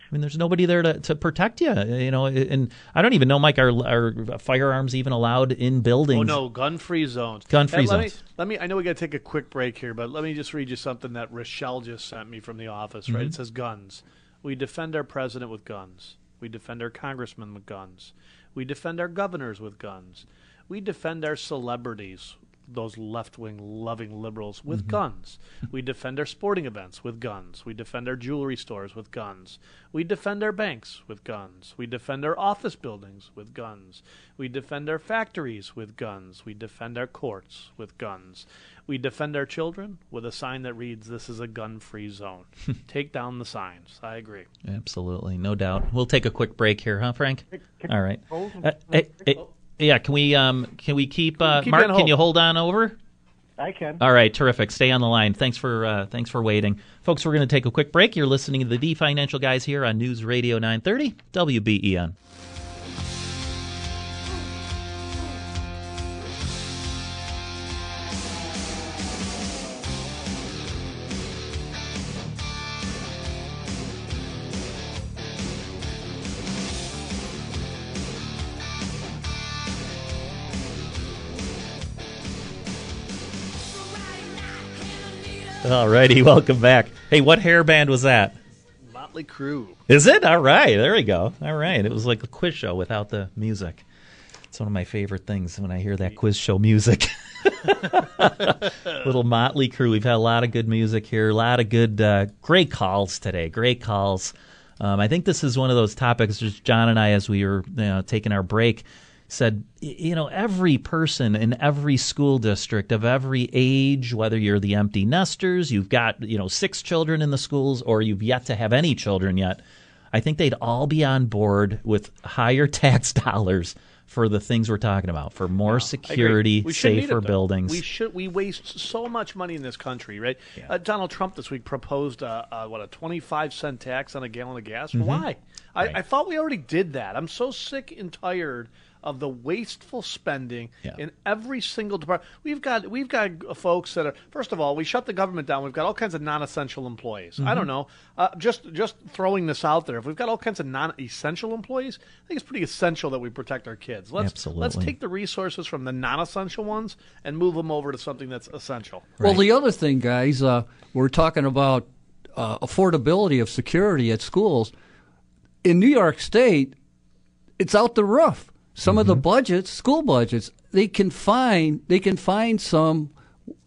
[SPEAKER 2] I mean, there's nobody there to, to protect you, you know. And I don't even know, Mike, are, are firearms even allowed in buildings?
[SPEAKER 3] Oh no, gun-free zones.
[SPEAKER 2] Gun-free
[SPEAKER 3] Hey, let
[SPEAKER 2] zones.
[SPEAKER 3] Me, let me. I know we got to take a quick break here, but let me just read you something that Rochelle just sent me from the office. Right,
[SPEAKER 2] Mhm.
[SPEAKER 3] it says guns. We defend our president with guns. We defend our congressmen with guns. We defend our governors with guns. We defend our celebrities those left wing loving liberals with
[SPEAKER 2] Mhm.
[SPEAKER 3] guns. We defend our sporting events with guns. We defend our jewelry stores with guns. We defend our banks with guns. We defend our office buildings with guns. We defend our factories with guns. We defend our courts with guns. We defend our children with a sign that reads, This is a gun free zone. Take down the signs. I agree.
[SPEAKER 2] Absolutely, no doubt. We'll take a quick break here, huh, Frank? All right.
[SPEAKER 3] hold-
[SPEAKER 2] Uh, yeah, can we um can we keep uh,
[SPEAKER 3] Keep
[SPEAKER 2] Mark? Can you hold on over?
[SPEAKER 14] I can.
[SPEAKER 2] All right, terrific. Stay on the line. Thanks for uh, thanks for waiting, folks. We're going to take a quick break. You're listening to the D Financial Guys here on News Radio 930 WBEN. All righty, welcome back. Hey, what hairband was that?
[SPEAKER 3] Motley Crue.
[SPEAKER 2] Is it? All right, there we go. All right, it was like a quiz show without the music. It's one of my favorite things when I hear that quiz show music. Little Motley Crue. We've had a lot of good music here, a lot of good, uh, great calls today. Great calls. Um, I think this is one of those topics. Just John and I, as we were you know, taking our break, said, you know, every person in every school district of every age, whether you're the empty nesters, you've got you know six children in the schools, or you've yet to have any children yet, I think they'd all be on board with higher tax dollars for the things we're talking about, for more
[SPEAKER 3] agree.
[SPEAKER 2] security,
[SPEAKER 3] We should need
[SPEAKER 2] safer
[SPEAKER 3] it,
[SPEAKER 2] buildings.
[SPEAKER 3] We should. We waste so much money in this country, right? Uh, Donald Trump this week proposed uh, uh, what a twenty-five cent tax on a gallon of gas.
[SPEAKER 2] Mhm.
[SPEAKER 3] Why? I, I thought we already did that. I'm so sick and tired of the wasteful spending in every single department. We've got we've got uh, folks that are first of all, we shut the government down. We've got all kinds of non-essential employees. I don't
[SPEAKER 2] Mhm.
[SPEAKER 3] know. Uh, just just throwing this out there. If we've got all kinds of non-essential employees, I think it's pretty essential that we protect our kids. Let's let's take the resources from the non-essential ones and move them over to something that's essential.
[SPEAKER 9] Well, the other thing, guys, uh, we're talking about uh, affordability of security at schools. In New York State, it's out the roof. Some of the mm-hmm. budgets, school budgets, they can find they can find some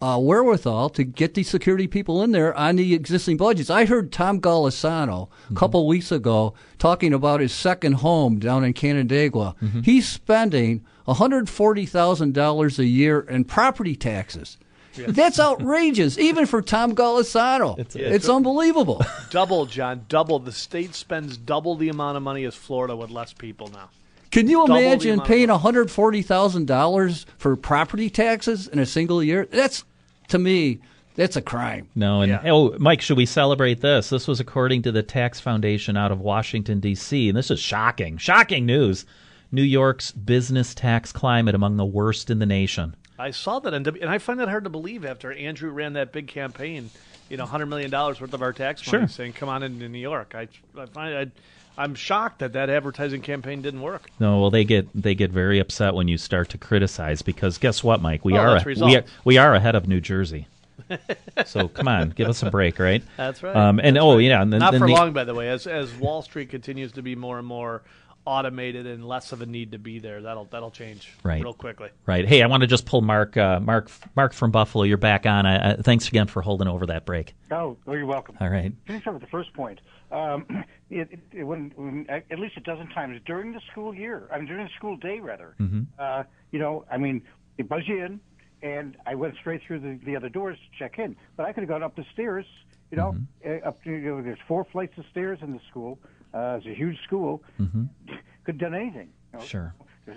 [SPEAKER 9] uh, wherewithal to get these security people in there on the existing budgets. I heard Tom Golisano a mm-hmm. couple weeks ago talking about his second home down in Canandaigua. Mm-hmm. He's spending $140,000 a year in property taxes. That's outrageous, even for Tom Golisano. It's, unbelievable.
[SPEAKER 3] Double, John, double. The state spends double the amount of money as Florida with less people now.
[SPEAKER 9] Can you
[SPEAKER 3] Double
[SPEAKER 9] imagine paying $140,000 for property taxes in a single year? That's, to me, that's a crime.
[SPEAKER 2] No, and oh, Mike, should we celebrate this? This was according to the Tax Foundation out of Washington D.C., and this is shocking, shocking news. New York's business tax climate among the worst in the nation.
[SPEAKER 3] I saw that, and and I find that hard to believe after Andrew ran that big campaign, you know, hundred million dollars worth of our tax money,
[SPEAKER 2] Sure.
[SPEAKER 3] saying, "Come on into New York." I, I find I, I'm shocked that that advertising campaign didn't work.
[SPEAKER 2] No, well, they get they get very upset when you start to criticize because guess what, Mike? We
[SPEAKER 3] Oh,
[SPEAKER 2] are
[SPEAKER 3] that's
[SPEAKER 2] we are, we are ahead of New Jersey. so come on, give us a break, right?
[SPEAKER 3] That's right.
[SPEAKER 2] Um, and
[SPEAKER 3] That's
[SPEAKER 2] oh
[SPEAKER 3] right.
[SPEAKER 2] yeah, and then,
[SPEAKER 3] not
[SPEAKER 2] then
[SPEAKER 3] for
[SPEAKER 2] the-
[SPEAKER 3] long, by the way. As as Wall Street continues to be more and more automated and less of a need to be there, that'll that'll change
[SPEAKER 2] Right.
[SPEAKER 3] real quickly.
[SPEAKER 2] Right. Hey, I want to just pull Mark. Uh, Mark. Mark from Buffalo. You're back on. Uh, uh, thanks again for holding over that break.
[SPEAKER 14] Oh, well, you're welcome.
[SPEAKER 2] All right.
[SPEAKER 14] Let me start with the first point. Um, it, it, it, when, when, at least a dozen times during the school year, I mean during the school day rather.
[SPEAKER 2] Mhm.
[SPEAKER 14] Uh, you know, I mean, they buzz you in, and I went straight through the, the other doors to check in. But I could have gone up the stairs. You know, uh, up to you know, there's four flights of stairs in the school. Uh, it's a huge school.
[SPEAKER 2] Mm-hmm.
[SPEAKER 14] Could have done anything. you know.
[SPEAKER 2] Sure.
[SPEAKER 14] Uh,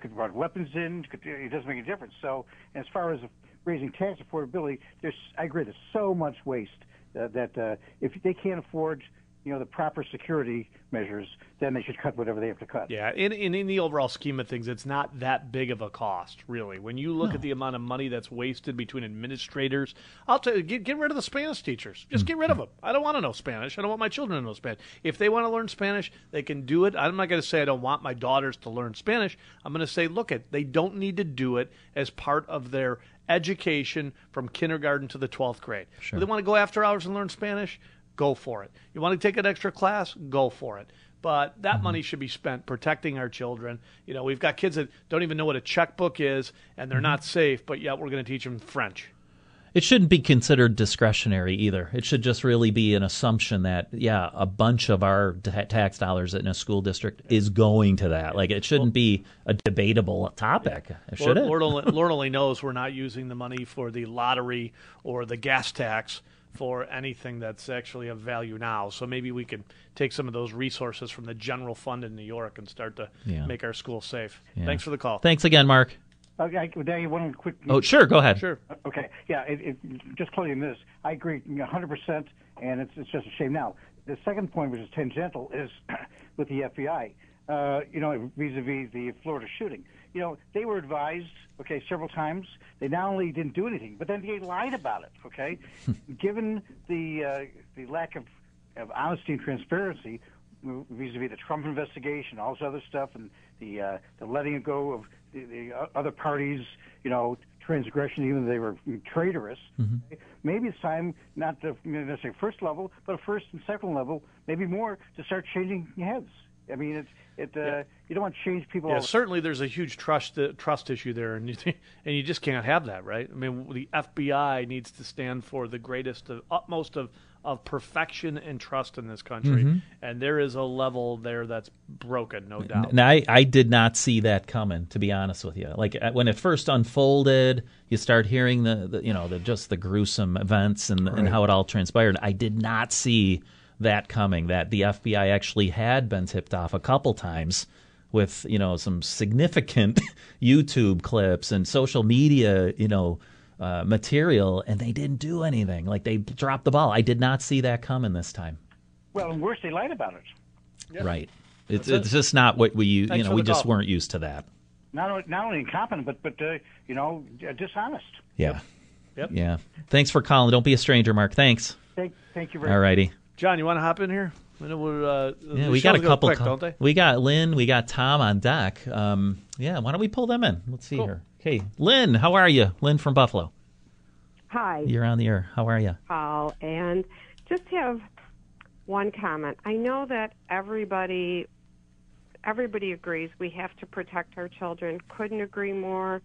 [SPEAKER 14] could have brought weapons in. Could, it doesn't make a difference. So, as far as raising tax affordability, there's I agree. There's so much waste uh, that uh, if they can't afford, you know, the proper security measures, then they should cut whatever they have to cut.
[SPEAKER 3] Yeah, in, in in the overall scheme of things, it's not that big of a cost, really. When you look at the amount of money that's wasted between administrators, I'll tell you, get, get rid of the Spanish teachers. Just get rid of mm-hmm. them. I don't want to know Spanish. I don't want my children to know Spanish. If they want to learn Spanish, they can do it. I'm not going to say I don't want my daughters to learn Spanish. I'm going to say, look, it they don't need to do it as part of their education from kindergarten to the 12th grade.
[SPEAKER 2] Sure.
[SPEAKER 3] If they want to go after hours and learn Spanish, go for it. You want to take an extra class, go for it. But that
[SPEAKER 2] Mm-hmm.
[SPEAKER 3] money should be spent protecting our children. You know, we've got kids that don't even know what a checkbook is, and
[SPEAKER 2] Mm-hmm.
[SPEAKER 3] they're not safe, but yet we're going to teach them French.
[SPEAKER 2] It shouldn't be considered discretionary either. It should just really be an assumption that, yeah, a bunch of our ta- tax dollars in a school district is going to that. Like, it shouldn't be a debatable topic, should
[SPEAKER 3] Lord,
[SPEAKER 2] it?
[SPEAKER 3] Lord, only, Lord only knows we're not using the money for the lottery or the gas tax for anything that's actually of value now. So maybe we could take some of those resources from the general fund in New York and start to
[SPEAKER 2] Yeah.
[SPEAKER 3] make our schools safe.
[SPEAKER 2] Yeah.
[SPEAKER 3] Thanks for the call.
[SPEAKER 2] Thanks again, Mark.
[SPEAKER 14] Okay, I- Dave, one quick.
[SPEAKER 2] Oh, sure, go ahead.
[SPEAKER 3] Sure.
[SPEAKER 14] Okay, yeah. It, it, just closing this, I agree 100, percent and it's it's just a shame. Now, the second point, which is tangential, is with the FBI. Uh, you know, vis-a-vis the Florida shooting. You know, they were advised, okay, several times. They not only didn't do anything, but then they lied about it. Okay, given the uh, the lack of of honesty and transparency vis-a-vis the Trump investigation, all this other stuff, and the uh, the letting go of the, the other parties, you know, transgression, even though they were traitorous. Maybe it's time not to you know, necessarily first level, but first and second level, maybe more to start changing heads. I mean, it's it. Uh, You don't want to change people.
[SPEAKER 3] Yeah, certainly there's a huge trust uh, trust issue there, and you, and you just can't have that, right? I mean, the FBI needs to stand for the greatest, of, utmost of of perfection and trust in this country,
[SPEAKER 2] Mhm.
[SPEAKER 3] and there is a level there that's broken, no doubt.
[SPEAKER 2] Now, I, I did not see that coming, to be honest with you. Like uh, when it first unfolded, you start hearing the, the you know, the just the gruesome events and, and how it all transpired. I did not see that coming. That the FBI actually had been tipped off a couple times with you know some significant YouTube clips and social media, you know. Uh, material and they didn't do anything like they dropped the ball i did not see that coming this time
[SPEAKER 14] Well, and worse, they lied about it.
[SPEAKER 2] right it's,
[SPEAKER 14] That's
[SPEAKER 2] it's
[SPEAKER 14] it.
[SPEAKER 2] just not what we u- you
[SPEAKER 14] Thanks
[SPEAKER 2] know we just
[SPEAKER 14] call.
[SPEAKER 2] weren't used to that
[SPEAKER 14] Not only, not only incompetent, but but uh, you know, dishonest.
[SPEAKER 2] Yeah.
[SPEAKER 3] Yep.
[SPEAKER 2] Yeah. Thanks for calling. Don't be a stranger, Mark. Thanks.
[SPEAKER 14] Thank, thank you very
[SPEAKER 2] All righty.
[SPEAKER 3] John, you want to hop in here? I know we're, uh,
[SPEAKER 2] Yeah, we got a couple.
[SPEAKER 3] quick,
[SPEAKER 2] co-
[SPEAKER 3] don't they?
[SPEAKER 2] We got Lynn. We got Tom on deck. Um, yeah. Why don't we pull them in? Let's see here. Hey, Lynn, how are you? Lynn from Buffalo.
[SPEAKER 15] Hi,
[SPEAKER 2] You're on the air. How are you?
[SPEAKER 15] Paul, and just have one comment. I know that everybody everybody agrees we have to protect our children. Couldn't agree more.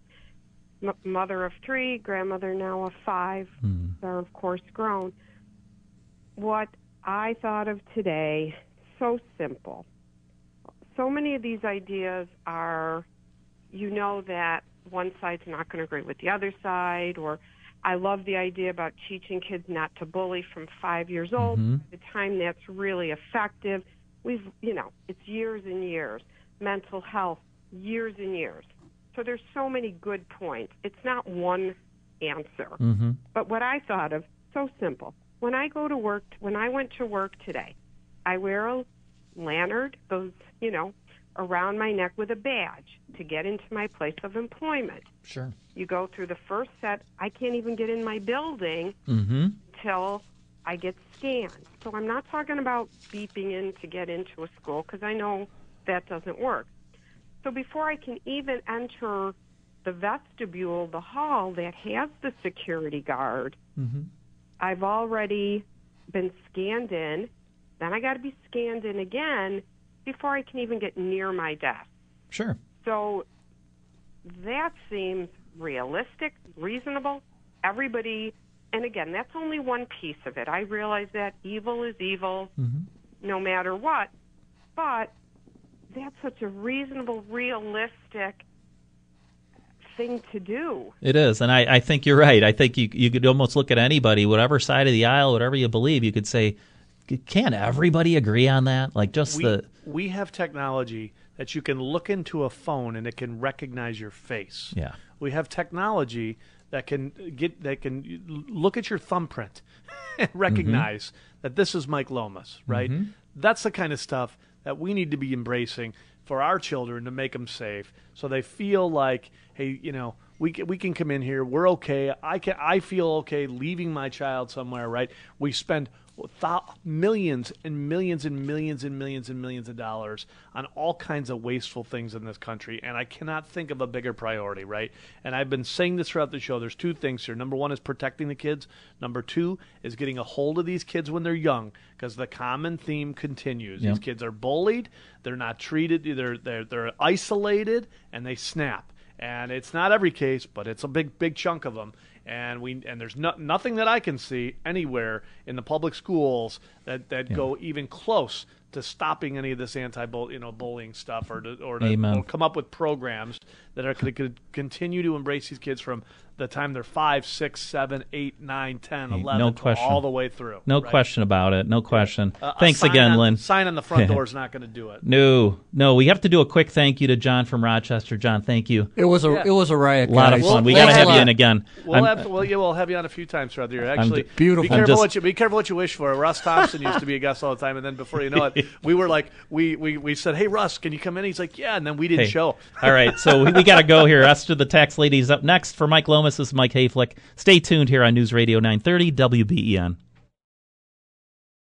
[SPEAKER 15] M- mother of three, grandmother now of five. They're of course grown. What I thought of today, so simple. So many of these ideas are, you know, that one side's not going to agree with the other side, or I love the idea about teaching kids not to bully from five years old.
[SPEAKER 16] Mhm.
[SPEAKER 15] By the time that's really effective, we've, you know, it's years and years. Mental health, years and years. So there's so many good points. It's not one answer.
[SPEAKER 16] Mhm.
[SPEAKER 15] But what I thought of, so simple. When I go to work, when I went to work today, I wear a lanyard, those, you know, around my neck with a badge to get into my place of employment.
[SPEAKER 2] Sure.
[SPEAKER 15] You go through the first set. I can't even get in my building
[SPEAKER 2] Mm-hmm.
[SPEAKER 15] until I get scanned. So I'm not talking about beeping in to get into a school because I know that doesn't work. So before I can even enter the vestibule, the hall that has the security guard,
[SPEAKER 2] Mm-hmm.
[SPEAKER 15] I've already been scanned in. Then I got to be scanned in again before I can even get near my desk.
[SPEAKER 2] Sure.
[SPEAKER 15] So that seems realistic, reasonable. Everybody, and again, that's only one piece of it. I realize that evil is evil mm-hmm. no matter what, but that's such a reasonable, realistic thing to do.
[SPEAKER 2] It is, and I, I think you're right. I think you you could almost look at anybody, whatever side of the aisle, whatever you believe, you could say, can't everybody agree on that? Like just
[SPEAKER 3] we,
[SPEAKER 2] the
[SPEAKER 3] we have technology that you can look into a phone and it can recognize your face.
[SPEAKER 2] Yeah.
[SPEAKER 3] We have technology that can get that can look at your thumbprint and recognize that this is Mike Lomazzo, right?
[SPEAKER 2] Mhm.
[SPEAKER 3] That's the kind of stuff that we need to be embracing for our children to make them safe, so they feel like, hey, you know, we can, we can come in here, we're okay. I can I feel okay leaving my child somewhere, right? We spend thou- millions and millions and millions and millions and millions of dollars on all kinds of wasteful things in this country, and I cannot think of a bigger priority, right? And I've been saying this throughout the show. There's two things here. Number one is protecting the kids. Number two is getting a hold of these kids when they're young, because the common theme continues.
[SPEAKER 2] Yep.
[SPEAKER 3] These kids are bullied. They're not treated. They're they're they're isolated, and they snap. And it's not every case, but it's a big big chunk of them and we and there's no, nothing that I can see anywhere in the public schools that, that
[SPEAKER 2] Yeah.
[SPEAKER 3] go even close to stopping any of this anti you know bullying stuff or to, or, to, or come up with programs that are going to continue to embrace these kids from the time they're five, six, seven, eight, nine, ten,
[SPEAKER 2] Hey,
[SPEAKER 3] eleven,
[SPEAKER 2] no question.
[SPEAKER 3] all the way through.
[SPEAKER 2] No
[SPEAKER 3] right?
[SPEAKER 2] question about it. No question.
[SPEAKER 3] Uh,
[SPEAKER 2] Thanks again,
[SPEAKER 3] on-
[SPEAKER 2] Lynn.
[SPEAKER 3] Sign on the front door is not going to do it.
[SPEAKER 2] No, no. We have to do a quick thank you to John from Rochester. John, thank you.
[SPEAKER 9] It was a
[SPEAKER 3] Yeah.
[SPEAKER 9] it was a riot.
[SPEAKER 2] A lot of fun. We
[SPEAKER 9] Thanks
[SPEAKER 2] got to have you in again.
[SPEAKER 3] We'll
[SPEAKER 2] I'm-
[SPEAKER 3] have, well, yeah, we'll have you on a few times throughout the year.
[SPEAKER 2] I'm
[SPEAKER 3] Actually,
[SPEAKER 2] d- beautiful.
[SPEAKER 3] Be careful
[SPEAKER 2] just-
[SPEAKER 3] what you be careful what you wish for. Russ Thompson used to be a guest all the time, and then before you know it, we were like, we we, we said, "Hey, Russ, can you come in?" He's like, "Yeah," and then we didn't
[SPEAKER 2] Hey.
[SPEAKER 3] show.
[SPEAKER 2] All right, so we, we got to go here. Esther the tax lady is up next. For Mike Lomazzo, this is Mike Hayflick. Stay tuned here on News Radio 930 WBEN.